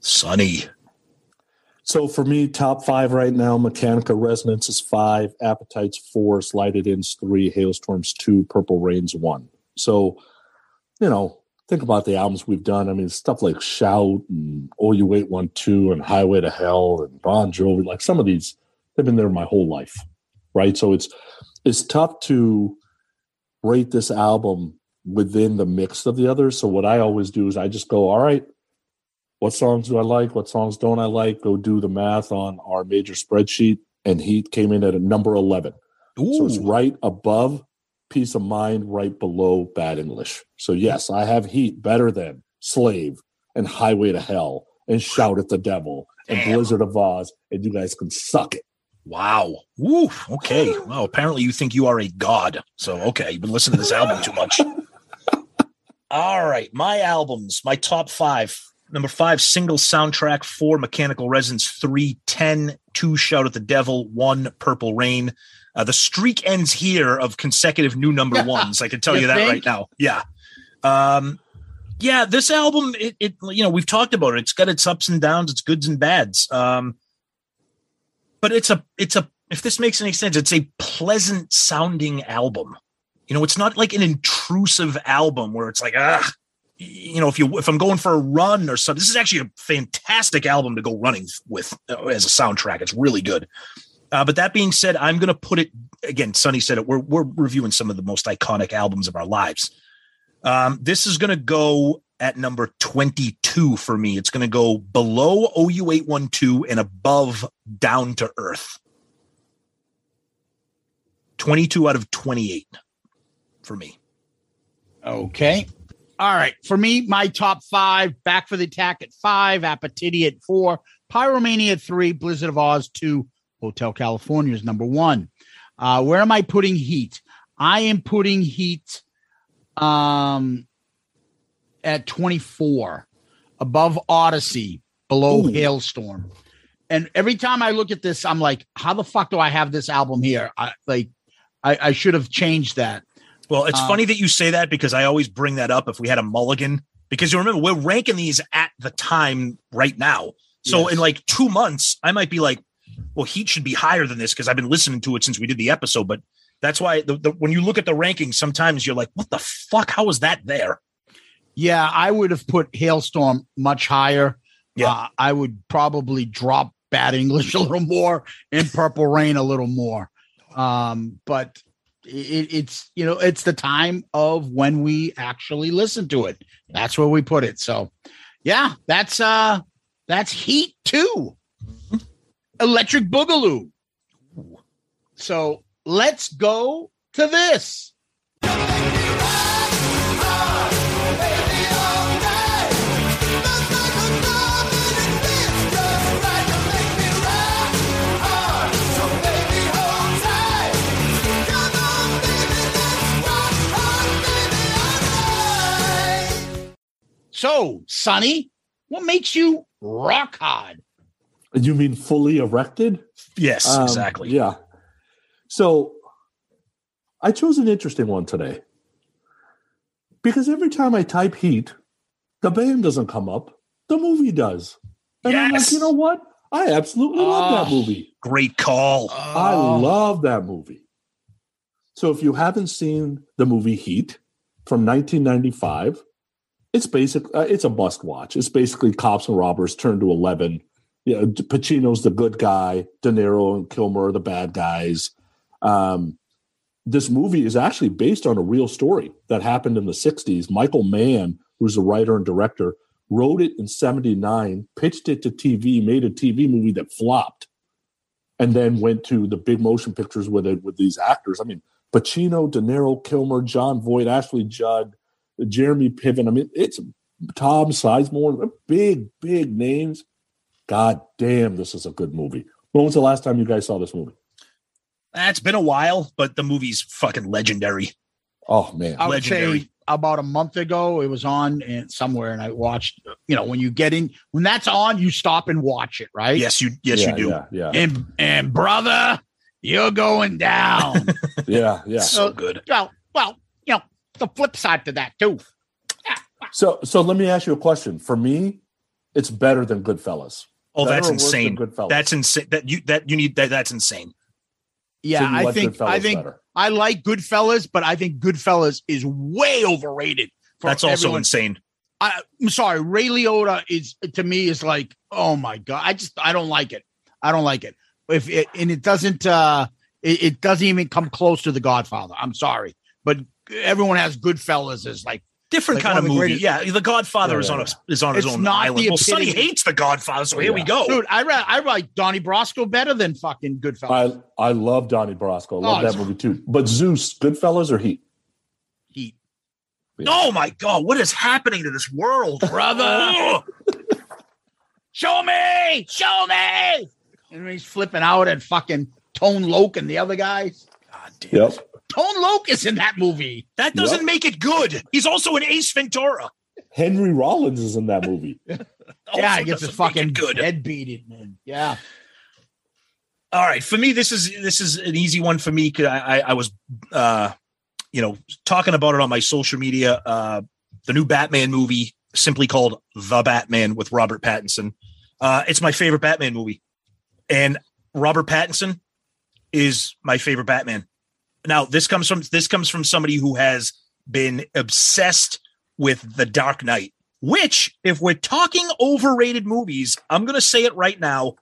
Sonny. So for me, top five right now, Mechanical Resonance is five, Appetites four, Slide It In's three, Halestorms two, Purple Rains one. So, you know, think about the albums we've done. I mean, stuff like Shout and Oh You Wait One Two and Highway to Hell and Bon Jovi. Like some of these, they've been there my whole life, right? So it's it's tough to rate this album within the mix of the others. So what I always do is I just go, all right, what songs do I like? What songs don't I like? Go do the math on our major spreadsheet. And Heat came in at a number 11. So it's right above Piece of Mind, right below Bad English. So, yes, I have Heat better than Slave and Highway to Hell and Shout at the Devil and Damn. Blizzard of Ozz. And you guys can suck it. Wow. Woo. Okay. Well, apparently you think you are a god. So, okay. You've been listening to this album too much. All right. My albums, my top five. Number five, single soundtrack, four, Mechanical Resonance, three, 10, two, Shout at the Devil, one, Purple Rain. Uh, the streak ends here of consecutive new number ones. I can tell You you that think? right now. Yeah. Um, yeah, this album, it, it, you know, we've talked about it. It's got its ups and downs, its goods and bads. Um, but it's a it's a if this makes any sense it's a pleasant sounding album. You know it's not like an intrusive album where it's like ah you know if you if i'm going for a run or something this is actually a fantastic album to go running with uh, as a soundtrack. It's really good. Uh, but that being said i'm going to put it again sonny said it we're, we're reviewing some of the most iconic albums of our lives. Um, this is going to go at number 22 for me. It's going to go below OU812 and above Down to Earth. 22 out of 28 for me. Okay. All right. For me, my top five Back for the Attack at five, Appetiti at four, Pyromania at three, Blizzard of Ozz two, Hotel California is number one. Uh, where am I putting Heat? I am putting Heat um, at 24, above Odyssey, below Ooh. Halestorm. And every time I look at this, I'm like, how the fuck do I have this album here? I like, I, I should have changed that. Well, it's Um, funny that you say that because I always bring that up if we had a mulligan. Because you remember, we're ranking these at the time right now. So Yes. in like two months, I might be like, well, Heat should be higher than this because I've been listening to it since we did the episode. But that's why the, the, when you look at the rankings, sometimes you're like, what the fuck? How is that there? Yeah, I would have put Halestorm much higher. Yeah. Uh, I would probably drop Bad English a little more and Purple Rain a little more. Um, but it, it's you know it's the time of when we actually listen to it. That's where we put it. So yeah, that's uh that's Heat 2. Electric Boogaloo. So let's go to this. So, Sonny, what makes you rock hard? You mean fully erected? Yes, Um, exactly. Yeah. So I chose an interesting one today because every time I type heat, the band doesn't come up, the movie does. And I'm like, Yes. you know what? I absolutely love that Oh. movie. Great call. I Oh. love that movie. So if you haven't seen the movie Heat from 1995, it's basic. Uh, it's a must watch. It's basically cops and robbers turned to eleven. Yeah, Pacino's the good guy. De Niro and Kilmer are the bad guys. Um, this movie is actually based on a real story that happened in the 60s. Michael Mann, who's a writer and director, wrote it in 79, pitched it to TV, made a TV movie that flopped, and then went to the big motion pictures with it with these actors. I mean, Pacino, De Niro, Kilmer, Jon Voight, Ashley Judd, Jeremy Piven. I mean, it's Tom Sizemore, big, big names. God damn, this is a good movie. When was the last time you guys saw this movie? It's been a while, but the movie's fucking legendary. Oh man, I would Legendary. say about a month ago, it was on and somewhere, and I watched. You know, when you get in, when that's on, you stop and watch it, right? Yes, you yes yeah, you do. Yeah, yeah, And and brother, you're going down. yeah, yeah. So good. well, well, you know, the flip side to that too. So, so let me ask you a question. For me, it's better than Goodfellas. Oh, Better that's or worse than insane. Goodfellas? That's insane. That you that you need that that's insane. Yeah, So I like think I Goodfellas think better. I like Goodfellas, but I think Goodfellas is way overrated. for That's also everyone. insane. I, I'm sorry, Ray Liotta is to me is like, oh my god, I just I don't like it. I don't like it. If it and it doesn't, uh it, it doesn't even come close to The Godfather. I'm sorry, but everyone has Goodfellas as like Different Like kind of of movie. greatest- Yeah, The Godfather Yeah, is on a, is on his own not island. Well, Sonny hates The Godfather, so here we go. dude. I ra- I like Donnie Brasco better than fucking Goodfellas. I I love Donnie Brasco. I love Oh, that movie too. But Zeus, Goodfellas or Heat? Heat. Oh my god, what is happening to this world, Brother. Show me, show me. And he's flipping out at fucking Tone Loc and the other guys. God damn. Yep. Tone Loc is in that movie. That doesn't Yep. make it good. He's also an Ace Ventura. Henry Rollins is in that movie. Yeah, he gets his doesn't fucking it good. head beaten, man. Yeah. All right, for me, this is this is an easy one for me. 'cause I, I, I was, uh, you know, talking about it on my social media. Uh, the new Batman movie, simply called The Batman with Robert Pattinson. Uh, it's my favorite Batman movie, and Robert Pattinson is my favorite Batman. Now, this comes from this comes from somebody who has been obsessed with The Dark Knight. Which, if we're talking overrated movies, I'm going to say it right now.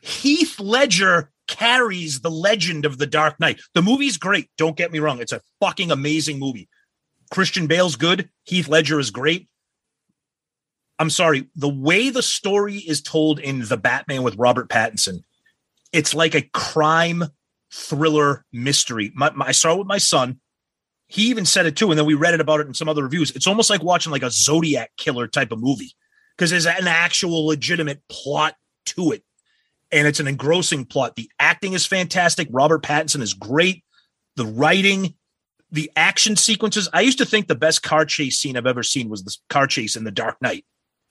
Heath Ledger carries the legend of the Dark Knight. The movie's great. Don't get me wrong. It's a fucking amazing movie. Christian Bale's good. Heath Ledger is great. I'm sorry. The way the story is told in The Batman with Robert Pattinson, it's like a crime thriller mystery. My, my, I saw it with my son. He even said it too. And then we read it about it in some other reviews. It's almost like watching like a Zodiac killer type of movie because there's an actual legitimate plot to it and it's an engrossing plot. The acting is fantastic. Robert Pattinson is great. The writing, the action sequences. I used to think the best car chase scene I've ever seen was the car chase in The Dark Knight.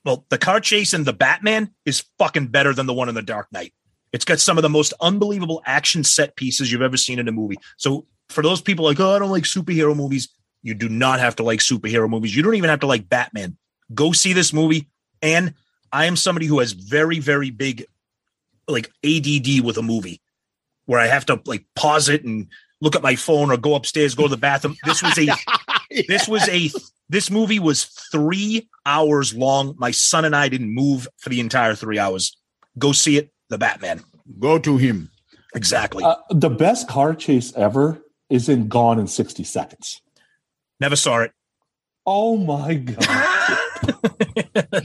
Well, the car chase in The Batman is fucking better than the one in The Dark Knight. It's got some of the most unbelievable action set pieces you've ever seen in a movie. So for those people like, oh, I don't like superhero movies, you do not have to like superhero movies. You don't even have to like Batman. Go see this movie. And I am somebody who has very, very big like ADD with a movie where I have to like pause it and look at my phone or go upstairs, go to the bathroom. This was a this was a this movie was three hours long. My son and I didn't move for the entire three hours. Go see it, the Batman. Go to him. Exactly. Uh, the best car chase ever is in Gone in 60 Seconds. Never saw it. Oh my God.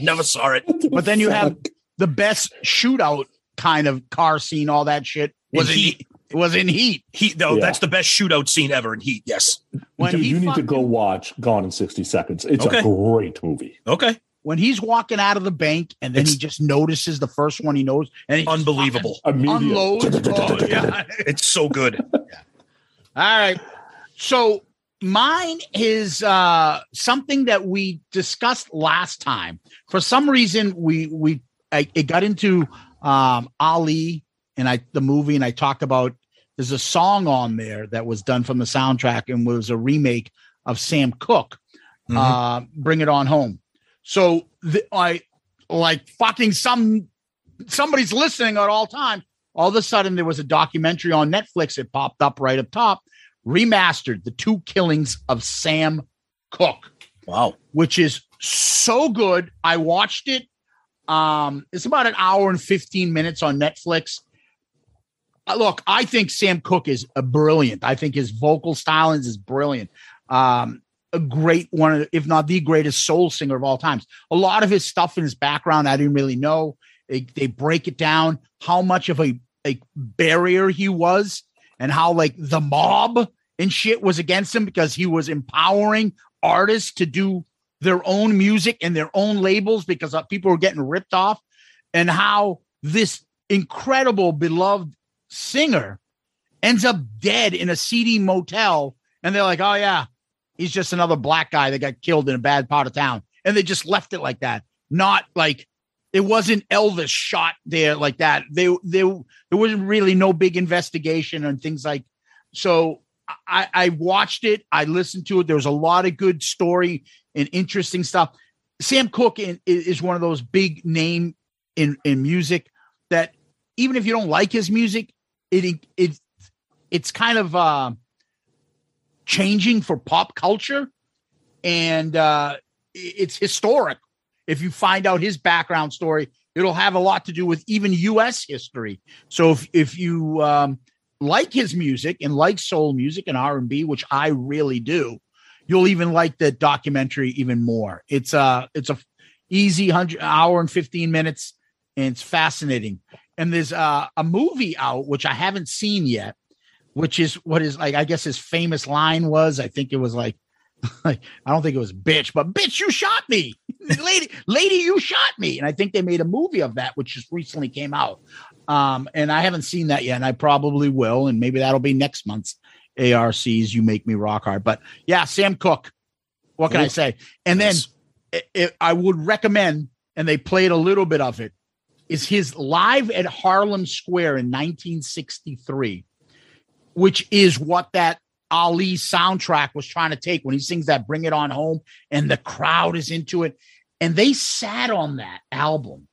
Never saw it. But then you have the best shootout kind of car scene, all that shit was In in Heat. heat. Was in heat. Heat. No, Yeah. that's the best shootout scene ever in Heat. Yes. When Dude, he you need to go watch Gone in 60 Seconds. It's Okay. a great movie. Okay. When he's walking out of the bank and then It's- he just notices the first one he knows and he Unbelievable. unloads. Oh, yeah. It's so good. All right. So mine is uh something that we discussed last time. For some reason, we we I, it got into um Ali and I the movie, and I talked about there's a song on there that was done from the soundtrack and was a remake of Sam Cooke. Mhm. Uh, bring it on home. So the, I like fucking some somebody's listening at all time. All of a sudden, there was a documentary on Netflix. It popped up right up top, remastered the two killings of Sam Cooke. Wow. which is so good. I watched it. Um, it's about an hour and 15 minutes on Netflix. Uh, look, I think Sam Cooke is a brilliant. I think his vocal stylings is brilliant. Um, a great one, if not the greatest soul singer of all times. A lot of his stuff in his background, I didn't really know. They, they break it down how much of a, a barrier he was and how like the mob and shit was against him because he was empowering artists to do their own music and their own labels because uh, people were getting ripped off and how this incredible beloved singer ends up dead in a seedy motel and they're like oh yeah he's just another black guy that got killed in a bad part of town and they just left it like that not like it wasn't elvis shot there like that they they there wasn't really no big investigation and things like so I, I watched it. I listened to it. There was a lot of good story and interesting stuff. Sam Cooke in, is one of those big name in in music that even if you don't like his music, it it it's kind of uh, changing for pop culture, and uh, it's historic. If you find out his background story, it'll have a lot to do with even U.S. history. So if if you um, like his music and like soul music and R&B, which I really do, you'll even like the documentary even more. It's a it's a easy 100 hour and 15 minutes and it's fascinating. And there's uh, a movie out which I haven't seen yet, which is what is like I guess his famous line was, I think it was like like I don't think it was bitch, but bitch you shot me. lady lady you shot me. And I think they made a movie of that which just recently came out. Um, and I haven't seen that yet, and I probably will, and maybe that'll be next month's ARCs. You make me rock hard, but yeah, Sam Cooke. What can I say? And then Nice. i i I would recommend, and they played a little bit of it, is his live at Harlem Square in 1963, which is what that Ali soundtrack was trying to take when he sings that "Bring It On Home" and the crowd is into it, and they sat on that album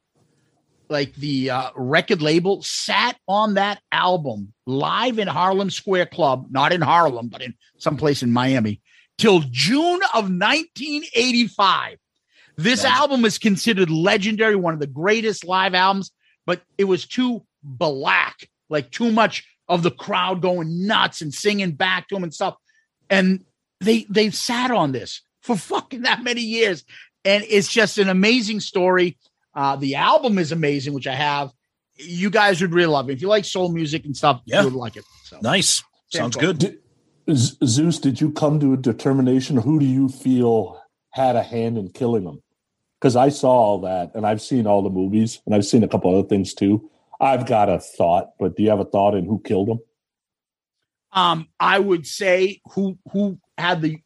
like the uh, record label sat on that album live in Harlem Square Club, not in Harlem, but in someplace in Miami, till June of 1985. This Nice. album is considered legendary, one of the greatest live albums, but it was too black, like too much of the crowd going nuts and singing back to him and stuff. And they they've sat on this for fucking that many years. And it's just an amazing story. Uh, the album is amazing, which I have. You guys would really love it. If you like soul music and stuff, Yeah. you would like it. So Nice. Sam Sounds Cooke. good. Z- Zeus, did you come to a determination? Who do you feel had a hand in killing him? Because I saw all that and I've seen all the movies and I've seen a couple other things too. I've got a thought, but do you have a thought in who killed him? um, I would say who who had the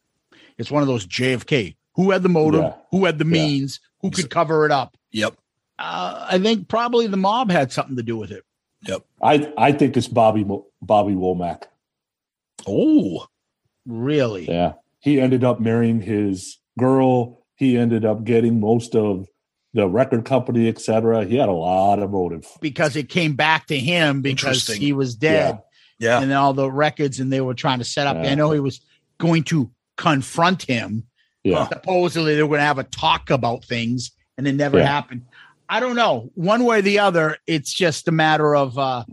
it's one of those JFK. Who had the motive? Yeah. Who had the Yeah. means? Who could cover it up? Yep. Uh, I think probably the mob had something to do with it. Yep. I I think it's Bobby Bobby Womack. Oh, Really? Yeah, he ended up marrying his girl. He ended up getting most of the record company, etc. He had a lot of motive. Because it came back to him because he was dead. yeah. and then all the records and they were trying to set up Yeah. i know he was going to confront him Yeah, supposedly they were going to have a talk about things and it never Yeah. happened i don't know one way or the other it's just a matter of uh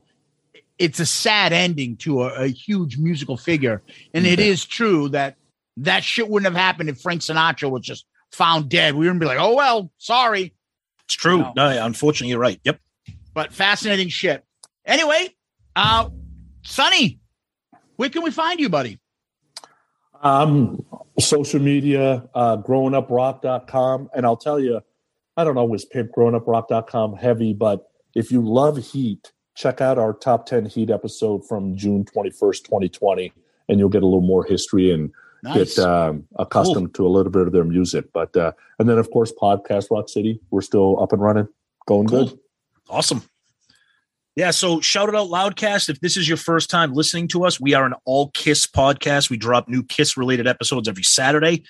it's a sad ending to a, a huge musical figure. And it is true that that shit wouldn't have happened if Frank Sinatra was just found dead. We wouldn't be like, oh well, sorry. It's true. No. No, unfortunately, you're right. Yep. But fascinating shit. Anyway, uh Sonny, where can we find you, buddy? Um, social media, uh, growinguprock.com. And I'll tell you, I don't always pimp growinguprock.com heavy, but if you love Heat, check out our top 10 Heat episode from June 21st, 2020, and you'll get a little more history and Nice. get um, accustomed to a little bit of their music. But, uh, and then, of course, Podcast Rock City. We're still up and running, going Cool. good. Awesome. Yeah, so shout it out loudcast. If this is your first time listening to us, we are an all Kiss podcast. We drop new Kiss related episodes every Saturday,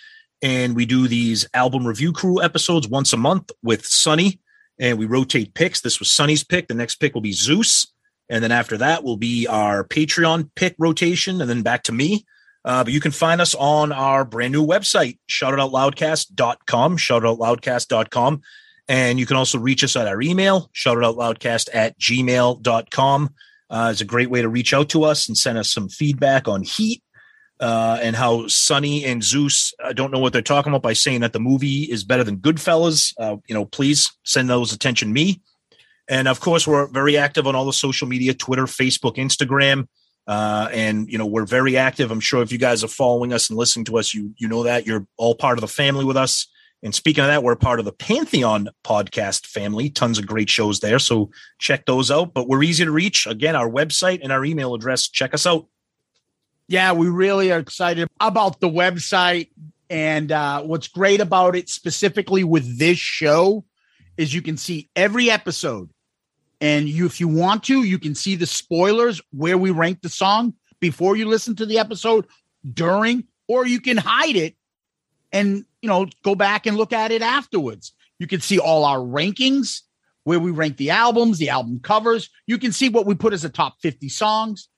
and we do these album review crew episodes once a month with Sonny, and we rotate picks. This was Sonny's pick. The next pick will be Zeus, and then after that will be our Patreon pick rotation, and then back to me. Uh, but you can find us on our brand new website, shoutitoutloudcast.com, shoutitoutloudcast.com. And you can also reach us at our email, shoutitoutloudcast at gmail.com. Uh, it's a great way to reach out to us and send us some feedback on Heat uh, and how Sonny and Zeus uh, don't know what they're talking about by saying that the movie is better than Goodfellas. Uh, you know, please send those attention me. And of course, we're very active on all the social media Twitter, Facebook, Instagram. Uh, and you know we're very active. I'm sure if you guys are following us and listening to us, you you know that you're all part of the family with us. And speaking of that, we're part of the Pantheon podcast family. Tons of great shows there. So check those out. But we're easy to reach. Again, our website and our email address. Check us out. Yeah, we really are excited about the website. And uh, what's great about it, specifically with this show, is you can see every episode. And you, if you want to, you can see the spoilers where we rank the song before you listen to the episode, during, or you can hide it and you know go back and look at it afterwards. You can see all our rankings, where we rank the albums, the album covers. You can see what we put as the top 50 songs,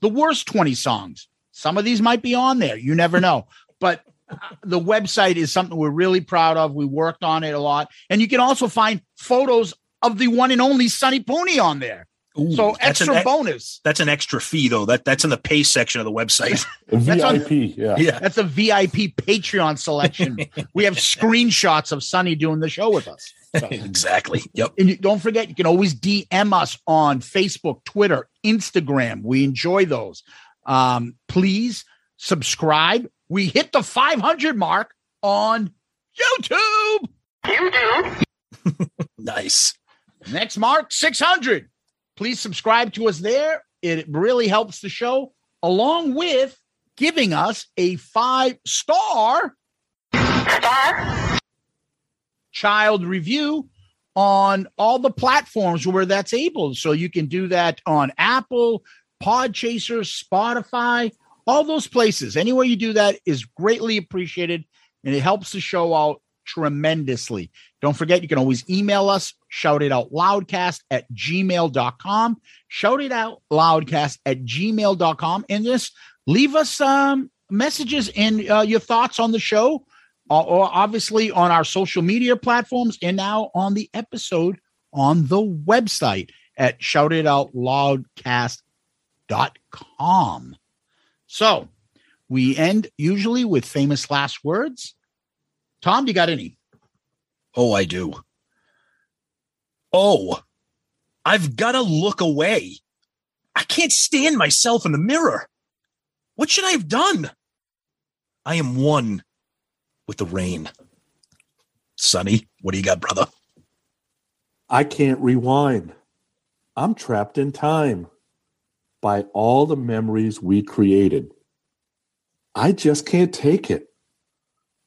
the worst 20 songs. Some of these might be on there. You never know. But uh, the website is something we're really proud of. We worked on it a lot. And you can also find photos of the one and only Sonny Pooney on there. Ooh, So that's extra an, bonus. that's an extra fee though. That that's in the pay section of the website. That's on- VIP, yeah. yeah. That's a VIP Patreon selection. we have screenshots of Sonny doing the show with us. So- exactly. Yep. And you, don't forget, you can always DM us on Facebook, Twitter, Instagram. We enjoy those. Um, please subscribe. We hit the 500 mark on YouTube. YouTube. Nice. Next mark, 600. Please subscribe to us there. It really helps the show, along with giving us a five star child review on all the platforms where that's able. So you can do that on Apple, Podchaser, Spotify, all those places. Anywhere you do that is greatly appreciated and it helps the show out tremendously. Don't forget, you can always email us, shout it out loudcast at gmail.com. Shout it out loudcast at gmail.com. And just leave us um, messages and uh, your thoughts on the show, uh, or obviously on our social media platforms, and now on the episode on the website at shoutitoutloudcast.com. So we end usually with famous last words. Tom, do you got any? Oh, I do. Oh, I've got to look away. I can't stand myself in the mirror. What should I have done? I am one with the rain. Sonny, what do you got, brother? I can't rewind. I'm trapped in time by all the memories we created. I just can't take it.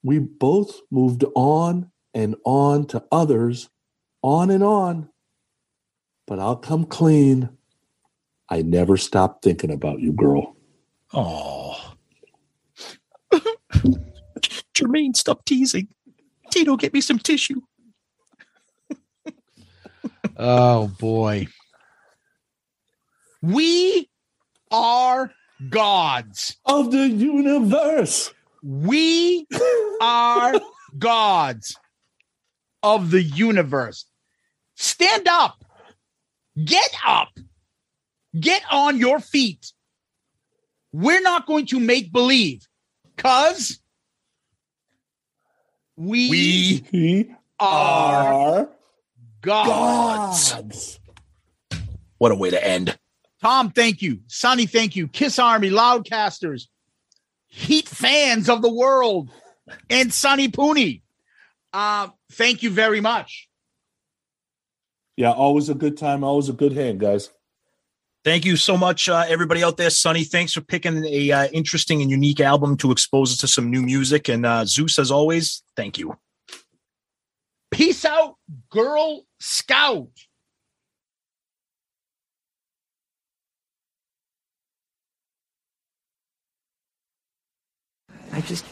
We both moved on and on to others, on and on. But I'll come clean. I never stopped thinking about you, girl. Oh. Jermaine, stop teasing. Tito, get me some tissue. Oh boy. We are gods. Of the universe. We are gods of the universe. Stand up. Get up. Get on your feet. We're not going to make believe because we, We are are gods. gods. What a way to end. Tom, thank you. Sonny, thank you. Kiss Army, Loudcasters, H.E.A.T fans of the world, and Sonny Pooney. Uh, thank you very much. Yeah, always a good time, always a good hand, guys. Thank you so much, uh, everybody out there. Sonny, thanks for picking a uh, interesting and unique album to expose us to some new music. And uh, Zeus, as always, thank you. Peace out, Girl Scout. I just.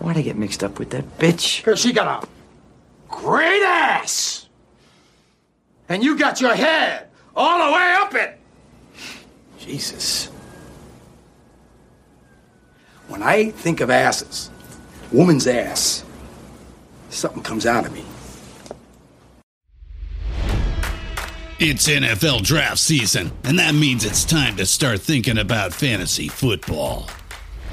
Why'd I get mixed up with that bitch? Because she got a great ass. And you got your head all the way up it. Jesus. When I think of asses, woman's ass, something comes out of me. It's NFL draft season, and that means it's time to start thinking about fantasy football.